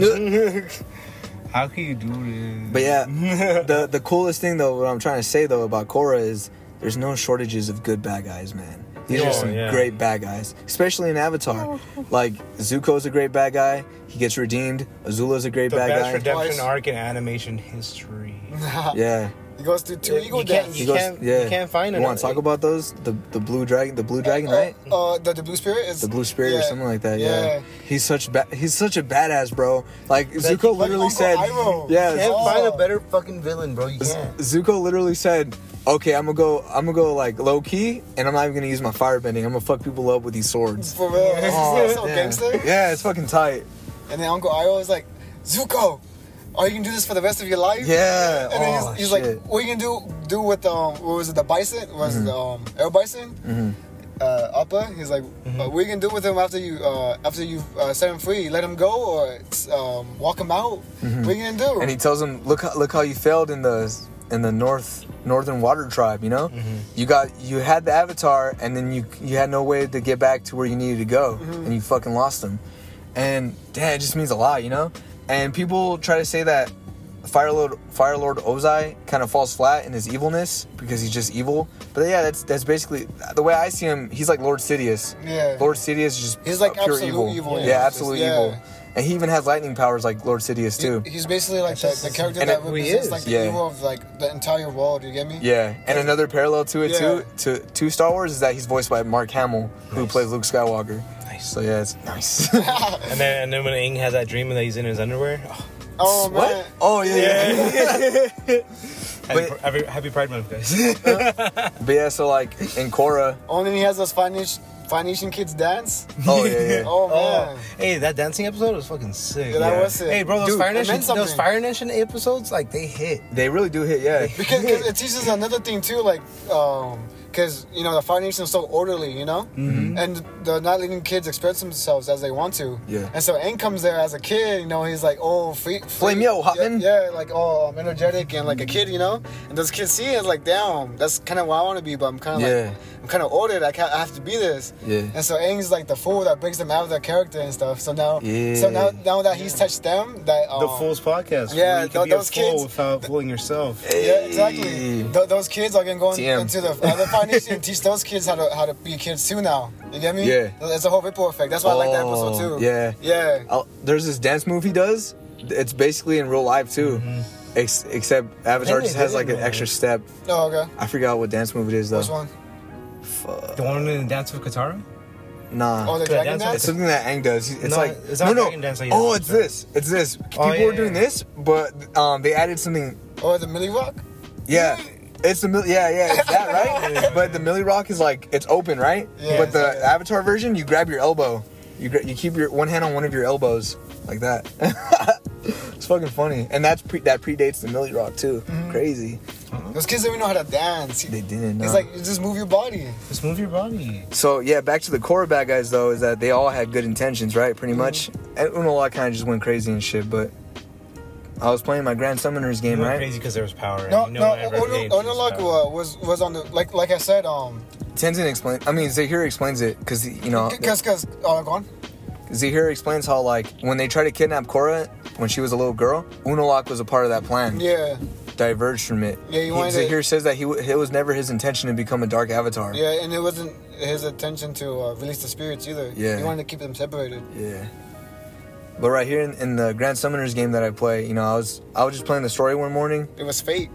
Uh, How can you do this?
But yeah, the the coolest thing though, what I'm trying to say though about Korra is there's no shortages of good bad guys, man. These
Oh,
are some
yeah.
great bad guys, especially in Avatar. Like Zuko's a great bad guy. He gets redeemed. Azula's a great
the
bad
best
guy.
redemption
Twice.
arc in animation history.
Yeah.
he goes through two
Yeah,
ego
you can't-
deaths.
you
He goes,
can't-
yeah.
you can't find
You want to talk about those? The the blue dragon, the blue dragon, right?
Uh, uh, the, the blue spirit is
The blue spirit or something like that. Yeah.
Yeah.
He's such ba- he's such a badass, bro. Like
Like-
Zuko
like
literally
Uncle
said,
Iroh.
yeah.
You can't
Oh.
find a better fucking villain, bro. You can't.
Zuko literally said, "Okay, I'm gonna go. I'm gonna go like low key, and I'm not even gonna use my firebending. I'm gonna fuck people up with these swords."
For real.
Oh,
so
yeah.
gangster.
Yeah, it's fucking tight.
And then Uncle Iroh is like, Zuko, are you gonna do this for the rest of your life?
Yeah.
And then
oh,
he's, he's
shit.
like, what are you gonna do do with um what was it the bison? Was it the um
Mm-hmm.
air bison? Uh, Appa. He's like,
Mm-hmm.
uh, what are you gonna do with him after you uh after you uh, set him free? Let him go or um walk him out? What are you gonna do?
Mm-hmm. and he tells him, "Look, look how you failed in the in the north northern water tribe. You know, mm-hmm. you got you had the avatar, and then you you had no way to get back to where you needed to go, mm-hmm. and you fucking lost him. And damn, it just means a lot, you know. And people try to say that Fire Lord Fire Lord Ozai kind of falls flat in his evilness because he's just evil. But yeah, that's that's basically the way I see him. He's like Lord Sidious.
Yeah.
Lord Sidious is just
He's like
pure evil.
evil,
Yeah,
yeah.
absolute
Yeah.
evil. And he even has lightning powers like Lord Sidious too.
He- he's basically like the, the character
and
that
it-
who he
represents
is.
like the
Yeah.
evil of like the entire world. You get me?
Yeah, and another parallel to it
Yeah.
too to to Star Wars is that he's voiced by Mark Hamill, who
Nice.
plays Luke Skywalker.
Nice.
So yeah, it's nice.
And then, and then when Aang has that dream that he's in his underwear. Oh,
Oh
what?
man.
Oh yeah, yeah.
happy,
But-
happy, happy Pride Month, guys.
but yeah, so like in Korra.
Oh, Only he has those Phoenician, Phoenician kids dance.
Oh yeah, yeah.
Oh
Oh,
man.
hey, that dancing episode was fucking sick.
Yeah, that
Yeah.
was sick.
Hey, bro, those
Dude,
Fire Nation, those
something.
Fire Nation episodes, like they hit.
They really do hit. Yeah.
because, because it teaches another thing too, like um, because you know the Fire Nation is so orderly, you know, and they're not letting kids express themselves as they want to.
Mm-hmm. Yeah.
And so Aang comes there as a kid, you know, he's like, oh, free, free
Flameo, Hotman.
Yeah, yeah, like oh, I'm energetic and like a kid, you know. And those kids see it like, damn, that's kind of what I want to be, but I'm kind of
Yeah.
like, I'm kind of ordered. I can't, I have to be this.
Yeah.
And so Aang's like the fool that brings them out of their character and stuff. So now,
Yeah.
so now, now that he's touched them, that um,
The Fools podcast.
yeah,
you can
th-
be a fool
kids-
without fooling yourself.
Yeah, exactly. Th- those kids are gonna go in- into the other foundation and teach those kids how to how to be kids too now. You get me?
Yeah.
It's a whole ripple effect. That's why I like that episode
Oh,
too.
yeah.
Yeah.
I'll, there's this dance move he does. It's basically in real life too, Ex- except Avatar
they
just has like an
real
extra
life.
step.
Oh, okay.
I forgot what dance move it is though.
Which one?
Fuck.
The one in Dance with Katara?
Nah.
Oh, the dragon
that's-
dance.
It's something that Aang does. It's
No,
like
it's
no,
not
no.
dragon dance like
oh,
that.
it's this. It's this. People
Oh, yeah,
were doing
yeah.
this, but um, they added something.
Oh, the Millie Rock.
Yeah, it's the mil- yeah, yeah, it's that right. but the Millie Rock is like it's open, right?
Yeah,
but the
it's like-
Avatar version, you grab your elbow. You gra- you keep your one hand on one of your elbows like that. it's fucking funny, and that's pre- that predates the Millie Rock too.
Mm-hmm.
Crazy.
Those kids don't even know how to dance.
They didn't.
It's
know.
like just move your body.
Just move your body.
So yeah, back to the core bad guys though, is that they all had good intentions, right? Pretty
Mm-hmm.
much. And Unalak kind of just went crazy and shit, but I was playing my Grand Summoners game,
went
right?
crazy because there was power.
No,
and
no.
one ever
Ono
his Unalak
was was on the like like I said um
Tenzin explain. I mean, Zahir explains it because you know
because because oh go on.
Zahir explains how like when they tried to kidnap Korra when she was a little girl, Unalak was a part of that plan.
Yeah,
Diverged from it.
Yeah, he
He- Zahir
to-
says that he it was never his intention to become a dark avatar.
yeah, and it wasn't his intention to uh, release the spirits either.
Yeah.
he wanted to keep them separated.
Yeah. But right here in, in the Grand Summoners game that I play, you know, I was I was just playing the story one morning.
It was fate.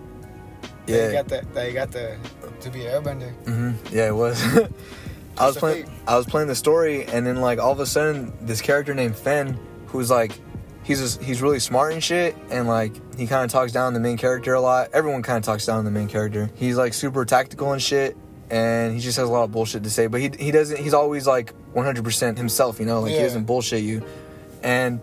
That
Yeah.
he got the that he got the to be an airbender.
hmm Yeah, it was. I was playing.
fate.
I was playing the story, and then like all of a sudden, this character named Fen, who's like he's just, he's really smart and shit, and like he kind of talks down the main character a lot. Everyone kind of talks down the main character. He's like super tactical and shit, and he just has a lot of bullshit to say. But he he doesn't. He's always like 100% himself, you know. Like he doesn't bullshit you, and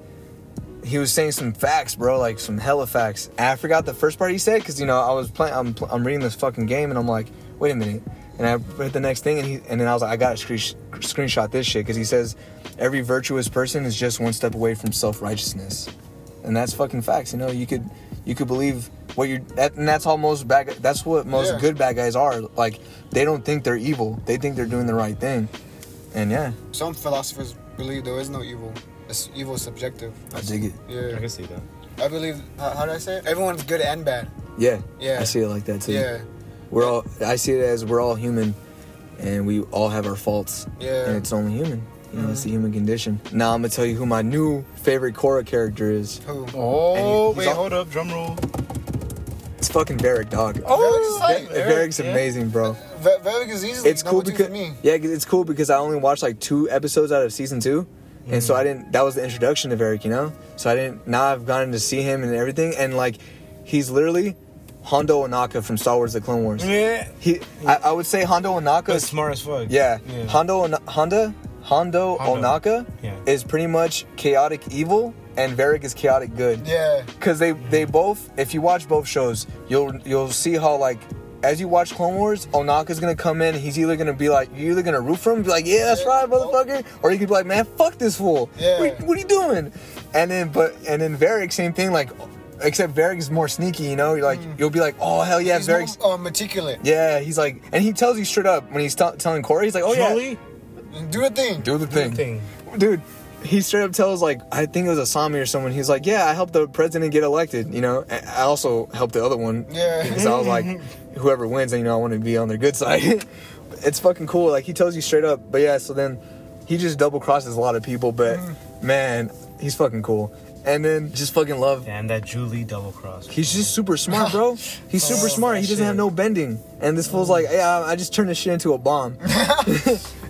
he was saying some facts, bro, like some hella facts. And I forgot the first part he said because you know I was playing, I'm, I'm reading this fucking game, and I'm like, wait a minute. And I read the next thing, and he, and then I was like, I gotta screen- screenshot this shit because he says every virtuous person is just one step away from self righteousness, and that's fucking facts. You know, you could you could believe what you're, that, and that's how most bad. That's what most
Yeah.
good bad guys are. Like they don't think they're evil; they think they're doing the right thing. And yeah,
Some philosophers believe there is no evil. It's evil is subjective.
I dig it.
Yeah, I
can see that.
I believe. How, how do I say it? Everyone's good and bad.
Yeah,
Yeah.
I see it like that too.
Yeah.
We're all I see it as we're all human and we all have our faults.
Yeah.
And it's only human. You know, it's the mm-hmm. human condition. Now I'm gonna tell you who my new favorite Korra character is.
Who?
Oh,
he's
wait,
all-
hold up, drum roll.
It's fucking Varrick, dog.
Oh,
Var-
Varrick,
Varrick's
yeah.
amazing, bro.
Ve- Very is easily
It's
number
cool
two
because
for me.
yeah, 'cause it's cool because I only watched like two episodes out of season two, and so I didn't. That was the introduction to Varrick, you know. So I didn't. Now I've gotten to see him and everything, and like, he's literally Hondo Ohnaka from Star Wars: The Clone Wars.
Yeah.
He, I, I would say Hondo
Ohnaka.
Is
smart as fuck.
Yeah.
Yeah.
Hondo Honda Hondo,
Hondo.
Ohnaka
Yeah.
is pretty much chaotic evil and Varrick is chaotic good.
Yeah.
Cuz they they both if you watch both shows, you'll you'll see how like as you watch Clone Wars, Ohnaka's gonna come in. He's either gonna be like, you're either gonna root for him, be like, yeah, that's right, motherfucker, or you could be like, man, fuck this fool.
Yeah.
What, what are you doing? And then, but and then Varrick, same thing. Like, except Varrick is more sneaky. You know, you're like, you'll be like, oh hell yeah,
He's more uh, meticulous.
Yeah, he's like, and he tells you straight up when he's t- telling Corey, he's like, oh yeah,
Zhu Li,
Do a thing.
do the
good
thing.
thing.
dude he straight up tells like i think it was asami or someone he's like yeah i helped the president get elected you know i also helped the other one
Yeah.
because i was like whoever wins then you know i want to be on their good side it's fucking cool like he tells you straight up but yeah so then he just double crosses a lot of people but mm. man he's fucking cool and then just fucking love
And that Zhu Li double cross.
He's just super smart, bro. He's super
Oh,
smart. He doesn't have no bending. And this fool's like, yeah, I just turned this shit into a bomb.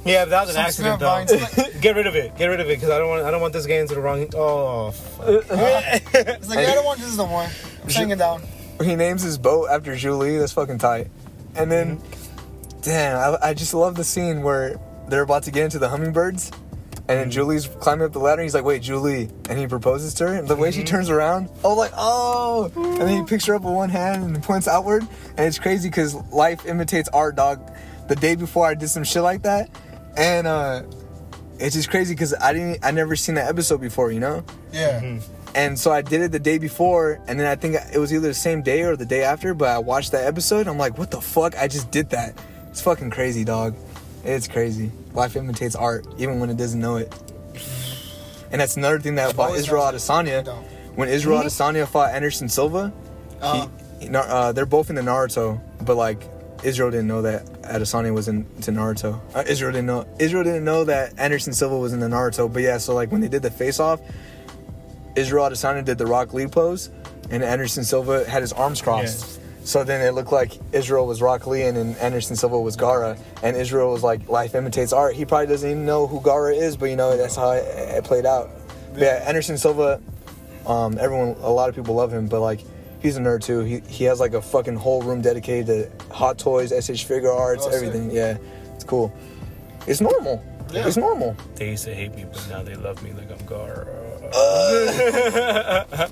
Yeah, but that was an
Some
accident
snap
though.
vines.
Get rid of it. Get rid of it because I don't want. I don't want this getting into the wrong. Oh, fuck.
It's like, I don't want this no more. I'm shutting it down.
he names his boat after Zhu Li. That's fucking tight. And then, mm-hmm. damn, I, I just love the scene where they're about to get into the hummingbirds, and then mm-hmm. Zhu Li's climbing up the ladder. And he's like, "Wait, Zhu Li," and he proposes to her. And the way she mm-hmm. turns around, oh, like, "Oh!" And then he picks her up with one hand and points outward. And it's crazy because life imitates art, dog. The day before, I did some shit like that, and uh, it's just crazy because I didn't, I never seen that episode before, you know.
Yeah.
And so I did it the day before, and then I think it was either the same day or the day after. But I watched that episode. I'm like, what the fuck? I just did that. It's fucking crazy, dog. It's crazy. Life imitates art, even when it doesn't know it. And that's another thing that about
Always
Israel
has it.
Adesanya.
Don't.
When Israel Adesanya fought Anderson Silva,
Uh,
he, he- uh, they're both in the Naruto, but like Israel didn't know that Adesanya was in to Naruto. Uh, Israel didn't know. Israel didn't know that Anderson Silva was in the Naruto. But yeah, so like when they did the face off, Israel Adesanya did the Rock Lee pose, and Anderson Silva had his arms crossed. So then it looked like Israel was Rock Lee and then Anderson Silva was Gaara. And Israel was like, life imitates art. He probably doesn't even know who Gaara is, but you know, that's how it, it played out. But yeah, Anderson Silva, um, everyone, a lot of people love him, but like, he's a nerd too. He, he has like a fucking whole room dedicated to hot toys, S.H. Figuarts,
Oh, sick.
everything. Yeah, it's cool. It's normal.
Yeah.
It's normal.
They used to hate me, but now they love me like I'm Gaara.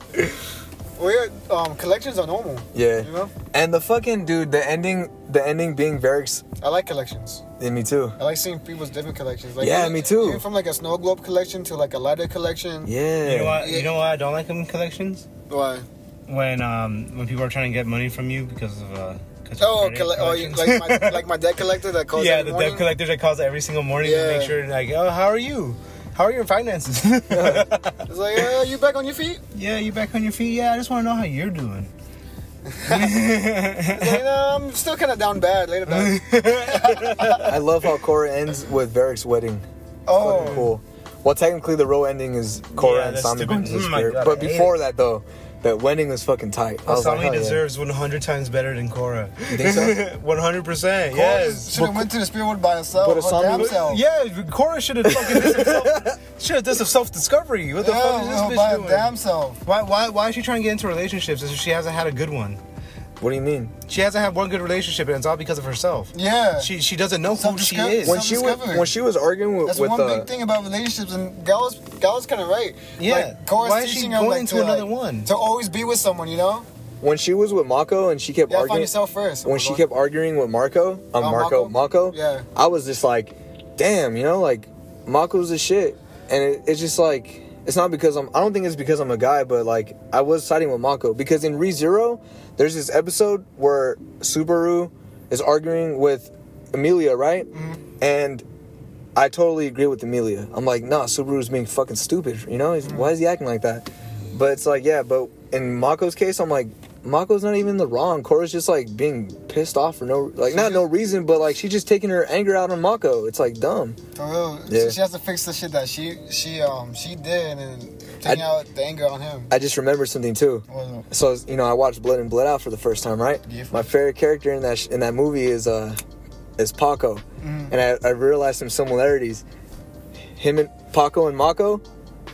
Well, yeah, um, collections are normal.
Yeah.
You know,
And the fucking dude, the ending, the ending being Varrick's.
I like collections.
Yeah, me too.
I like seeing people's different collections. Like,
Yeah,
even-
me too.
Even from like a snow globe collection to like a lighter collection.
Yeah.
You know what? You know why I don't like them collections?
Why?
When um when people are trying to get money from you because of uh. 'cause of
Oh,
credit
oh, you, like my like my debt collector that calls.
yeah,
every
the
morning.
debt collector that calls every single morning
Yeah.
to make sure, like, oh, how are you? How are your finances?
It's like, uh, you back on your feet?
yeah, you back on your feet? Yeah, I just want to know how you're doing.
Like, no, I'm still kind of down bad. Later back.
I love how Korra ends with Varrick's wedding.
Oh,
cool. Well, technically, the real ending is Korra
Yeah,
and
that's
Sami
stupid.
going to the
Oh my
spirit. But before
it.
that, though, that wedding was fucking tight. I was like,
Asami
hell yeah.
deserves 100 times better than Korra.
You think so?
100%. Yes.
Should have went to the spirit world by herself.
But
Her
Asami
damn
was-
Yeah, Korra should have fucking did some self, should have done some self discovery. What the
Yeah,
fuck is
well,
this
by
bitch
her
doing?
damn self.
Why, why, why is she trying to get into relationships if she hasn't had a good one?
What do you mean?
She hasn't had one good relationship, and it's all because of herself.
Yeah.
She she doesn't know who she is.
When she was when she was arguing with,
That's
with
one
uh,
big thing about relationships, and Gal's Gal's kind of right.
Yeah.
Like, Korra's
Why is she
teaching
going
like,
into
to,
another
like,
one?
To always be with someone, you know.
when she was with Mako and she kept
You gotta find
arguing
yourself first.
when she kept arguing with Marco, um,
Oh,
Marco,
Mako?
Mako,
Yeah.
I was just like, damn, you know, like Mako's the shit, and it, it's just like it's not because I'm. I don't think it's because I'm a guy, but like I was siding with Mako because in ReZero, there's this episode where Subaru is arguing with Amelia, right?
Mm-hmm.
And I totally agree with Amelia. I'm like, nah, Subaru's being fucking stupid. You know, He's, why is he acting like that? But it's like, yeah, but in Mako's case, I'm like, Mako's not even the wrong. Korra's just like being pissed off for no, like not no reason, but like she's just taking her anger out on Mako. It's like dumb.
For real,
Yeah.
so she has to fix the shit that she she um she did and taking
I-
out the anger on him.
I just remembered something too. So you know, I watched Blood In Blood Out for the first time, right?
Yeah.
My favorite character in that sh- in that movie is uh is Paco,
Mm-hmm.
and I, I realized some similarities. Him and Paco and Mako,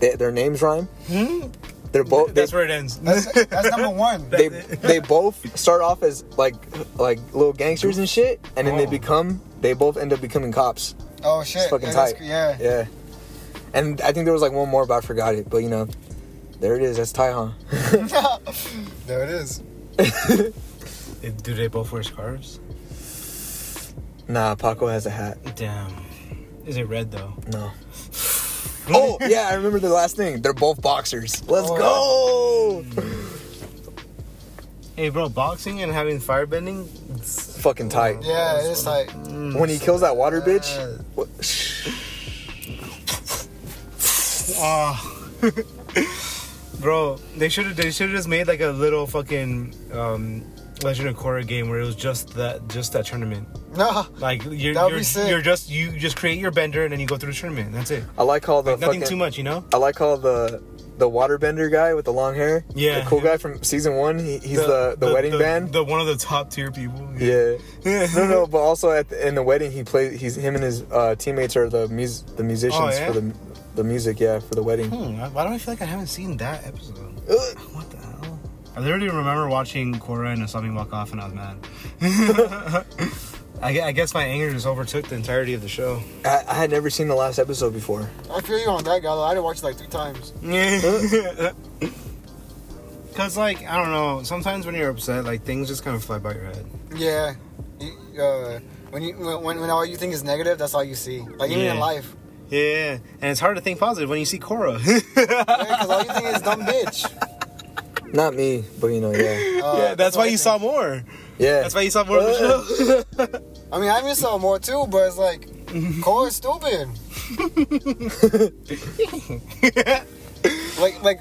they, their names rhyme. They're both. They,
That's where it ends.
That's, that's number one.
they they both start off as like like little gangsters and shit, and then they
Oh.
become they both end up becoming cops.
oh shit!
It's fucking
yeah, that's-
tight.
Yeah.
Yeah. And I think there was like one more, but I forgot it. But you know, there it is. That's tight, huh?
there it is.
Do they both wear scarves?
nah, Paco has a hat.
Damn. Is it red though?
No. Oh yeah, I remember the last thing. They're both boxers. Let's
Oh.
go.
Hey, bro, boxing and having firebending. it's-
Fucking tight.
Yeah, it is tight.
When he kills that water bitch.
Yeah.
what-
Oh. bro, they should have. They should have just made like a little fucking um, Legend of Korra game where it was just that, just that tournament.
No.
Like you're, you're,
be sick.
you're just you just create your bender and then you go through the tournament. That's it.
I like how the
Like, nothing
fucking,
too much, you know.
I like how the the waterbender guy with the long hair.
Yeah.
The cool guy from season one. He, he's the, the, wedding
the,
band.
The one of the top tier people.
yeah. no, no, but also at the, in the wedding, he plays. He's him and his uh, teammates are the mus- the musicians
Oh, yeah?
for the the music. Yeah, for the wedding.
Hmm, why do I feel like I haven't seen that episode?
Ugh.
What the hell? I literally remember watching Korra and Asami walk off, and I was mad. I, I guess my anger just overtook the entirety of the show.
I, I had never seen the last episode before.
I feel you on that, Gallo. I had to watch it like three times.
Cause like I don't know, sometimes when you're upset, like things just kind of fly by your head.
Yeah. You, uh, when you when, when all you think is negative, that's all you see. Like even
Yeah.
in life.
Yeah, and it's hard to think positive when you see Korra.
Yeah, because all you think is dumb bitch.
Not me, but you know, yeah,
Uh,
yeah, that's why you
think.
saw more.
yeah.
That's why you saw more of the show.
I mean, I even saw more too, but it's like, Korra's stupid. like, like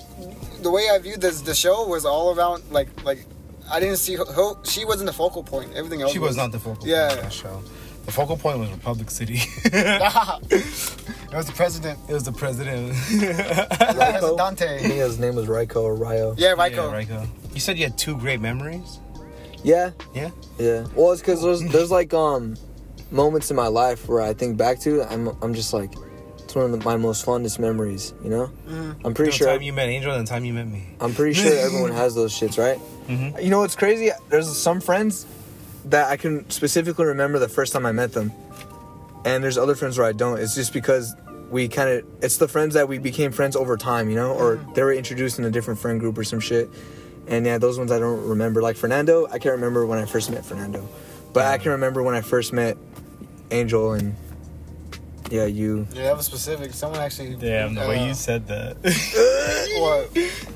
the way I viewed this, the show was all around like, like I didn't see her. her she wasn't the focal point. Everything else.
She was not the focal
Yeah.
point of that show. The focal point was Republic City.
it was the president.
it was the president.
It Dante.
think his name was Raiko or Ryo.
Yeah,
Yeah,
Raiko.
Raiko. You said you had two great memories.
Yeah,
Yeah.
yeah. Well, it's because there's there's like um moments in my life where I think back to. I'm I'm just like it's one of the, my most fondest memories. You know, I'm pretty
the
sure.
time you met Angel and the time you met me.
I'm pretty sure everyone has those shits, right?
Mhm.
You know what's crazy? There's some friends that I can specifically remember the first time I met them, and there's other friends where I don't. It's just because we kind of it's the friends that we became friends over time, you know, or they were introduced in a different friend group or some shit. And yeah, those ones I don't remember. Like Fernando, I can't remember when I first met Fernando, but I can remember when I first met Angel and yeah, you.
Yeah, that was specific. Someone actually.
Damn, the
uh,
way you said that.
What?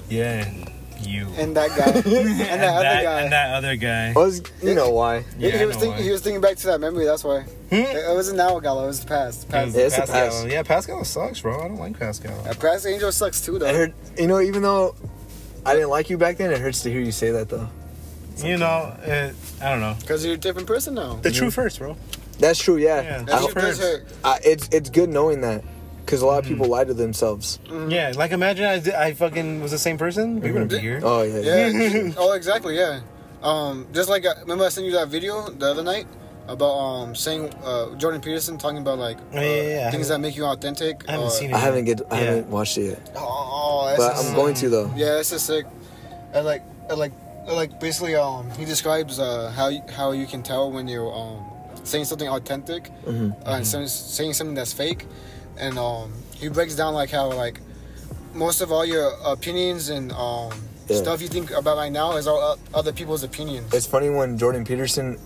yeah, and you.
And that guy. and that other guy.
And that other guy.
I was, you know why?
He-
Yeah,
he,
I
was thinking,
why.
he was thinking back to that memory. That's why.
Hmm?
It, it wasn't now Gallo. It was the past. past.
Yeah, it's a
Pascal.
pass.
Yeah, Pascal sucks, bro. I don't like Pascal.
Past Angel sucks too, though.
I heard, you know, even though I didn't like you back then, it hurts to hear you say that though.
You know, it, I don't know.
Because you're a different person now.
The truth hurts, bro.
That's true, yeah.
Yeah.
I
That
hope-
shit does hurt.
I, it's it's good knowing that. Because a lot of people lie to themselves.
Yeah, like imagine I, did- I fucking was the same person. We wouldn't be here.
Oh yeah, yeah.
Yeah. oh, exactly. Yeah. Um, just like uh, remember I sent you that video the other night about um saying uh Jordan Peterson talking about like
Oh, yeah, yeah, yeah. I
things that make you authentic.
I haven't
uh,
seen it.
I haven't get I
Yeah.
haven't watched it yet,
Oh, that's
but
just-
I'm going to though.
Yeah, it's just sick. And like, and like, and like basically, um, he describes uh how you, how you can tell when you're um saying something authentic uh, and some, saying something that's fake, and um he breaks down like how like most of all your opinions and um
Yeah.
stuff you think about right now is all other people's opinions.
It's funny when Jordan Peterson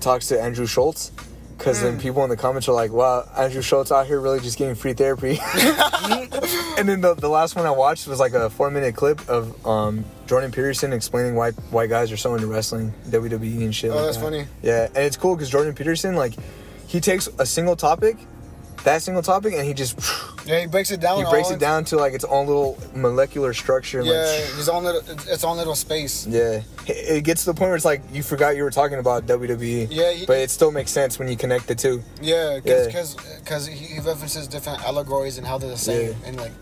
talks to Andrew Schulz. Because
Mm.
then people in the comments are like, wow, Andrew Schulz out here really just getting free therapy. and then the, the last one I watched was like a four minute clip of um, Jordan Peterson explaining why white guys are so into wrestling, WWE and shit.
Oh,
like
that's
that.
funny.
Yeah, and it's cool because Jordan Peterson, like, he takes a single topic, that single topic, and he just
yeah, he breaks it down.
he breaks it down to like its own little molecular structure.
Yeah,
like,
his own little, its own little space.
yeah, it gets to the point where it's like you forgot you were talking about WWE.
Yeah, he-
but it still makes sense when you connect the two.
Yeah,
Yeah.
because because he, he references different allegories and how they're the same
Yeah.
and like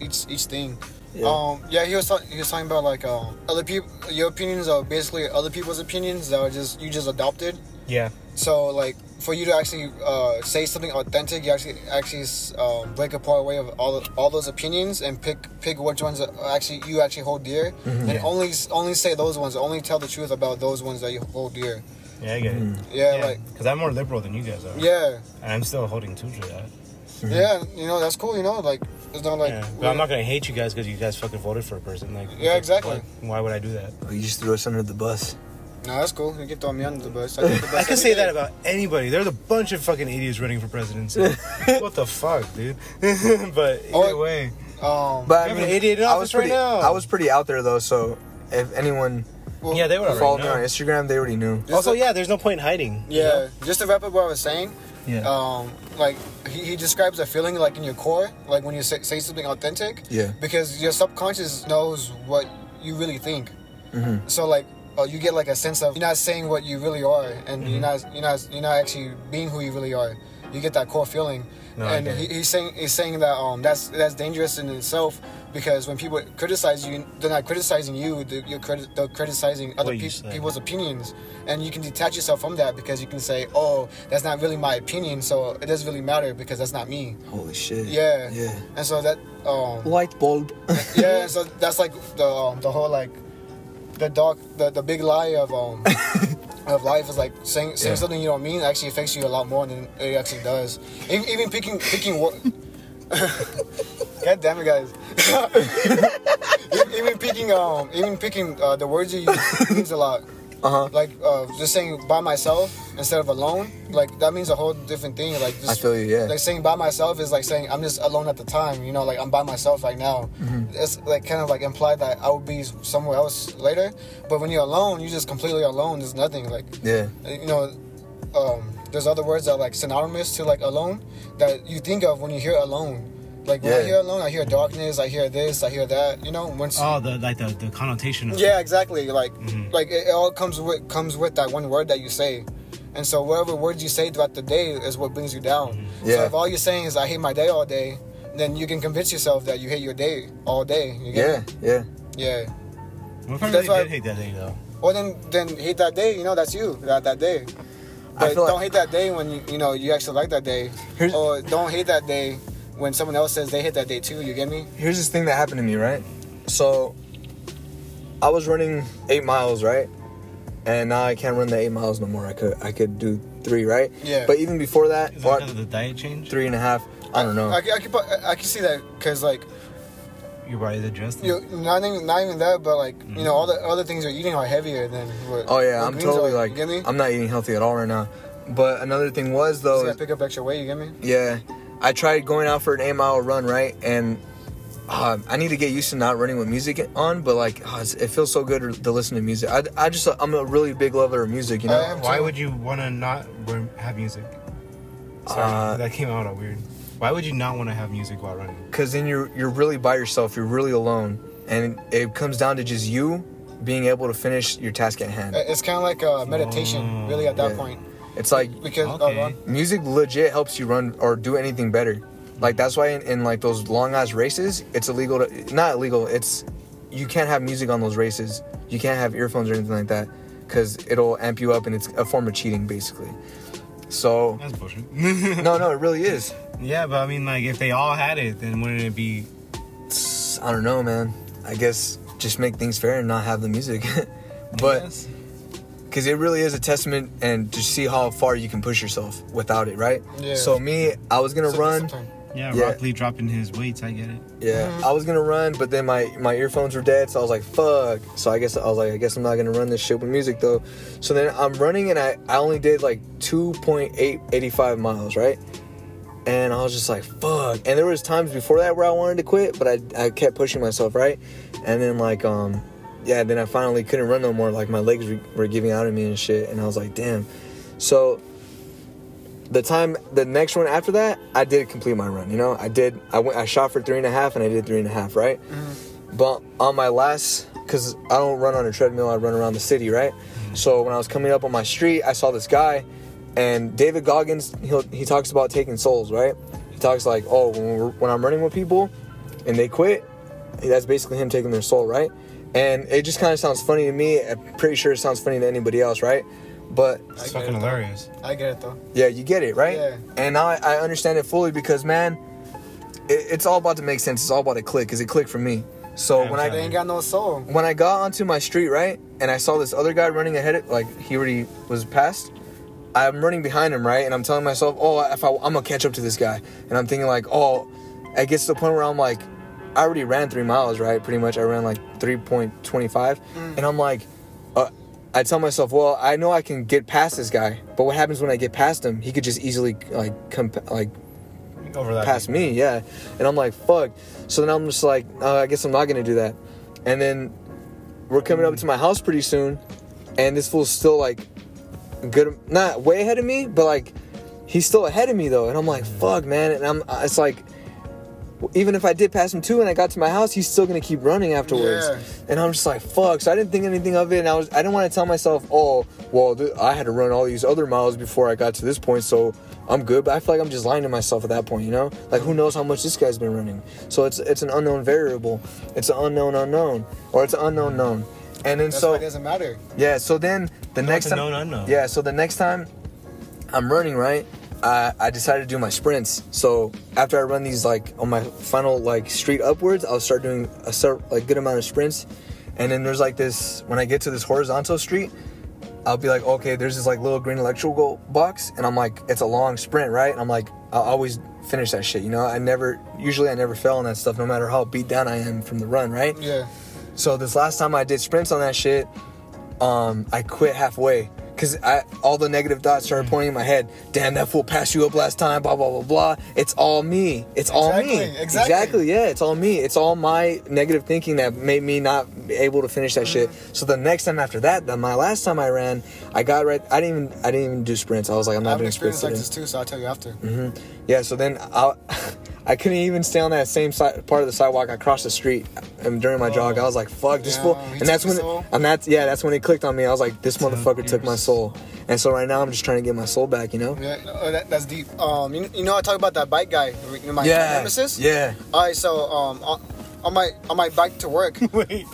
each each thing.
Yeah.
Um, yeah, he was he was talking about like um, other people. Your opinions are basically other people's opinions that are just you just adopted.
Yeah.
So like for you to actually uh, say something authentic, you actually actually um, break apart away of all all those opinions and pick pick which ones actually you actually hold dear,
Mm-hmm.
and only only say those ones. Only tell the truth about those ones that you hold dear.
Yeah, I get it.
Yeah, like
because I'm more liberal than you guys are.
yeah,
and I'm still holding true to that.
yeah. You know that's cool. You know like it's not like
yeah, but I'm not gonna hate you guys because you guys fucking voted for a person. Like,
Yeah, exactly.
Why, why would I do that?
Oh, you just threw us under the bus.
No, that's cool. You can throw me under the bus. I, the bus
I can say
day.
that about anybody. There's a bunch of fucking idiots running for presidency. what the fuck, dude? but either
Oh,
way,
Um,
But I
have an
mean,
idiot in
I was pretty,
right now.
I was pretty out there though. So if anyone
well,
yeah, they would already
followed me on Instagram, they already knew.
Just
Also,
to-
yeah, there's no point in hiding. you
Yeah,
know?
just to wrap up what I was saying.
Yeah.
Um, like he, he describes a feeling like in your core, like when you say, say something authentic.
Yeah.
Because your subconscious knows what you really think.
Mhm.
So like, uh, you get like a sense of you're not saying what you really are, and
Mm-hmm.
you're not you're not you're not actually being who you really are. You get that core feeling.
No,
and he, he's saying he's saying that um that's that's dangerous in itself because when people criticize you, they're not criticizing you. They're, you're criti- they're criticizing other
What you
peop
say.
people's opinions, and you can detach yourself from that because you can say, "Oh, that's not really my opinion, so it doesn't really matter because that's not me."
Holy shit.
Yeah,
Yeah.
And so that um
Light bulb.
yeah, so that's like the um, the whole like the dark the, the big lie of um of life is like saying saying
Yeah.
something you don't mean actually affects you a lot more than it actually does. Even, even picking picking what. God damn it, guys! even picking um even picking uh, the words you use means a lot.
Uh huh.
Like uh, just saying by myself instead of alone, like that means a whole different thing. Like just,
I feel you. Yeah.
like saying by myself is like saying I'm just alone at the time. You know, like I'm by myself right now.
Mm-hmm.
It's like kind of like implied that I would be somewhere else later. But when you're alone, you're just completely alone. There's nothing like
yeah.
you know. Um, there's other words that are like synonymous to like alone that you think of when you hear alone. Like when I
Yeah.
hear alone, I hear darkness. I hear this. I hear that. You know, once.
Oh, the like the, the connotation of
Yeah, exactly. Like,
Mhm.
like it, it all comes with comes with that one word that you say, and so whatever words you say throughout the day is what brings you down. So
Yeah.
if all you're saying is "I hate my day all day," then you can convince yourself that you hate your day all day. You
Yeah.
get
Yeah.
me? yeah.
What if I
That's
really
why-
did hate that day though?
Well, then then hate that day. You know, that's you that that day. But don't
like-
hate that day when you you know you actually like that day, or don't hate that day when someone else says they hit that day too. You get me?
Here's this thing that happened to me, right? So, I was running eight miles, right? And now I can't run the eight miles no more. I could, I could do three, right?
Yeah.
But even before that,
Is that
what,
because of the diet change?
three and a half. I don't know.
I, can- I can put- I can see that because like
Your body's adjusting.
you not even not even that, but like you know all mm-hmm. the other things you're eating are heavier than what.
Oh yeah,
what
I'm
greens
totally
are,
like,
You get me?
I'm not eating healthy at all right now. But another thing was
Just
though,
gotta pick up extra weight. You get me?
yeah, I tried going out for an eight mile run, right? And uh, I need to get used to not running with music on, but like uh, it feels so good to listen to music. I, I just I'm a really big lover of music, you know.
I am
Why would you want to not have music? Sorry,
Uh,
that came out all weird. Why would you not want to have music while running?
because then you're you're really by yourself you're really alone and it comes down to just you being able to finish your task at hand
It's kind of like a meditation, really, at that
Yeah.
point.
It's like
Because
Okay.
music legit helps you run or do anything better Like that's why in, in like those long ass races, it's illegal to not illegal. It's you can't have music on those races. You can't have earphones or anything like that because it'll amp you up and it's a form of cheating basically. So
That's bullshit.
no, no, it really is.
yeah, but I mean, like, if they all had it, then wouldn't it be?
I don't know, man. I guess just make things fair and not have the music. but
Yes.
Because it really is a testament and to see how far you can push yourself without it, right?
Yeah.
So me, I was gonna
So
run.
discipline.
yeah,
Yeah.
Rock Lee dropping his weights, I get it.
Yeah,
Mm-hmm.
I was gonna run, but then my my earphones were dead, so I was like, "Fuck!" So I guess I was like, "I guess I'm not gonna run this shit with music though." So then I'm running, and I I only did like 2.885 miles, right? And I was just like, "Fuck!" And there was times before that where I wanted to quit, but I I kept pushing myself, right? And then like um, yeah, then I finally couldn't run no more. Like my legs were, were giving out on me and shit, and I was like, "Damn." So the time the next one after that i did complete my run you know? I did i went i shot for three and a half and i did three and a half right? Mm-hmm. But on my last because i don't run on a treadmill i run around the city right? Mm-hmm. So when i was coming up on my street i saw this guy and david goggins he he talks about taking souls right? He talks like oh when, we're, when i'm running with people and they quit that's basically him taking their soul right and it just kind of sounds funny to me i'm pretty sure it sounds funny to anybody else right but
It's fucking
it,
hilarious.
I get it though.
yeah, you get it, right?
Yeah.
And I, I understand it fully because, man, it, it's all about to make sense. It's all about to click because it clicked for me. So
Yeah,
when I
ain't got no soul.
when I got onto my street, right, and I saw this other guy running ahead, of, like he already was past. I'm running behind him, right, and I'm telling myself, oh, if I, I'm gonna catch up to this guy, and I'm thinking like, oh, it gets to the point where I'm like, I already ran three miles, right? Pretty much, I ran like 3.25, and I'm like, uh, I tell myself, well, I know I can get past this guy, but what happens when I get past him? He could just easily like come like
Over that.
past me, yeah. And I'm like, fuck. So then I'm just like, uh, I guess I'm not gonna do that. And then we're coming up to my house pretty soon, and this fool's still like good, not way ahead of me, but like he's still ahead of me though. And I'm like, fuck, man. And I'm, it's like, even if I did pass him too, and I got to my house, he's still gonna keep running afterwards.
Yeah.
And I'm just like, fuck. So I didn't think anything of it, and I was, I didn't want to tell myself, oh, well, th- I had to run all these other miles before I got to this point, so I'm good. But I feel like I'm just lying to myself at that point, you know? Like, who knows how much this guy's been running? So it's, it's an unknown variable. It's an unknown unknown, or it's an unknown known. And then
That's
so
why it doesn't matter.
yeah, so then the next
a
time,
known unknown.
yeah, so the next time I'm running, right? I, I decided to do my sprints. So after I run these like on my final like street upwards, I'll start doing a start like good amount of sprints, and then there's like this when I get to this horizontal street, I'll be like, okay, there's this like little green electrical box, and I'm like, it's a long sprint, right? And I'm like, I'll always finish that shit, you know. I never usually I never fail on that stuff, no matter how beat down I am from the run, right?
Yeah.
So this last time I did sprints on that shit, um, I quit halfway because I all the negative thoughts started pointing in my head. Damn, that fool passed you up last time. Blah blah blah blah. It's all me. It's all me.
Exactly, exactly.
Yeah, it's all me. It's all my negative thinking that made me not able to finish that shit.
Mm-hmm.
So the next time after that, then my last time I ran, I got right. I didn't even I didn't even do sprints. I was like, I'm
I
not
have
doing sprints
experience like
today.
this too, so I'll tell you after.
Mm-hmm. Yeah, so then I I couldn't even stay on that same side, part of the sidewalk. I crossed the street and during my jog. I was like, "Fuck this
Yeah,
fool!" And that's when,
soul?
and that's yeah, that's when it clicked on me. I was like, "This motherfucker took my soul." And so right now, I'm just trying to get my soul back. You know?
Yeah, oh, that, that's deep. Um, you, you know, I talk about that bike guy, you know, my
Yeah.
nemesis.
Yeah.
All right, so um, on, on my on my bike to work.
Wait.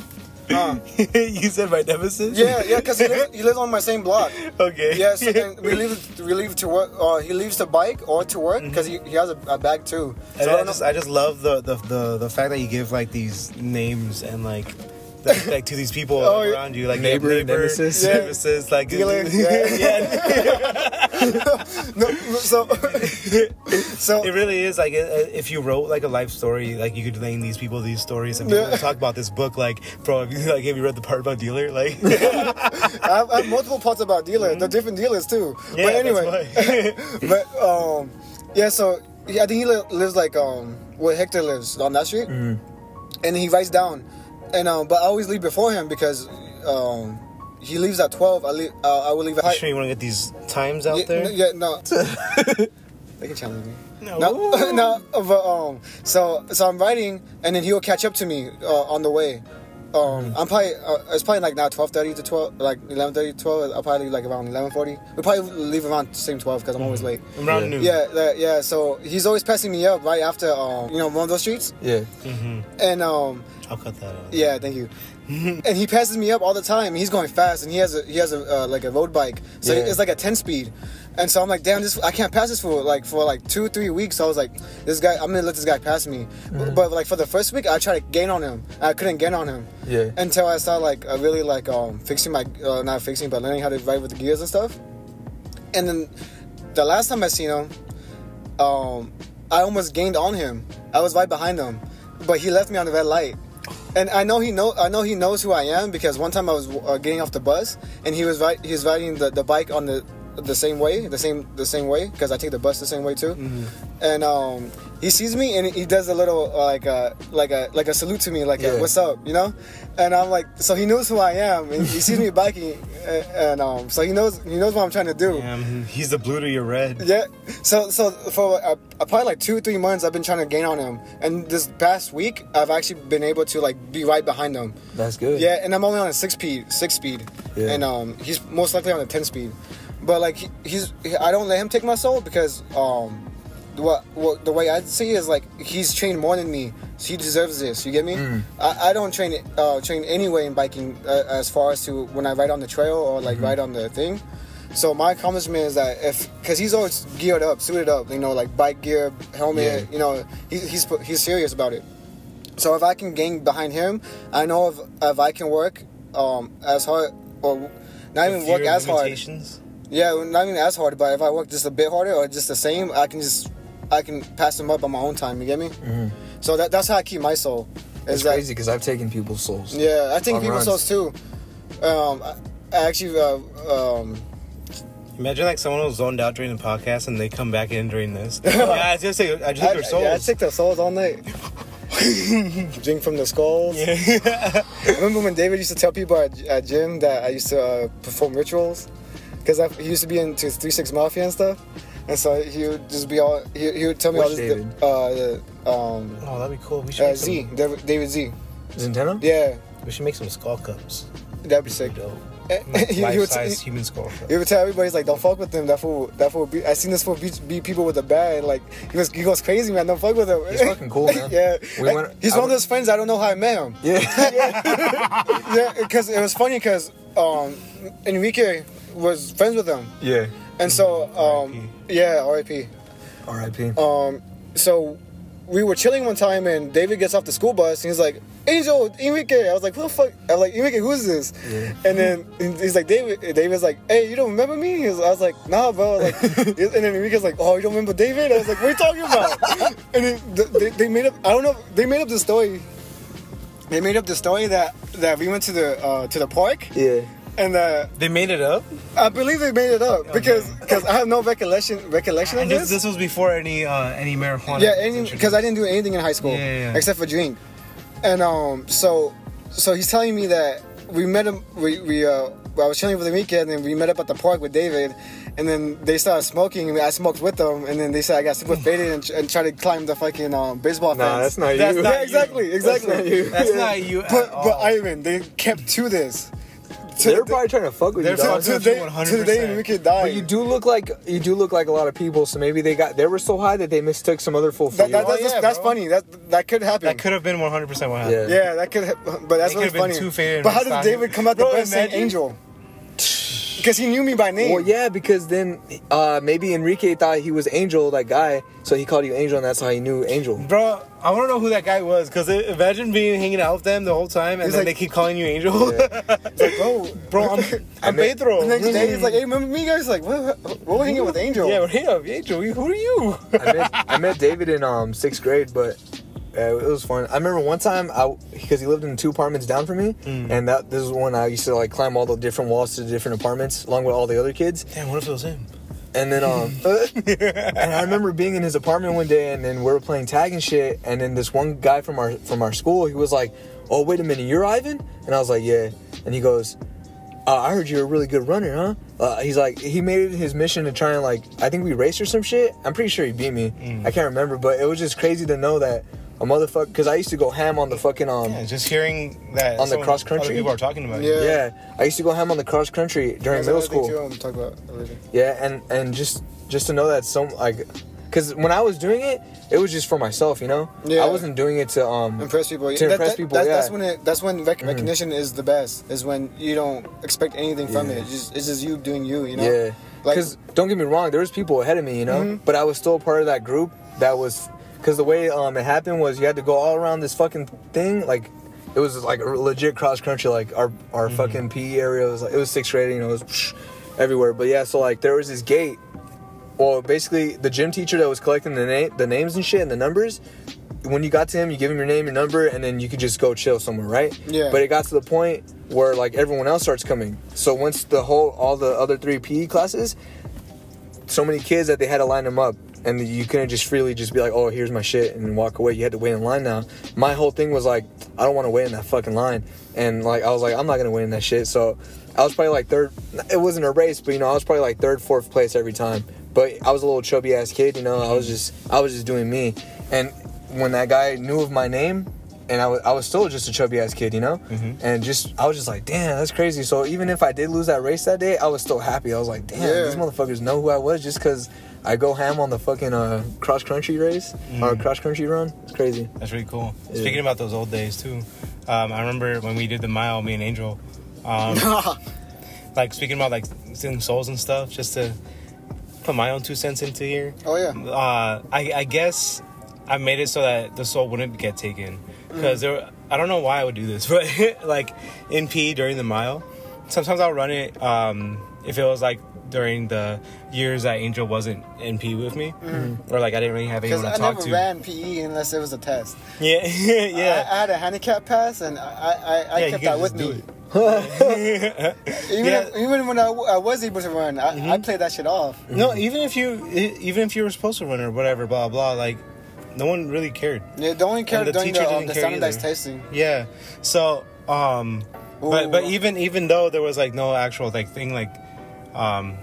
You said my nemesis?
yeah, yeah, because he lives, he lives on my same block.
Okay.
Yeah, so then we leave we leave to work. Uh, he leaves the bike or to work because he, he has a, a bag too.
And
So I
I just,
know-
I just love the, the, the, the fact that you give like these names and like, like, like to these people
Oh,
around you, like
Neighbor,
you have
nemesis.
Yeah.
nemesis, like
Dealer,
yeah.
no, so so
It really is like uh, if you wrote like a life story, like you could name these people these stories, and people
Yeah.
talk about this book. Like, bro, have you, like have you read the part about dealer? Like,
I have, I have multiple parts about dealer. They're different dealers too.
Mm-hmm. Yeah,
but anyway, but um, yeah. So yeah, I think he li- lives like um where Hector lives on that street,
Mm-hmm.
and he writes down, and um, but I always leave before him because um he leaves at twelve. I leave. Uh, I will leave at.
you sure you want to get these times out
yeah,
there?
no, yeah, no. they can challenge me.
No.
No, no, but um, so so I'm writing, and then he'll catch up to me uh, on the way, Um, I'm probably uh, it's probably like now 12:30 to 12, like 11:30 to 12. I'll probably leave like around 11:40. We probably leave around the same 12 because I'm always late.
Around
Yeah.
noon.
Yeah, that, yeah. So he's always passing me up right after um, you know one of those streets,
Yeah.
and um,
I'll cut that out.
yeah, thank you. and he passes me up all the time. He's going fast, and he has a he has a uh, like a road bike, so
Yeah.
it's like a 10 speed. And so I'm like, damn, this I can't pass this for like for like two three weeks. So I was like, this guy, I'm gonna let this guy pass me. But, but, like for the first week, I tried to gain on him. I couldn't gain on him.
Yeah.
Until I started like uh, really like um fixing my uh, not fixing but learning how to ride with the gears and stuff. And then the last time I seen him, um, I almost gained on him. I was right behind him, but he left me on the red light. And I know he know I know he knows who I am because one time I was uh, getting off the bus and he was right he was riding the, the bike on the the same way the same the same way because I take the bus the same way too. And um, he sees me and he does a little uh, like a like a like a salute to me like a, what's up you know. And I'm like so he knows who I am and he sees me biking and, and um so he knows he knows what I'm trying to do.
Um, he's the blue to your red.
Yeah. So so for uh, uh, probably like two three months, I've been trying to gain on him, and this past week, I've actually been able to like be right behind him.
That's good.
Yeah, and I'm only on a six speed, six speed,
Yeah.
and um, he's most likely on a ten speed. But like he, he's, he, I don't let him take my soul because um, what, what the way I see it is like he's trained more than me, so he deserves this. You get me?
Mm.
I, I don't train uh, train anyway in biking uh, as far as to when I ride on the trail or like
Mm-hmm.
ride on the thing. So my accomplishment is that if because he's always geared up, suited up, you know, like bike gear, helmet,
Yeah.
you know, he, he's he's serious about it. So if I can gain behind him, I know if, if I can work um, as hard or not even work as hard. Yeah, not even as hard, but if I work just a bit harder or just the same, I can just I can pass them up on my own time. You get me? So that, that's how I keep my soul.
It's
Is that-
crazy because I've taken people's souls.
Yeah, I think
On
people's
runs.
souls too. Um, I, I actually uh, um,
Imagine like someone was zoned out during the podcast and they come back in during this. yeah, I just say I just
I,
took their souls.
yeah, I take their souls all night. Drink from the skulls. I remember when David used to tell people at, at gym that I used to uh, perform rituals because he used to be into Three Six Mafia and stuff, and so he would just be all he, he would tell me all this.
David?
Uh, the, um,
Oh, that'd be cool. We should
uh,
make
Z,
some,
David, David Z.
Zenteno?
Yeah,
we should make some skull cups.
that'd be sick.
Dope.
he, he
Life
would,
size
he,
human skull cup.
he would tell everybody, he's like, "Don't fuck with him. That fool, that fool. Be, I seen this fool beat, beat people with a bat. Like he was, he goes crazy, man. Don't fuck with him.
He's fucking cool, man.
yeah,
We
Like,
went-
he's
I
one of those friends I don't know how I met him.
Yeah.
yeah, because it was funny because um, Enrique was friends with him,
yeah.
And so um, yeah, R.I.P.
R.I.P.
Um, so we were chilling one time, and David gets off the school bus, and he's like, "Angel, Enrique." I was like, "Who the fuck?" I'm like, "Enrique, who's this?"
Yeah.
And then he's like, "David." David's like, "Hey, you don't remember me?" I was like, "Nah, bro." Like, and then Enrique's like, "Oh, you don't remember David?" I was like, "What are you talking about?" and then they, they made up. I don't know. They made up the story. They made up the story that that we went to the uh, to the park,
Yeah.
And uh,
They made it up.
I believe they made it up because because I have no recollection recollection of
this,
this.
this was before any uh, any marijuana.
Yeah, because I didn't do anything in high school
Yeah, yeah, yeah.
except for drink. And um, so so he's telling me that we met him. We we uh, I was chilling with Enrique, and we met up at the park with David, and then they started smoking, and I smoked with them, and then they said I got super faded and, and tried to climb the fucking um, baseball
Nah,
fence.
that's not you.
That's
you.
not
yeah, exactly, exactly.
not you.
That's not you.
But but Ivan, they kept to this. To
They're
the-
probably trying to fuck with you,
to,
dog.
to the
fucking
to the day
100%.
Enrique died.
But you do look like you do look like a lot of people, so maybe they got they were so high that they mistook some other fool for
that,
you.
that,
Oh,
that's,
yeah,
that's funny. That that could happen.
that could have been 100 percent what happened.
Yeah.
Yeah, that could. Ha- but that's
They
really funny.
too faded
but how
and
did. David come out the best saying
imagine-
Angel? Because he knew me by name.
Well, yeah, because then uh, maybe Enrique thought he was Angel, that guy, so he called you Angel, and that's how he knew Angel.
Bro, I want to know who that guy was because imagine being hanging out with them the whole time and
He's
then
like-
they keep calling you Angel.
It's like, bro,
Bro, I'm, I'm
met-
Pedro.
The next day, he's like, hey, remember me, guys? Like, what? What we hanging with Angel?
yeah, hey up, Angel. Who are you?
I met I met David in um sixth grade, but uh, it was fun. I remember one time I because he lived in two apartments down from me,
Mm.
and that this is when I used to like climb all the different walls to the different apartments along with all the other kids.
Damn, what if it was him?
And then um and I remember being in his apartment one day and then we were playing tag and shit and then this one guy from our from our school he was like, "Oh, wait a minute, you're Ivan?" And I was like, "Yeah." And he goes, uh, "I heard you're a really good runner, huh?" Uh, he's like, he made it his mission to try and like, I think we raced or some shit. I'm pretty sure he beat me. I can't remember, but it was just crazy to know that a motherfucker. Because I used to go ham on the fucking um.
Yeah, just hearing that
On the cross-country?
other people are talking about it.
Yeah.
Yeah, I used to go ham on the cross country during
That's
middle school.
Too, I'm talk about later.
Yeah, and and just just to know that some like, cause when I was doing it, it was just for myself, you know.
Yeah.
I wasn't doing it to um.
Impress people.
To
That-
impress
that-
people,
That's,
yeah.
that's when it. That's when rec- recognition is the best. Is when you don't expect anything from
Yeah.
it. It's just, it's just you doing you. You know.
Yeah.
Like-
Because don't get me wrong, there was people ahead of me, you know,
Mhm.
but I was still a part of that group that was. Because the way um it happened was you had to go all around this fucking thing, like. It was like a legit cross country, like our our fucking PE area was like it was sixth grade, you know, it was psh, everywhere. But yeah, so like there was this gate. Well, basically the gym teacher that was collecting the name, the names and shit and the numbers. When you got to him, you give him your name, your number, and then you could just go chill somewhere, right?
Yeah.
But it got to the point where like everyone else starts coming. So once the whole all the other three PE classes, so many kids that they had to line them up and you couldn't just freely just be like oh here's my shit and walk away. You had to wait in line now. My whole thing was like i don't want to wait in that fucking line. And like i was like i'm not gonna wait in that shit. So i was probably like third it wasn't a race but you know i was probably like third fourth place every time. But i was a little chubby ass kid you know i was just i was just doing me. And when that guy knew of my name and I was, I was still just a chubby ass kid, you know? And just, I was just like, damn, that's crazy. So even if I did lose that race that day, I was still happy. I was like, damn,
Yeah.
these motherfuckers know who I was just because I go ham on the fucking uh, cross country race or cross country run. It's crazy.
That's really cool.
Yeah.
Speaking about those old days too, um, I remember when we did the mile, me and Angel, um, like speaking about like seeing souls and stuff, just to put my own two cents into here.
oh yeah.
Uh, I, I guess I made it so that the soul wouldn't get taken because there. I don't know why I would do this, but like in P during the mile, sometimes I'll run it. Um, if it was like during the years that Angel wasn't in P with me, or like I didn't really have anyone
I talk
to I
never ran PE unless it was a test.
Yeah, yeah.
I, I had a handicap pass, and I I, I
Yeah,
kept that with me. Even
Yeah.
if, even when I, I, was able to run, I, I played that shit off.
No, even if you even if you were supposed to run or whatever, blah blah, like no one really cared.
Yeah, the only care
And the
during
teacher
the, um,
didn't
the
care
standardized
either.
testing.
Yeah. So, um, but but even even though there was like no actual like thing like, um,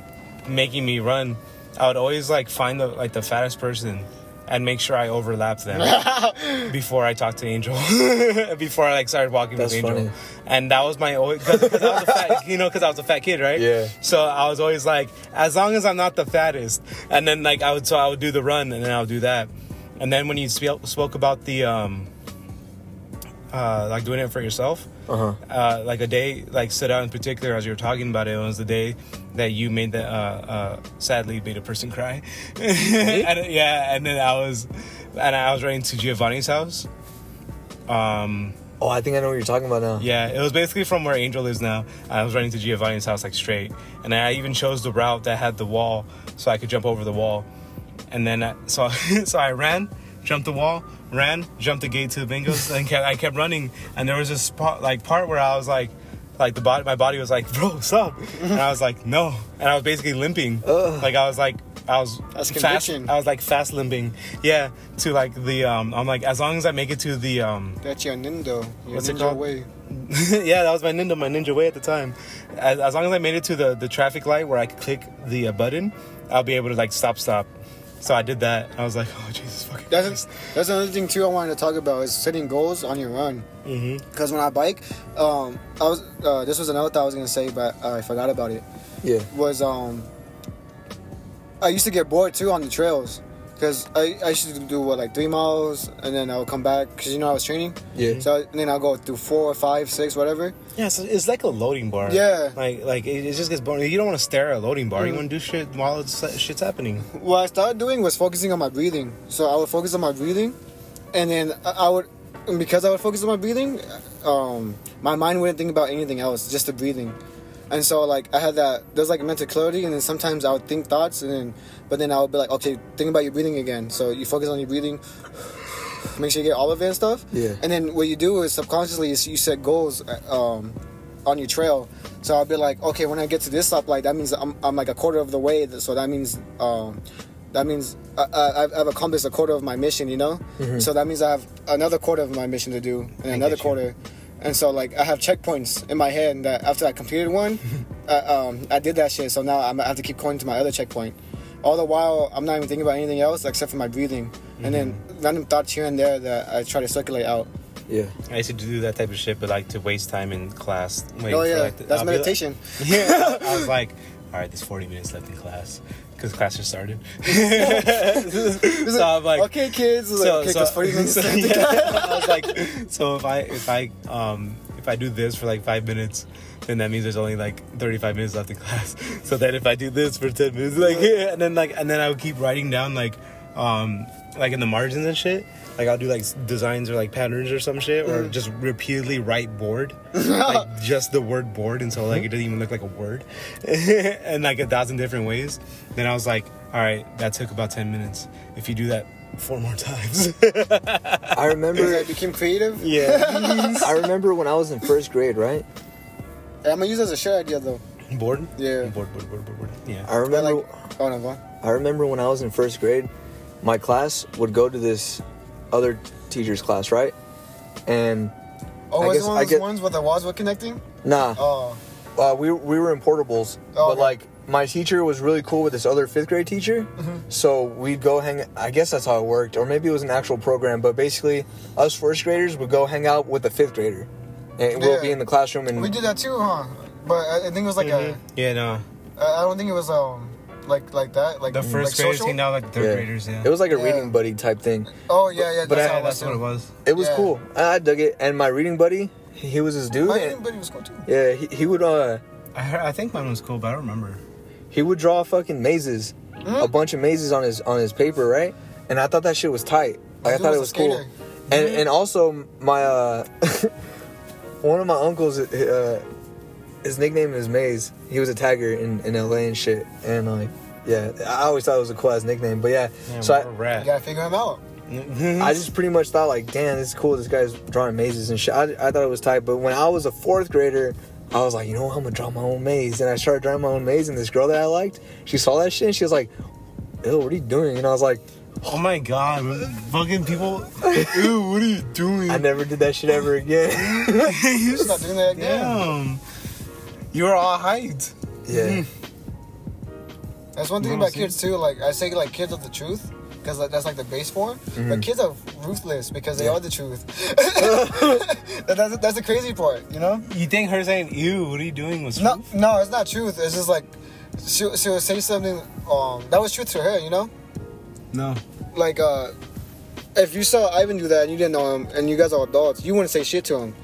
making me run, I would always like find the like the fattest person and make sure I overlap them before I talked to Angel. before I like started walking
That's
with Angel,
funny.
and that was my always because I was a fat you know because I was a fat kid right
Yeah.
So I was always like as long as I'm not the fattest, and then like I would so I would do the run and then I'll do that, and then when you spoke spoke about the um. Uh, like doing it for yourself,
Uh huh.
uh, like a day like stood out in particular as you were talking about it, it was the day that you made the uh, uh, sadly made a person cry and, yeah and then i was and i was running to giovanni's house um
Oh, I think I know what you're talking about now.
yeah it was basically from where angel is now i was running to giovanni's house like straight and i even chose the route that had the wall so i could jump over the wall and then I, so so i ran jumped the wall ran jumped the gate to the bingos and kept, i kept running and there was this spot like part where i was like like the body my body was like bro stop and i was like no and i was basically limping
Ugh.
like i was like i was
That's
fast
conviction.
i was like fast limping yeah to like the um i'm like as long as i make it to the um
That's your Nindo. Your
What's it
ninja
called?
way.
yeah, that was my ninja, my ninja way at the time. As, as long as I made it to the, the traffic light where I could click the uh, button, I'll be able to like stop, stop. So I did that. I was like, oh Jesus fucking.
That's that's another thing too. I wanted to talk about is setting goals on your run. Because when I bike, um, I was uh, this was another thing I was gonna say, but uh, I forgot about it.
Yeah.
Was um, I used to get bored too on the trails. Because I, I used to do what like three miles and then I would come back because you know I was training.
Yeah.
So and then I'll go through four, five, six, whatever.
Yeah, so it's like a loading bar.
Yeah.
Like like it, it just gets boring. You don't want to stare at a loading bar. You want to do shit while it's, shit's happening.
What I started doing was focusing on my breathing. So I would focus on my breathing, and then I I would, because I would focus on my breathing, um, my mind wouldn't think about anything else, just the breathing. And so like I had that, there's like mental clarity, and then sometimes I would think thoughts, and then, but then I would be like, okay, think about your breathing again. So you focus on your breathing, make sure you get all of it and stuff.
Yeah.
And then what you do is subconsciously is you set goals, um, on your trail. So I'll be like, okay, when I get to this stoplight, that means I'm, I'm like a quarter of the way. So that means, um, that means I, I, I've accomplished a quarter of my mission, you know. So that means I have another quarter of my mission to do, and another
quarter. you.
Quarter. And so like I have checkpoints in my head that after I completed one, uh, um, I did that shit. So now I'm, I have to keep going to my other checkpoint. all the while I'm not even thinking about anything else except for my breathing, and then
Mm-hmm.
random thoughts here and there that I try to circulate out.
Yeah.
I used to do that type of shit, but like to waste time in class. Waiting
oh
for,
yeah,
like, the-
that's
I'll be like-
meditation.
yeah, I was like, all right, there's 40 minutes left in class because class just started. so I'm like,
okay, kids. Like,
so,
okay,
so,
'cause 40 minutes.
so, yeah, I was like, so if I if I um if I do this for like five minutes, then that means there's only like 35 minutes left in class. So then if I do this for 10 minutes, like yeah, and then like and then I would keep writing down like um like in the margins and shit. Like I'll do like designs or like patterns or some shit, or
Mm.
just repeatedly write board, like just the word board, until like it doesn't even look like a word, and like a thousand different ways. Then I was like, all right, that took about ten minutes. If you do that four more times,
I remember.
I became creative.
yeah,
I remember when I was in first grade, right?
I'm gonna use it as a share idea though.
board,
Yeah.
board, board, board, board, board. yeah.
I remember.
like, oh no, go on.
I remember when I was in first grade, my class would go to this other teacher's class, right? And
Oh,
I
was
guess
one of those
get-
ones where the walls were connecting?
nah,
Oh,
uh, we we were in portables,
Oh,
but
okay.
like my teacher was really cool with this other fifth grade teacher,
Mm-hmm.
so we'd go hang. I guess that's how it worked, or maybe it was an actual program. But basically, us first graders would go hang out with the fifth grader, and we'll be in the classroom and
we did that too, huh? But I, I think it was like
Mhm. Yeah, no.
I don't think it was um like like that. Like
The first
like
graders
social?
came down like the third
yeah.
graders. Yeah,
It was like a
Yeah.
reading buddy type thing.
Oh yeah, yeah.
But
That's
I-
how
that's what it was.
It was
Yeah.
cool. I I dug it, and my reading buddy, he was this dude.
My
and-
buddy was cool too.
yeah, he, he would uh
I heard, I think mine was cool, but I don't remember.
he would draw fucking mazes,
Hmm?
a bunch of mazes on his on his paper, right? And I thought that shit was tight. Like, I
Dude
thought it
was
was
a
cool.
skater.
And and also my uh one of my uncles uh his nickname is Maze. He was a tagger in, in LA and shit. And like yeah, I always thought it was a cool ass nickname. But yeah,
Yeah,
so I,
You gotta figure him out.
I just pretty much thought like, damn, this is cool. This guy's drawing mazes and shit. I, I thought it was tight. But when I was a fourth grader, I was like, you know what? I'm gonna draw my own maze. And I started drawing my own maze. And this girl that I liked, she saw that shit and she was like, ew, what are you doing? And I was like,
oh my god, fucking people. Ew, what are you doing?
I never did that shit ever again.
you
Stop doing that again.
Damn. You were all hyped.
yeah.
That's one thing
You
about kids too. Like I say, like kids are the truth because like, that's like the base form.
Mm-hmm.
But kids are ruthless because they are the truth. That's that's the crazy part, you know.
You think her saying "ew, what are you doing" was
No,
truth?
no, it's not truth. It's just like she she would say something um that was truth to her, you know.
No.
Like uh, if you saw Ivan do that and you didn't know him and you guys are adults, you wouldn't say shit to him,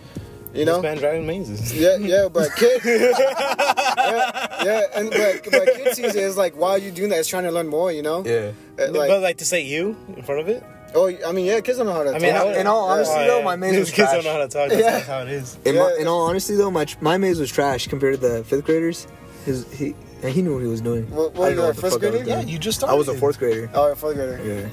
you know.
This man driving mazes.
Yeah, yeah, but kid, yeah, yeah, and but, but kid sees it as like, why are you doing that? It's trying to learn more, you know.
Yeah.
Uh,
but
Like,
like to say "you" in front of it.
oh, I mean, yeah, kids don't know how to.
I mean,
talk.
in all honesty,
Oh,
though, my maze was
These kids
trash.
don't know how to talk. That's,
Yeah.
that's how it is.
In, my, in all honesty, though, my my maze was trash compared to the fifth graders. His he and he knew what he was doing.
What-
I
what,
didn't know
you
what the
first
fuck I was
grader?
doing.
Yeah, you just started.
I was a fourth grader.
oh, a fourth grader.
Yeah.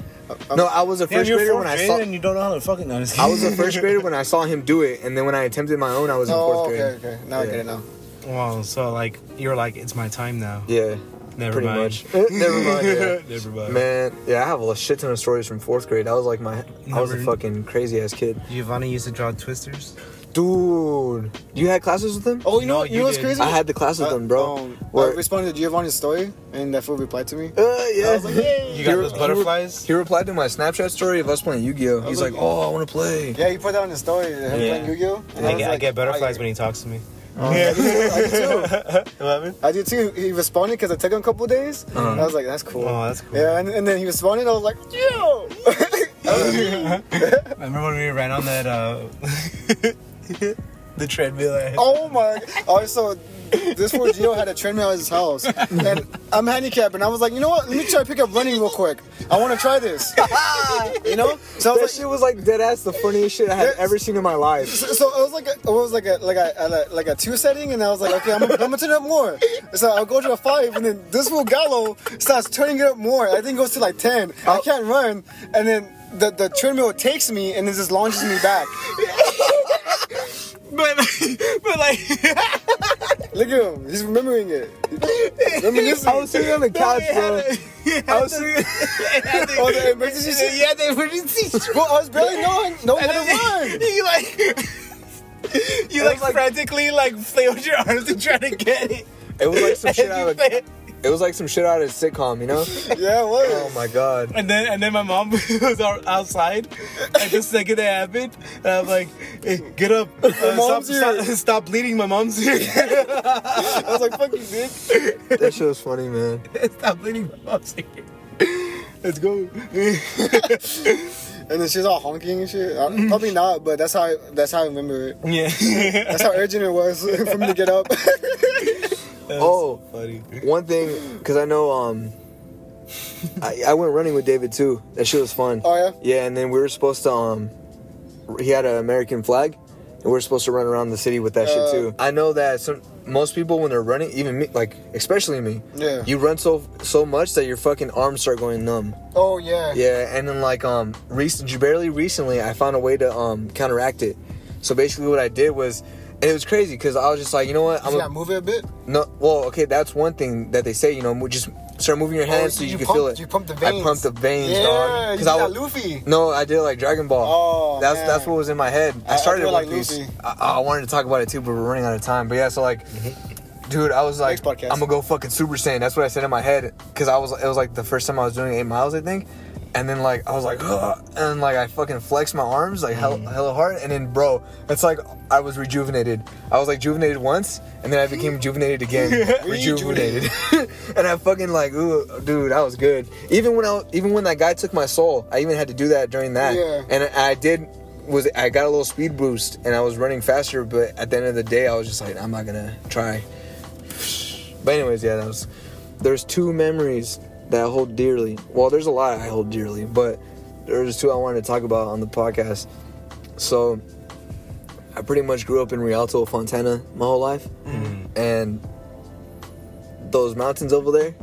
Um,
No, I was a
Damn,
first
you're
grader
fourth
when I
grade
saw.
and you don't know how to fucking understand.
I was a first grader when I saw him do it, and then when I attempted my own, I was in
Oh,
fourth
okay,
grade.
okay. Okay. Now I
Yeah.
get it now.
Wow, so like you're like it's my time now.
Yeah,
Never
pretty
mind.
much. Never mind. Yeah.
Never mind.
Man, yeah, I have a shit ton of stories from fourth grade. I was like my, I was a
Never-
fucking crazy ass kid,
Giovanni used to draw twisters.
Dude. You had classes with him?
Oh, you know,
No,
you
you
know what's
did.
crazy?
I had the class with
Uh,
him, bro.
Um,
Where-
I responded to Giovanni's story, and that fool replied to me.
Uh, yeah.
I was like, yay.
You got
He re-
those
he re-
butterflies.
He replied to my Snapchat story of us playing Yu-Gi-Oh. He's like,
like,
"Oh, I want to play."
Yeah, he put that on his story. Him
Yeah.
playing Yu-Gi-Oh. And
I,
was
get, I get butterflies
I-
when he talks to me.
Oh, I do too. I do too.
What happened?
I did too. He responded because it took him a couple days.
Uh-huh.
I was like, that's cool.
Oh, that's cool.
Yeah, and, and then he responded. I was like, yo.
I remember when we ran on that uh, the treadmill. I
oh my. Oh, so this fool Gio had a treadmill at his house, and I'm handicapped, and I was like, you know what? Let me try to pick up running real quick. I want to try this. you know? So I
That
was like,
shit was like dead ass the funniest shit I had
Yes.
ever seen in my life.
So, so it was like a, it was like a like a, a like a two setting, and I was like, okay, I'm, I'm gonna turn it up more. So I'll go to a five, and then this fool Gallo starts turning it up more. I think it goes to like ten. I oh. can't run, and then the the treadmill takes me and it just launches me back.
But but like
Look at him, he's remembering it. Reminiscing.
I was sitting on the couch, bro. I was sitting.
Oh, the emergency shit?
Yeah, the emergency. shit.
Bro, I was barely knowing know how to run.
you like you like,
was like-
frantically like flailed your arms to try to get it.
It was like some shit
And
I
you
would.
failed.
It was like some shit out of a sitcom, you know?
Yeah, it was.
oh my god.
And then and then my mom was out- outside, and the second it happened, and I'm like, hey, "Get up! Uh, stop,
here."
stop, stop bleeding! My mom's here!
I was like, fuck you, bitch.
That shit was funny, man.
stop bleeding! My mom's here! Let's go.
And then she's all honking and shit. Uh, Probably not, but that's how I, that's how I remember it.
yeah.
That's how urgent it was for me to get up.
Oh,
funny.
one thing, because I know um, I, I went running with David too. That shit was fun.
oh yeah.
Yeah, and then we were supposed to um, he had an American flag, and we were supposed to run around the city with that shit
Uh.
too. I know that some most people when they're running, even me, like especially me,
Yeah.
you run so so much that your fucking arms start going numb.
Oh yeah.
Yeah, and then like um, recent, barely recently, I found a way to um counteract it. So basically, what I did was, and it was crazy because I was just like, you know what, I'm
gotta move it a bit.
no, well, okay, that's one thing that they say. You know, just start moving your oh, hands
Oh,
so you,
you
can
pump-
feel it.
you pump the veins.
I pumped the veins,
Yeah,
dog.
you
'Cause
did
I was-
Luffy.
No, I did like Dragon Ball.
Oh,
that's
man.
that's what was in my head. I
I- I
started
feel like
One Piece. I, I wanted to talk about it too, but we're running out of time. But yeah, so like, mm-hmm. dude, I was like, I'm gonna go fucking Super Saiyan. That's what I said in my head because I was. It was like the first time I was doing eight miles, I think. And then like I was like, Ugh, and like I fucking flexed my arms like hell, mm. hella hard, and then bro, it's like I was rejuvenated. I was like rejuvenated once, and then I became rejuvenated again, rejuvenated, and I fucking like, ooh, dude, I was good. Even when I, even when that guy took my soul, I even had to do that during that,
Yeah.
and I did. Was I got a little speed boost and I was running faster, but at the end of the day, I was just like, I'm not gonna try. But anyways, yeah, that was. There's two memories that I hold dearly. Well, there's a lot I hold dearly, but there's two I wanted to talk about on the podcast. So, I pretty much grew up in Rialto, Fontana, my whole life, and those mountains over there.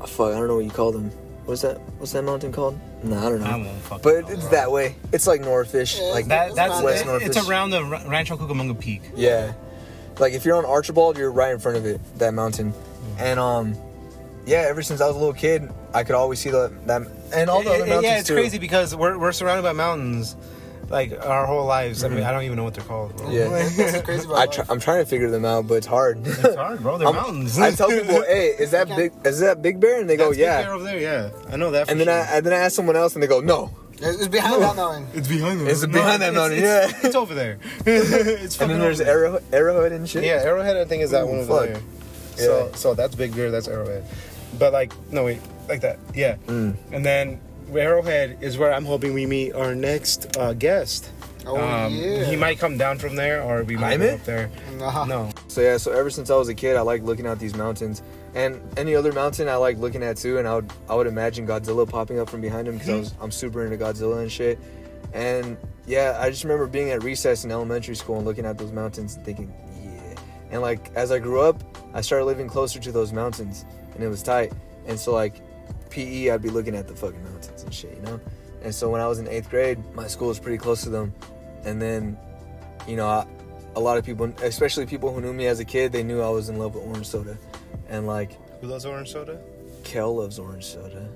Oh, fuck, I don't know what you call them. What's that? What's that mountain called? No, I don't know.
I
but
know,
it's
bro.
that way. It's like Northish,
Yeah,
like
That that's
West
it-
Northish.
it's around the Rancho Cucamonga Peak.
Yeah. Like if you're on Archibald, you're right in front of it, that mountain. And um yeah, ever since I was a little kid, I could always see the that and all the
Yeah,
other
yeah,
mountains
yeah, it's
too.
crazy because we're we're surrounded by mountains, like our whole lives. I mean, mm-hmm. I don't even know what they're called. Bro.
Yeah.
That's crazy about
I
life.
try, I'm trying to figure them out, but it's hard.
it's hard, bro. They're
I'm-
mountains.
I tell people, "Hey, is that big? Is that Big Bear?" And they go,
That's Big
"Yeah."
Bear over there. Yeah, I know that. For
And then
sure.
I and then I ask someone else, and they go, "No."
It's, it's behind that mountain.
It's behind them.
It's behind that mountain,
It's,
yeah.
it's over there. it's
And then there's
over there.
Arrow, Arrowhead and shit.
Yeah, Arrowhead. I think is that
Ooh,
one over
fuck.
there. So so that's Big Bear. That's Arrowhead. But like no wait, like that. Yeah.
Mm.
And then Arrowhead is where I'm hoping we meet our next uh, guest.
Oh
Um,
yeah.
He might come down from there, or we might
Jaime?
go up there.
Nah.
No.
So yeah, so ever since I was a kid, I like looking at these mountains, and any other mountain I like looking at too. And I would I would imagine Godzilla popping up from behind him because I was I'm super into Godzilla and shit. And yeah, I just remember being at recess in elementary school and looking at those mountains and thinking, yeah. And like as I grew up, I started living closer to those mountains, and it was tight. And so like PE, I'd be looking at the fucking mountains and shit, you know. And so when I was in eighth grade, my school was pretty close to them, and then, you know, I, a lot of people, especially people who knew me as a kid, they knew I was in love with orange soda, and like
Who loves orange soda?
Kel loves orange soda.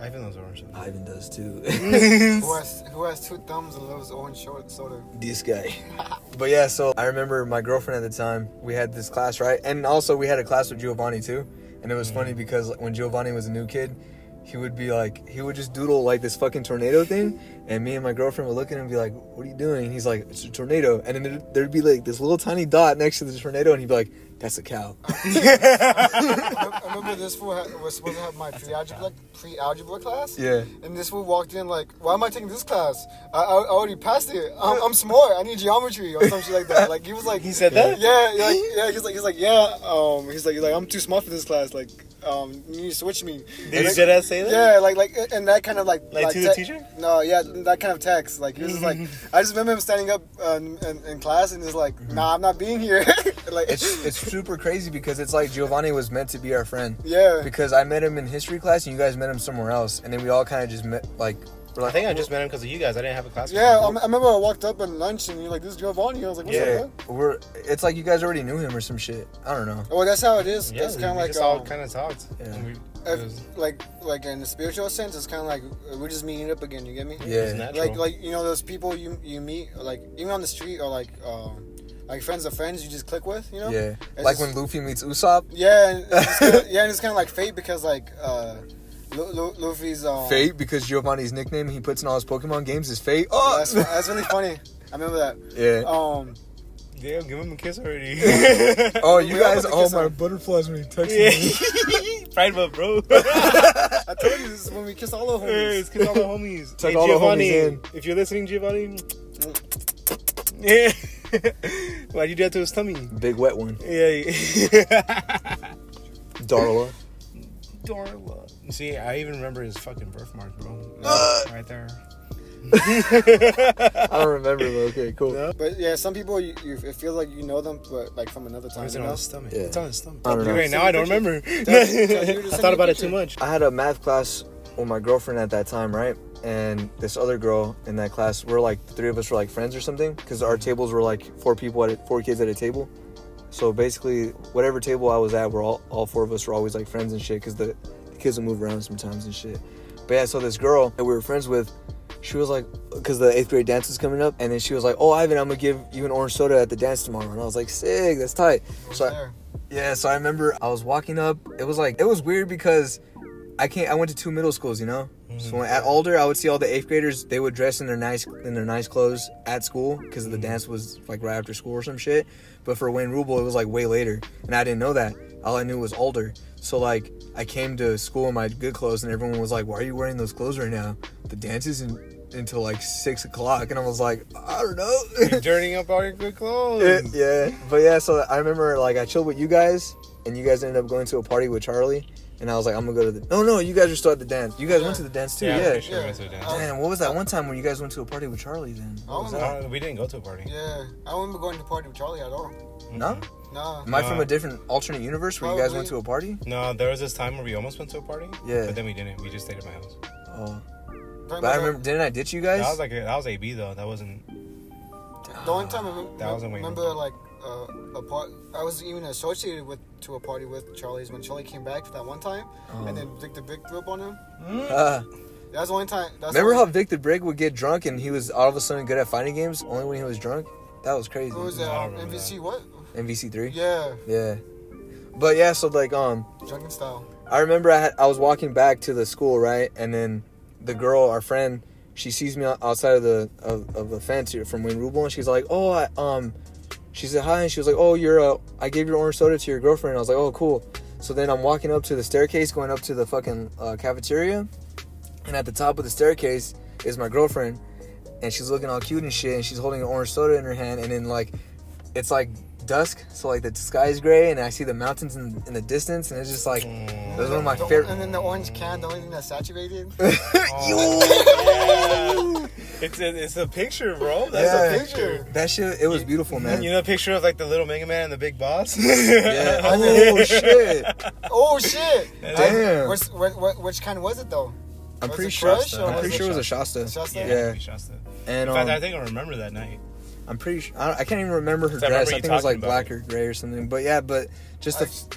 Ivan loves orange soda.
Ivan does too.
Who has who has two thumbs and loves orange soda?
this guy. But yeah, so I remember my girlfriend at the time. We had this class, right? And also we had a class with Giovanni too. And it was funny mm. because when Giovanni was a new kid, he would be like, he would just doodle like this fucking tornado thing, and me and my girlfriend would look at him and be like, "What are you doing?" And he's like, "It's a tornado," and then there'd, there'd be like this little tiny dot next to the tornado, and he'd be like, "That's a cow."
I remember this fool was supposed to have my pre-algebra pre-algebra class.
Yeah.
And this fool walked in like, "Why am I taking this class? I, I, I already passed it. I'm, I'm smart. I need geometry or something like that." Like he was like,
He said that?
Yeah, yeah, like, yeah. He's like, he's like, yeah. Um, he's like, he's like, I'm too smart for this class. Like, um, you need to switch me.
Did
like,
he dead ass say that?
Yeah, like like and that kind of like
Like to the teacher?
No, yeah, that kind of text. Like he was like, I just remember him standing up uh, in, in, class and he's like, Nah, I'm not being here. like
It's it's super crazy because it's like Giovanni was meant to be our friend.
yeah.
Because I met him in history class, and you guys met him somewhere else, and then we all kind of just met like. We're
I think I just met him because of you guys. I didn't have a class.
Yeah. I, I remember I walked up at lunch and you're like, "This is Giovanni." I was like, "What's
yeah,
up?"
We're. It's like you guys already knew him or some shit. I don't know.
Well, that's how it is.
Yeah,
it's kind of like
just all
um,
kind of talked.
Yeah.
And we, was,
like like in the spiritual sense, it's kind of like uh, we're just meeting up again. You get me?
Yeah.
Like like you know those people you you meet like even on the street or like um, like friends of friends you just click with, you know?
Yeah,
It's
like
just-
when Luffy meets Usopp.
Yeah, and it's kinda, yeah, and it's kind of like fate because like uh, Lu- Lu- Luffy's um,
Fate, because Giovanni's nickname he puts in all his Pokemon games is Fate. Oh,
That's, that's really funny. I remember that.
yeah.
Um,
Damn, give him a kiss already.
Oh, you
we all
guys!
put the
Oh, my
on.
butterflies when he texted me.
Pride up, bro.
I told you this is when we kiss all the homies.
it's kiss all the homies.
Tuck
hey,
all the
Giovanni,
homies in.
if you're listening, Giovanni. Yeah. Why'd you do that to his tummy?
Big wet one,
Yeah.
Darla.
Darla. See, I even remember his fucking birthmark, bro. right there.
I don't remember, but okay, cool.
No.
But yeah, some people you, you it feels like you know them, but like from another time.
It's
You
it on
know?
his stomach?
Yeah.
It's on his stomach.
I don't know.
Right now, I don't remember.
Tell- tell
I thought
me a
about it too much.
I had a math class with my girlfriend at that time, right? And this other girl in that class, we're like three of us were like friends or something, because our mm-hmm. tables were like four people at a, four kids at a table. So basically, whatever table I was at, we're all all four of us were always like friends and shit, because the, the kids will move around sometimes and shit. But yeah, so this girl that we were friends with, she was like, because the eighth grade dance was coming up, and then she was like, "Oh, Ivan, I'm gonna give you an orange soda at the dance tomorrow," and I was like, "Sick, that's tight." So I- yeah, so I remember I was walking up. It was like it was weird because I can't. I went to two middle schools, you know. So when, at Alder, I would see all the eighth graders. They would dress in their nice in their nice clothes at school because the mm-hmm. dance was like right after school or some shit. But for Wayne Ruble, it was like way later, and I didn't know that. All I knew was Alder. So like I came to school in my good clothes, and everyone was like, "Why are you wearing those clothes right now? The dance isn't until like six o'clock." And I was like, "I don't know."
You're dirtying up all your good clothes.
Yeah, yeah. But yeah, so I remember like I chilled with you guys, and you guys ended up going to a party with Charlie, and I was like, I'm gonna go to the. No, no, you guys were still at the dance. You guys went to the dance too.
Yeah,
Yeah.
pretty sure
Yeah.
went to a dance.
Oh.
Damn, what was that one time when you guys went to a party with Charlie? Then.
I
What was
was-
that?
We didn't go to a party.
Yeah, I don't remember going to a party with Charlie at all.
No. Mm-hmm.
Nah.
Am I from
Uh,
a different alternate universe where you guys went to a party?
No, there was this time where we almost went to a party.
Yeah.
But then we didn't. We just stayed at my house.
Oh.
Talking
But I
about
remember, didn't I ditch you guys?
That was like a, that was AB though. That wasn't.
The only time I remember,
That wasn't Wayne.
remember like uh, a part, I was even associated with to a party with Charlie's when Charlie came back for that one time,
Oh.
and then Victor Big threw up on him.
Ah.
That's the only time. That's
remember
the
how
only,
Victor Brigg would get drunk and he was all of a sudden good at fighting games only when he was drunk? That was crazy.
What was
No,
that?
I don't remember
MVC what?
MVC three.
Yeah,
Yeah. But yeah, so like um.
drunken style.
I remember I, had, I was walking back to the school, right, and then the girl, our friend, she sees me outside of the of, of the fence here from Wayne Ruble, and she's like, "Oh, I, um," she said hi, and she was like, "Oh, you're uh, I gave your orange soda to your girlfriend." I was like, "Oh, cool." So then I'm walking up to the staircase, going up to the fucking uh, cafeteria, and at the top of the staircase is my girlfriend, and she's looking all cute and shit, and she's holding an orange soda in her hand, and then like, it's like dusk, so like the sky is gray, and I see the mountains in, in the distance, and it's just like. That was one of my
The-
favorite.
And then the orange can, the only thing that's saturated.
Oh, It's a, it's a picture, bro. That's
Yeah.
a picture.
That shit, it was beautiful, man.
You know a picture of like the little Mega Man and the big boss?
yeah. Oh shit.
oh shit!
Damn.
Which, which, which, which kind was it though?
I'm
Was
pretty sure. I'm pretty sure it was a Shasta.
Shasta?
Yeah.
Yeah.
Shasta.
And
In fact, I
um,
think I remember that night.
I'm pretty sure. I, I can't even remember her
I
dress.
remember
I think it was like black
it.
or gray or something. But yeah, but just the,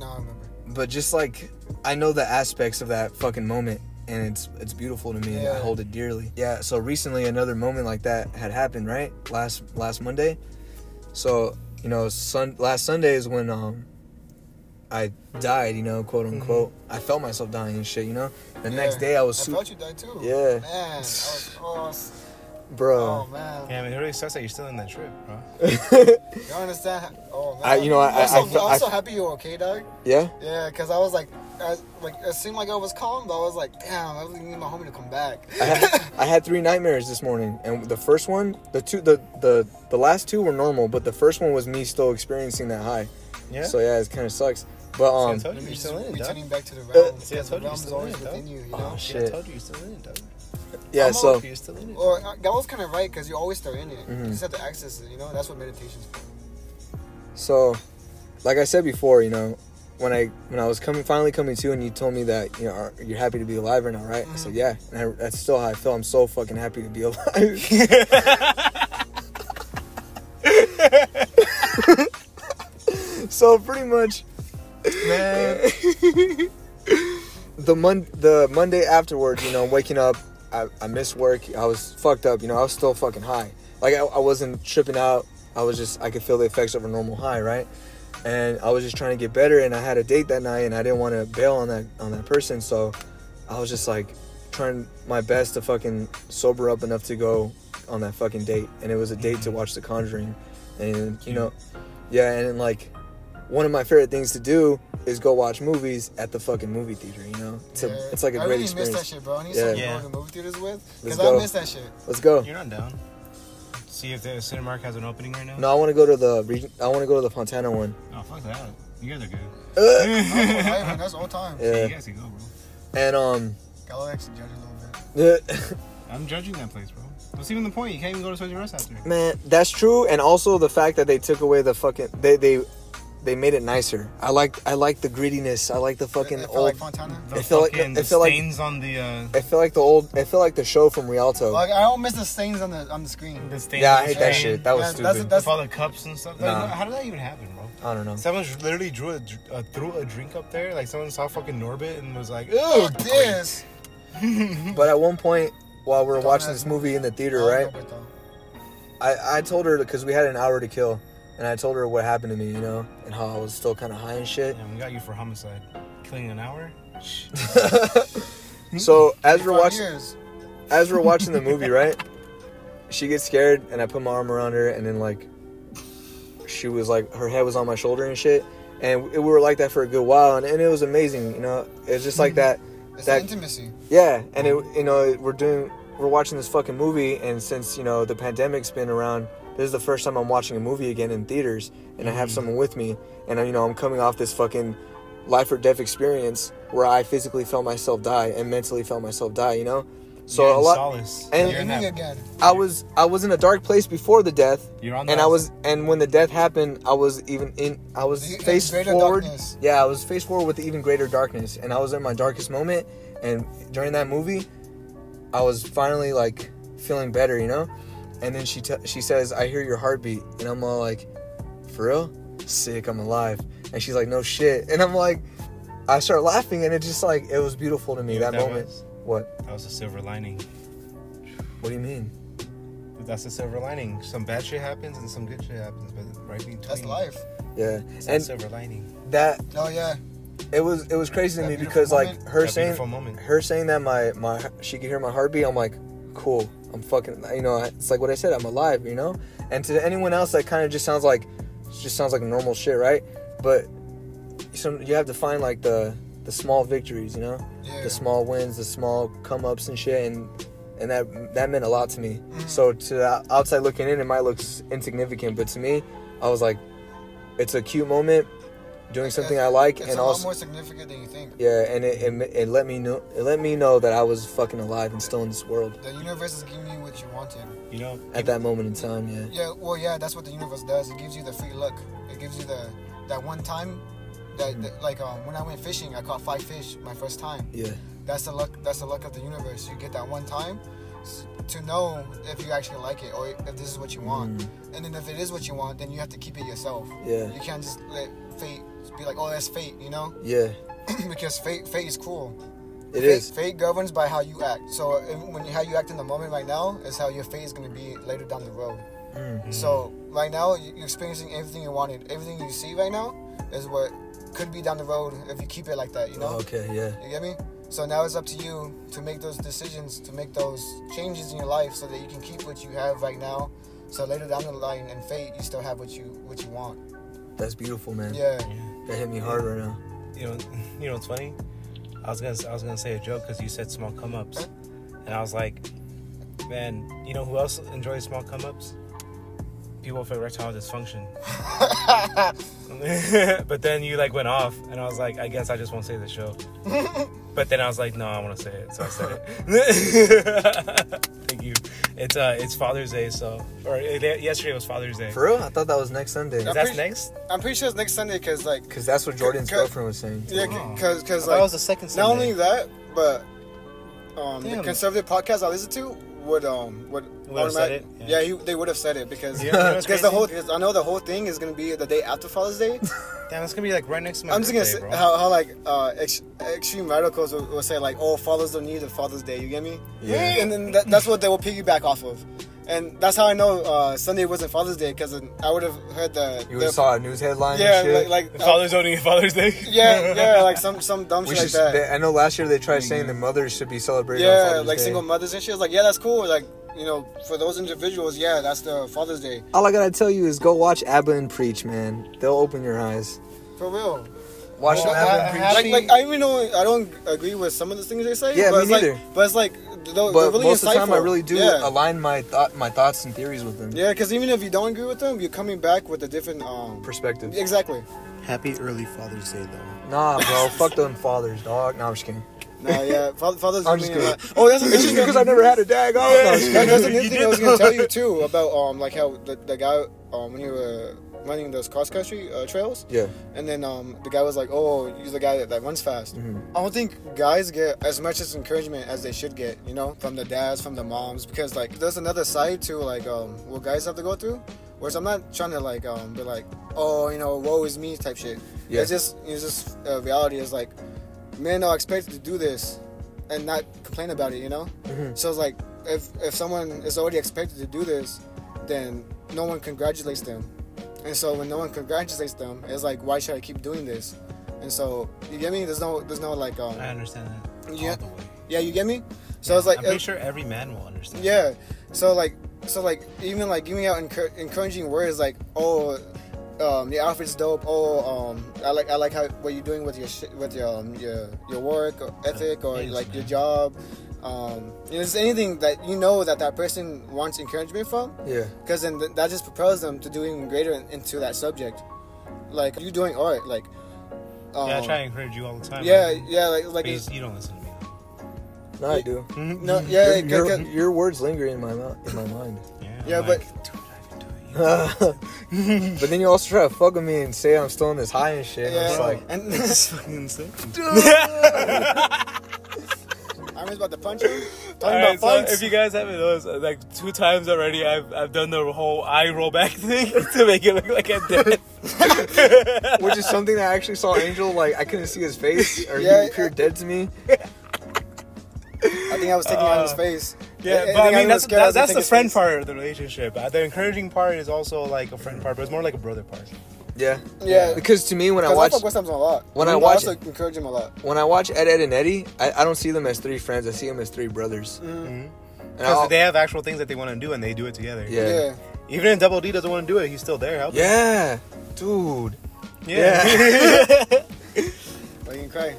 No, I remember.
but just like I know the aspects of that fucking moment, and it's it's beautiful to me. and I hold it dearly. Yeah. So recently, another moment like that had happened. Right last last Monday. So you know, sun last Sunday is when um. I died, you know, quote unquote. I felt myself dying and shit, you know. The next day I was
I
super,
felt you died too.
Yeah.
Man, I was, oh, s-
bro.
oh man.
Yeah, I mean, it really sucks that you're still in that trip, bro.
You don't understand? Oh man.
I- you know, I-
I'm so,
I- I
I'm so happy you're okay, dog.
Yeah.
Yeah, because I was like, I, like it seemed like I was calm, but I was like, damn, I really need my homie to come back.
I had, I had three nightmares this morning, and the first one, the two, the the the last two were normal, but the first one was me still experiencing that high.
Yeah.
So yeah, it kind of sucks. But um,
See, I told you you're still in it, dog.
returning back to the realm.
See, I told you you're still in it,
within
dog.
you, you
Oh,
know.
See, I
shit.
told you you're still in it, dog.
Yeah.
I'm
So
You're still in it.
Or uh, that was kind of right because you're always still in it.
Mhm.
You just have to access it. You know, that's what meditation's for.
so, like I said before, you know, when I when I was coming finally coming to, and you told me that you know are, you're happy to be alive right now, right? I said yeah, and I, that's still how I feel. I'm so fucking happy to be alive. so pretty much, man. the mon the Monday afterwards, you know, waking up, I, I missed work. I was fucked up. You know, I was still fucking high. Like I, I wasn't tripping out I was just I could feel the effects of a normal high, right? And I was just trying to get better, and I had a date that night, and I didn't want to bail on that on that person, so I was just like trying my best to fucking sober up enough to go on that fucking date, and it was a date to watch The Conjuring, and you know, yeah, and like one of my favorite things to do is go watch movies at the fucking movie theater. You know, it's a, it's like a
I
great
really
experience.
miss that shit, bro. I need
Yeah.
someone
Yeah.
to go movie theaters with
Let's
because
go.
I miss that shit.
Let's go.
You're not down. See if the Cinemark has an opening right now.
No, I want to go to the region. I want to go to the Fontana one.
Oh fuck that. You guys are good.
Uh,
Oh, that's all time.
Yeah. You
yeah,
guys can go, bro.
and um,
Gotta actually judge a little bit.
I'm judging that place, bro. What's even the point? You can't even go to Toys R Us after.
man, that's true, and also the fact that they took away the fucking they they they made it nicer. I like I like the grittiness. I like the fucking
it, it felt
old.
like Fontana.
The
It felt like-
fucking
it felt like-
stains on the uh,
I feel like the old. I feel like the show from Rialto.
Like I don't miss the stains on the on the screen.
the stains.
Yeah, I hate that shit. That was
Yeah,
stupid.
that's- that's-
With all the cups and stuff. Like, how did that even happen, bro?
I don't know.
Someone literally drew a, uh, threw a drink up there. Like someone saw fucking Norbit and was like,
Oh, this.
But at one point, while we were
Don't
watching this movie in the theater, right?
no, but though.
I, I told her because we had an hour to kill, and I told her what happened to me, you know, and how I was still kind of high and shit.
Yeah, we got you for homicide, killing an hour.
So as we're watching,
years.
as we're watching the movie, right? She gets scared, and I put my arm around her, and then like, she was like, her head was on my shoulder and shit, and we were like that for a good while, and, and it was amazing, you know. It's just like mm-hmm. that,
It's
that
intimacy.
Yeah, and it, you know we're doing we're watching this fucking movie, and since you know the pandemic's been around, this is the first time I'm watching a movie again in theaters, and I have mm. someone with me, and you know I'm coming off this fucking life or death experience where I physically felt myself die and mentally felt myself die, you know. So
You're
a
in
lot.
Solace.
and-
You're in that-
again.
I was I was in a dark place before the death,
You're on
and
that-
I was and when the death happened, I was even in I was
The- the
face
greater
forward.
darkness.
Yeah, I was face forward with the even greater darkness, and I was in my darkest moment. And during that movie, I was finally like feeling better, you know. And then she t- she says, "I hear your heartbeat," and I'm all like, "For real? Sick, I'm alive." And she's like, "No shit," and I'm like, I start laughing, and it just like it was beautiful to me
You know
that
what
moment.
was?
What?
That was a silver lining.
What do you mean?
That's a silver lining. Some bad shit happens and some good shit happens, but right between
That's life.
Yeah,
It's
and
that silver lining.
that
Oh yeah.
it was it was crazy to
That
me
beautiful
because like her
That
saying
beautiful moment.
her saying that my my she could hear my heartbeat i'm like cool. I'm fucking you know it's like what i said i'm alive you know? And to anyone else that kind of just sounds like just sounds like normal shit right? But some you have to find like the the small victories you know?
Yeah.
the small wins the small come ups and shit and and that that meant a lot to me.
Mm-hmm.
so to the outside looking in it might look insignificant but to me i was like it's a cute moment doing something i like
It's
and
a lot
also
more significant than you think.
yeah, and it, it, it let me know it let me know that I was fucking alive and still in this world
The universe is giving you what you wanted.
You know,
at that moment in time. Yeah,
Yeah, well, yeah, that's what the universe does. It gives you the free look. It gives you the that one time that, that- like um, when I went fishing, I caught five fish my first time.
yeah,
That's the luck. That's the luck of the universe. You get that one time s- to know if you actually like it or if this is what you want.
Mm.
And then if it is what you want, then you have to keep it yourself.
yeah,
You can't just let fate be like, oh, that's fate, you know?
yeah.
because fate, fate is cruel.
It
fate,
is.
Fate governs by how you act. So when you, how you act in the moment right now is how your fate is going to be later down the road.
Mm.
So right now you- you're experiencing everything you wanted. Everything you see right now is what could be down the road if you keep it like that. You know?
Oh, okay, yeah,
You get me? So now it's up to you to make those decisions, to make those changes in your life, so that you can keep what you have right now. So later down the line in fate, you still have what you what you want.
That's beautiful, man.
Yeah.
that hit me hard right now.
you know, you know what's funny? I was gonna, I was gonna say a joke because you said small come ups, and I was like, man, you know who else enjoys small come ups? People with erectile dysfunction. but then you like went off, and I was like, I guess I just won't say the show. but then I was like, no, I want to say it, so I said it. Thank you. It's uh, it's Father's Day, so or uh, yesterday was Father's Day.
For real, I thought that was next Sunday.
Yeah.
That's
pretty-
next.
I'm pretty sure it's next Sunday because like
Because that's what Jordan's
Cause-
girlfriend was saying.
yeah,
Oh.
because because
that was the second Sunday.
not only that, but um, the conservative podcast I listen to would um would
Would've said
automatic-
it?
Yeah,
Yeah.
he, they would have said it because
know- you know
because the whole because I know the whole thing is gonna be the day after Father's Day.
Damn, it's gonna be like right next to my
I'm just gonna say how, how like uh, ex- extreme radicals will, will say like, oh, fathers don't need a Father's Day. You get me?
Yeah.
And then that, that's what they will piggyback off of. And that's how I know uh, Sunday wasn't Father's Day because I would have heard the,
You
the
saw a news headline.
yeah
and shit.
like, like uh,
Father's only Father's Day.
yeah yeah like some some dumb
We
shit
should,
like that.
they- I know last year they tried saying the mothers should be celebrated. on
yeah,
Father's
like
Day.
single mothers and shit. I was like, yeah, that's cool. Like, you know, for those individuals, yeah, that's the Father's Day.
All I gotta tell you is go watch Abba and preach, man. They'll open your eyes.
For real.
Watch
Well,
them Abba and
I-
preach.
I-
Like, like I even know I don't agree with some of the things they say.
Yeah,
but
me
it's like,
neither.
But it's like they're, they're really
most of the time, I really do
Yeah,
align my thought, my thoughts and theories with them.
yeah, because even if you don't agree with them, you're coming back with a different um.
Perspectives.
Exactly.
Happy early Father's Day though.
Nah, bro. fuck them fathers, dog. Nah, I'm just kidding.
Nah, yeah, Father, Father's
I'm just kidding.
lot. Oh, that's
It's just because I've never had a dag. Oh, no, I'm
That, that's another
You
thing I was gonna tell you too about um like how the, the guy um when you were running those cross country uh, trails
Yeah.
and then um the guy was like oh he's the guy that, that runs fast.
Mhm.
I don't think guys get as much as encouragement as they should get, you know, from the dads, from the moms, because like there's another side to like um what guys have to go through. Whereas I'm not trying to like um be like oh you know woe is me type shit.
Yeah.
It's just it's just uh, reality is like men are expected to do this and not complain about it, you know.
Mhm.
So it's like if if someone is already expected to do this, then no one congratulates them, and so when no one congratulates them, it's like why should I keep doing this? And so you get me? There's no there's no like um
I understand that.
Yeah.
All the way.
yeah you get me? So it's like
I'm pretty sure every man will understand.
yeah. So like, so like, even like giving out encour- encouraging words like, oh, um, the outfit's dope. Oh, um, I like I like how what you're doing with your sh- with your um, your your work or ethic or
Thanks,
like your job. Um, you know, just anything that you know that that person wants encouragement from,
Yeah.
because then th- that just propels them to do even greater in- into that subject. Like you doing art, like. Um,
Yeah, I try to encourage you all the time.
Yeah,
man.
yeah, like like
Because you don't listen to me.
No, I do.
no, yeah,
your,
like,
your,
like,
your words linger in my mou- in my mind.
Yeah,
Yeah,
I'm
but-
like, dude, I can do it. You
but then you also try to fuck with me and say I'm still in this high and shit. and I'm just
Yeah.
like,
and
It's fucking insane.
I'm just about to punch him. Talking
Alright,
about
so
fights.
if you guys haven't noticed, uh, like two times already, I've, I've done the whole eye roll back thing to make it look like I'm dead.
which is something that I actually saw Angel. Like I couldn't see his face, or
Yeah,
he appeared dead to me.
I think I was taking out his face.
Yeah,
I-
but I
think
mean
was
that's that, that's the friend
face.
part of the relationship. Uh, the encouraging part is also like a friend part, but it's more like a brother part.
Yeah,
Yeah,
because to me when I
because I
watch
fuck West Ham's a lot.
when I
I
watch-
also encourage him a lot.
when I watch Ed, Edd, and Eddy, I, I don't see them as three friends. I see them as three brothers.
Mm-hmm.
Because they have actual things that they want to do and they do it together.
Yeah.
Yeah,
Even if Double D doesn't want to do it, he's still there helping.
yeah, dude.
Yeah.
but you can cry.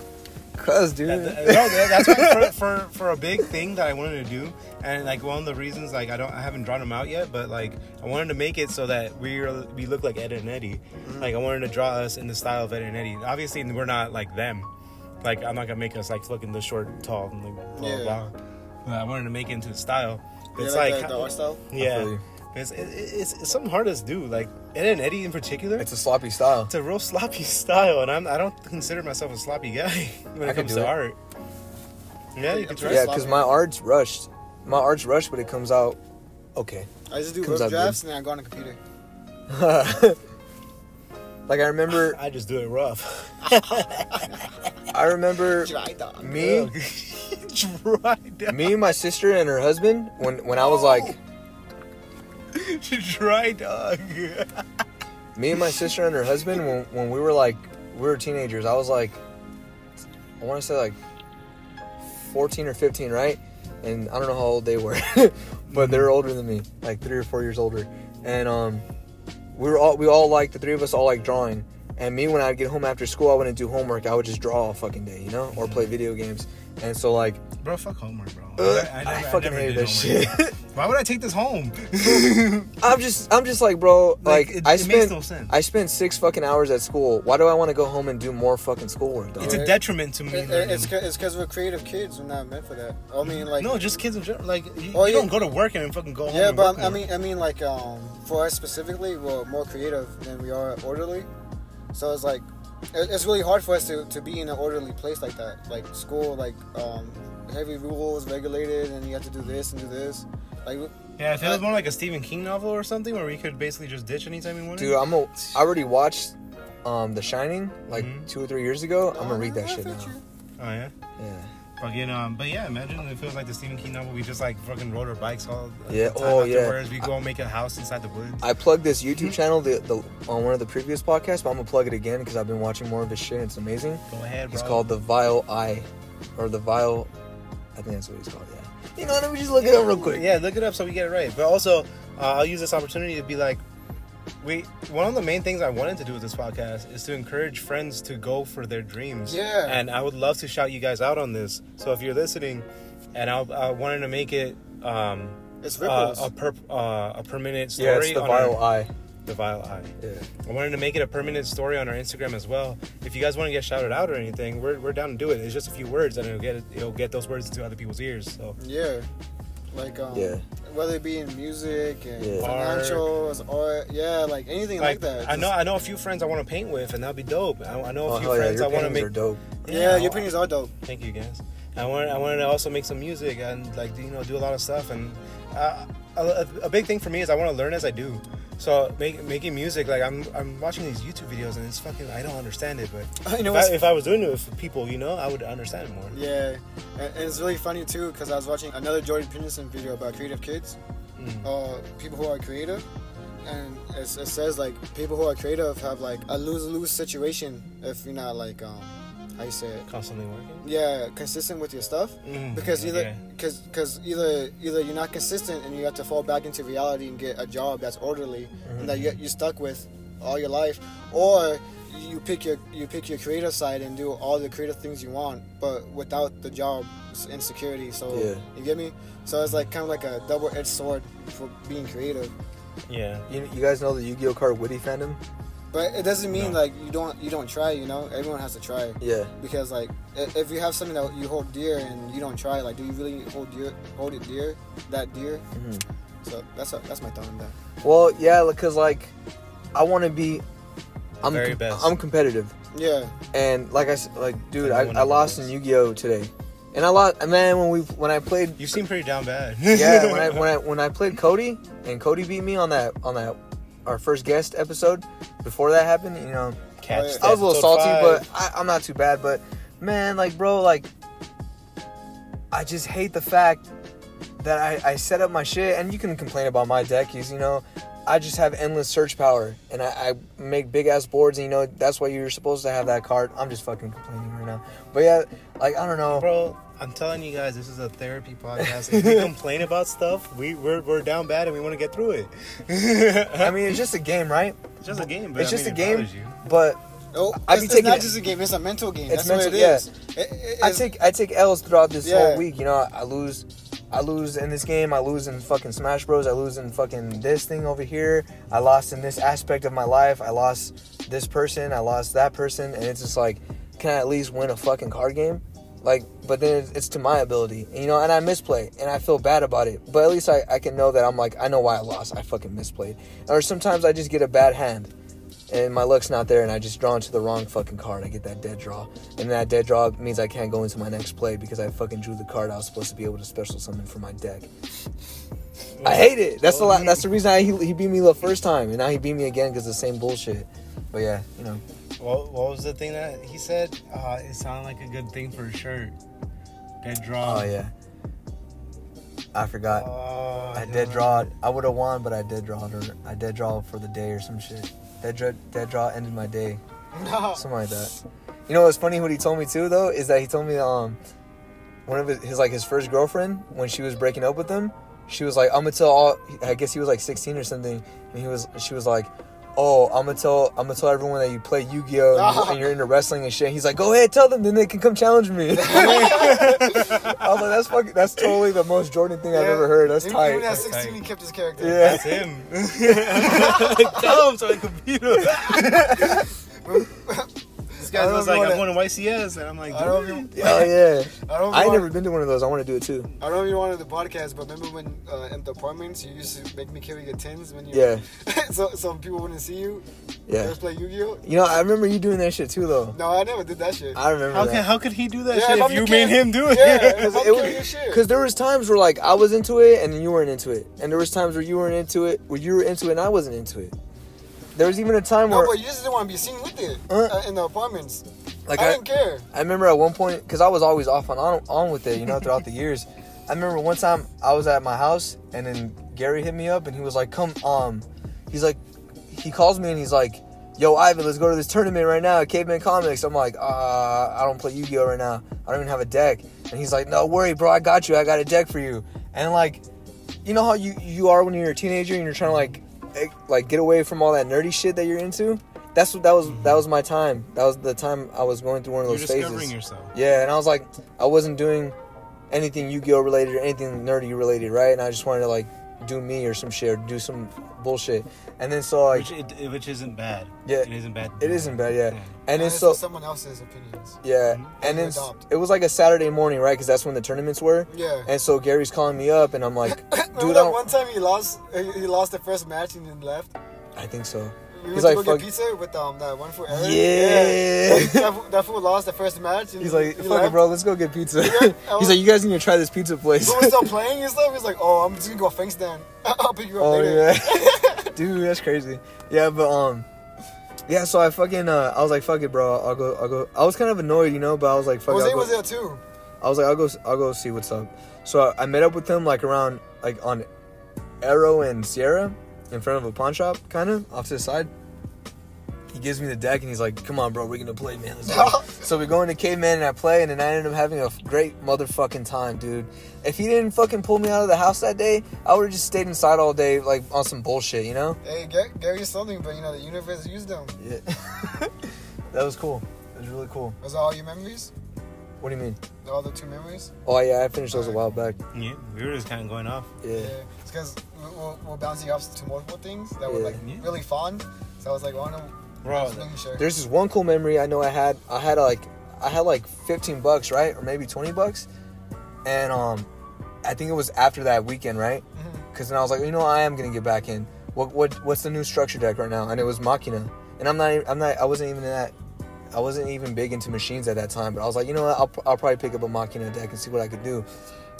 Cuz, dude.
That- that- no, that's for, for for a big thing that I wanted to do, and like one of the reasons, like I don't, I haven't drawn them out yet, but like I wanted to make it so that we are, we look like Ed and Eddy. Mm-hmm. Like I wanted to draw us in the style of Ed and Eddy. Obviously, we're not like them. Like I'm not gonna make us like looking the short, tall, and like blah
Yeah.
blah. But I wanted to make it into the style.
Yeah,
It's
like,
like,
the, the art style.
yeah. It's, it, it's it's something hard to do. Like Ed and Eddy in particular.
It's a sloppy style.
It's a real sloppy style, and I'm I don't consider myself a sloppy guy when
I
it
could
comes
do
to
it.
art. Yeah, you can try.
Yeah, because my art's rushed. My art's rushed, but it comes out okay.
I just do
Comes
rough
out good.
drafts and then I go on the computer.
like I remember,
I just do it rough.
I remember
Dry dog.
me,
Dry dog.
me, and my sister, and her husband. When when I was like,
Dry dog.
me and my sister and her husband when, when we were like we were teenagers i was like i want to say like 14 or 15 right? And i don't know how old they were but they're older than me like three or four years older. And um we were all we all like the three of us all like drawing. And me when i'd get home after school i wouldn't do homework. I would just draw all fucking day you know or play video games and so like
Bro, fuck homework, bro.
uh,
I,
I,
never-
fucking
never
hated
did
that shit.
Why would I take this home?
i'm just i'm just like bro like,
it,
i
it makes
spent
no sense.
i spent six fucking hours at school why do i want to go home and do more fucking schoolwork dog?
it's a detriment to me.
It, it, it's it's because we're creative kids. We're not meant for that. I mean, like
no, just kids in general. Like you,
Oh,
you
yeah.
don't go to work and then fucking go home.
yeah,
and
but
work
I mean, I mean, like um, for us specifically, we're more creative than we are orderly. So it's like it- it's really hard for us to, to be in an orderly place like that. Like school, like um, heavy rules, regulated, and you have to do this and do this. Like
yeah, if it was more like a Stephen King novel or something, where we could basically just ditch anytime we wanted.
Dude, I'm a. I already watched um The Shining like
Mhm.
two or three years ago. I'm gonna read that shit
feel
now.
you.
oh yeah.
Yeah.
Fucking um, but yeah, imagine if it was like the Stephen King novel. We just like fucking rode our bikes all
Yeah, oh, yeah.
afterwards. We go and make a house inside the woods.
I plugged this YouTube channel the, the on one of the previous podcasts, but I'm gonna plug it again because I've been watching more of his shit. It's amazing.
Go ahead, bro.
It's called the Vile Eye, or the Vile. I think that's what he's called. Yeah. You know, let me just look it up real quick.
Yeah, look it up so we get it right. But also, uh, I'll use this opportunity to be like, we. One of the main things I wanted to do with this podcast is to encourage friends to go for their dreams.
Yeah.
And I would love to shout you guys out on this. So if you're listening, and I, I wanted to make it. Um,
It's
uh, a per, uh, a permanent story.
Yeah, it's the
on
Vile
our,
Eye.
the vile eye.
Yeah.
I wanted to make it a permanent story on our Instagram as well. If you guys want to get shouted out or anything, we're, we're down to do it. It's just a few words, and it'll get it'll get those words into other people's ears. So
yeah. Like um,
Yeah.
whether it be in music and
Yeah.
financials or yeah, like anything like, that.
I know I know a few friends I want to paint with, and that'd be dope. I, I know a
Oh
few
hell yeah,
friends
your
I want to make.
are dope.
Yeah,
I-
your opinions are dope.
Thank you guys. I want I wanted to also make some music and like you know do a lot of stuff and uh, a, a big thing for me is I want to learn as I do. So make, making music like I'm I'm watching these YouTube videos and it's fucking I don't understand it, but
You know
if, I, if I was doing it with people, you know, I would understand it more.
Yeah, and, and it's really funny too because I was watching another Jordan Peterson video about creative kids,
Mm.
uh, people who are creative, and it's, it says like people who are creative have like a lose lose situation if you're not like um how you say it
Constantly working.
yeah consistent with your stuff
Mm,
because either
yeah.
because because either either you're not consistent and you have to fall back into reality and get a job that's orderly and that you, you're stuck with all your life or you pick your you pick your creative side and do all the creative things you want but without the job insecurity so
Yeah.
you get me so it's like kind of like a double-edged sword for being creative
Yeah.
You, you guys know the Yu-Gi-Oh card Witty Phantom?
But it doesn't mean
No.
like you don't you don't try you know everyone has to try
Yeah.
because like if you have something that you hold dear and you don't try like do you really hold dear hold it dear that dear
Mhm.
so that's a, that's my thought on that
Well, yeah, because like I want to be. I'm
Very
com-
best.
I'm competitive,
yeah
and like I s- like, dude, I, I lost in Yu-Gi-Oh today, and I lost. Man, when we when I played
You seem pretty down bad.
yeah, when I when I when I played Cody and Cody beat me on that on that our first guest episode. Before that happened, you know,
Catch oh,
I
I was a little salty,
five.
but I, I'm not too bad. But man, like bro, like I just hate the fact that I, I set up my shit, and you can complain about my deck, is you know. I just have endless search power, and I, I make big ass boards, and you know that's why you're supposed to have that card. I'm just fucking complaining right now, but yeah, like I don't know.
Bro, I'm telling you guys, this is a therapy podcast. If we complain about stuff, we, we're, we're down bad and we want to get through it.
I mean, it's just a game, right?
It's just a game, but
It's
I
just
mean,
a game, but
oh
I
it's,
be
it's
taking
not
it-
just a game it's a mental game
It's
that's
mental-
what it
yeah.
is. It- it-
I take I take L's throughout this
Yeah.
whole week. You know, I lose, I lose in this game. I lose in fucking Smash Bros. I lose in fucking this thing over here. I lost in this aspect of my life. I lost this person. I lost that person, and it's just like, can I at least win a fucking card game? Like, but then it's, to my ability, you know, and I misplay, and I feel bad about it. But at least I, I can know that I'm like, I know why I lost. I fucking misplayed. Or sometimes I just get a bad hand, and my luck's not there, and I just draw into the wrong fucking card. I get that dead draw, and that dead draw means I can't go into my next play because I fucking drew the card I was supposed to be able to special summon for my deck. I hate it. That's the that's the reason I, he, he beat me the first time, and now he beat me again because the same bullshit. But yeah, you know,
What, what was the thing that he said? Uh, it sounded like a good thing for a shirt. Dead draw.
oh yeah, I forgot.
Oh,
I dead draw. I would have won, but I dead drawed, or I dead draw for the day or some shit. Dead draw, dead draw ended my day.
no.
something like that. You know what's funny? What he told me too, though, is that he told me um, one of his, his like his first girlfriend when she was breaking up with him, she was like, "I'm gonna tell all." I guess he was like 16 or something, and he was she was like. Oh, I'm gonna tell I'm gonna tell everyone that you play Yu-Gi-Oh and, you're, and you're into wrestling and shit. He's like, go ahead, tell them, then they can come challenge me. I was like, that's fucking, that's totally the most Jordan thing I've ever heard. That's
even,
tight.
Even at
That's
16,
tight.
he kept his character.
Yeah.
That's him. Tell him so I can beat him. This
I
was like, I'm going to YCS. And I'm like,
I don't even,
Oh yeah.
I don't
I ain't
want-
never been to one of those. I want to do it too.
I don't even want to do the podcast, but remember when uh, in the apartments you used to make me carry your tins when you
Yeah.
so so people wouldn't see you.
Yeah.
Let's play Yu-Gi-Oh.
You know, I remember you doing that shit too, though.
No, I never did that shit.
I remember
How,
that.
can, how could he do that
Yeah,
shit
if
if you
the
made him do it?
Yeah.
Because
I'm
it
carrying your shit.
because there was times where like I was into it and you weren't into it, and there was times where you weren't into it, where you were into it and I wasn't into it. There was even a time
no,
where
but you just didn't want to be seen with it
Uh.
in the apartments.
Like
I
I,
didn't care.
I remember at one point because I was always off and on on with it, you know, throughout the years. I remember one time I was at my house and then Gary hit me up and he was like, "Come, um," he's like, he calls me and he's like, "Yo, Ivan, let's go to this tournament right now at Caveman Comics." I'm like, "Uh, I don't play Yu-Gi-Oh right now. I don't even have a deck." And he's like, "No worry, bro, I got you. I got a deck for you." And like, you know how you you are when you're a teenager and you're trying to like Eh, like get away from all that nerdy shit that you're into. That's what that was. Mm-hmm. That was my time. That was the time I was going through one of
You're
those phases.
yourself.
Yeah, and I was like, I wasn't doing anything Yu-Gi-Oh related or anything nerdy related, right? And I just wanted to like do me or some shit or do some bullshit. And then so like,
which, it, which isn't bad.
Yeah,
it isn't bad. to
it
do
isn't bad, yeah.
Yeah.
And then
it's
so
someone else's opinions.
yeah,
Mhm.
and then
adopt.
it was like a Saturday morning, right? Because that's when the tournaments were.
Yeah.
And so Gary's calling me up, and I'm like, dude, I
that one time he lost? He he lost the first match and then left.
I think so.
We
He's
went
like,
to go
fuck-
get pizza with um that one fool Eric.
Yeah.
that, fool- that fool lost the first match.
He's like,
he
fuck it, bro, let's go get pizza.
Yeah, I
He's
was-
like, you guys need to try this pizza place.
But we're still playing and stuff. He's like, oh, I'm just gonna go Fang stand. I'll pick you up
Oh
later.
yeah, dude, that's crazy. Yeah, but um, yeah. So I fucking uh, I was like, fuck it, bro. I'll go. I'll go. I was kind of annoyed, you know, but I was like, fuck. it,
Jose was there too.
I was like, I'll go. I'll go see what's up. So I met up with him like around like on Arrow and Sierra in front of a pawn shop, kind of off to the side. He gives me the deck and he's like, "Come on, bro, we're gonna play, man." Let's go." so we go into caveman and I play, and then I end up having a great motherfucking time, dude. If he didn't fucking pull me out of the house that day, I would have just stayed inside all day, like on some bullshit, you know?
Hey, Gary, Gary's something, but you know the universe used them.
Yeah. that was cool. That was really cool.
Was that all your memories?
What do you mean?
All the two memories?
Oh yeah, I finished those a while back.
Yeah, we were just kind of going off.
Yeah.
It's because we're, we're bouncing off to multiple things that were
Yeah.
like really fun. So I was like, oh no,
Bro,
sure.
There's this one cool memory I know I had. I had like I had like 15 bucks, right, or maybe 20 bucks, and um, I think it was after that weekend, right? Because then I was like, you know, I am gonna get back in. What what what's the new structure deck right now? And it was Machina, and I'm not I'm not I wasn't even in that. I wasn't even big into machines at that time, but I was like, you know what? I'll, I'll probably pick up a Machina deck and see what I could do.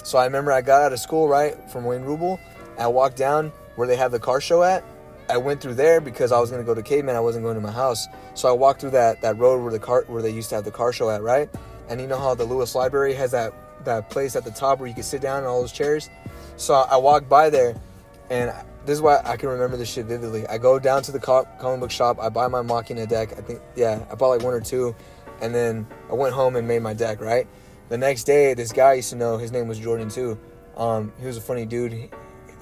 So I remember I got out of school, right, from Wayne Ruble. I walked down where they have the car show at. I went through there because I was gonna go to Caveman. I wasn't going to my house, so I walked through that that road where the car where they used to have the car show at, right? And you know how the Lewis Library has that that place at the top where you can sit down in all those chairs. So I walked by there, and this is why I can remember this shit vividly. I go down to the co- comic book shop. I buy my Machina deck. I think yeah, I bought like one or two, and then I went home and made my deck. Right. The next day, this guy I used to know. His name was Jordan too. Um, he was a funny dude.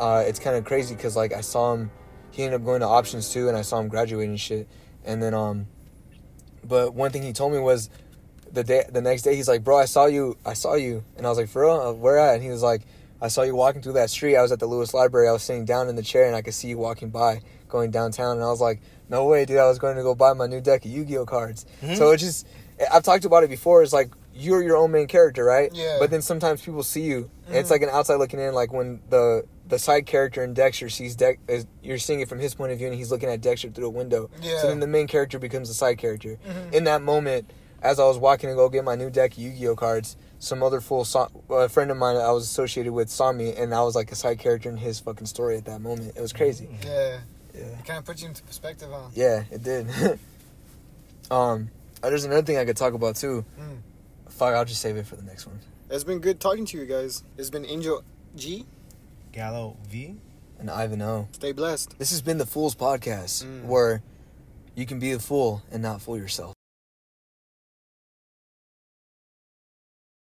Uh, it's kind of crazy because like I saw him. He ended up going to options too, and I saw him graduating and shit. And then um, but one thing he told me was the day the next day he's like, bro, I saw you. I saw you, and I was like, for real, Uh, where at? And he was like. I saw you walking through that street. I was at the Lewis Library. I was sitting down in the chair and I could see you walking by, going downtown. And I was like, no way, dude. I was going to go buy my new deck of Yu Gi Oh cards. So it just, I've talked about it before. It's like, you're your own main character, right?
Yeah.
But then sometimes people see you. And It's like an outside looking in, like when the the side character in Dexter sees Dex, you're seeing it from his point of view and he's looking at Dexter through a window.
Yeah.
So then the main character becomes the side character. In that moment, as I was walking to go get my new deck of Yu-Gi-Oh cards, some other fool saw a friend of mine I was associated with saw me, and I was like a side character in his fucking story at that moment. It was crazy.
Yeah,
Yeah,
it kind of put you into perspective, huh?
yeah, it did. um, uh, there's another thing I could talk about too.
Mm.
Fuck, I'll just save it for the next one.
It's been good talking to you guys. It's been Angel G.
Gallo V.
And Ivan O.
Stay blessed.
This has been the Fools Podcast,
Mm.
where you can be a fool and not fool yourself.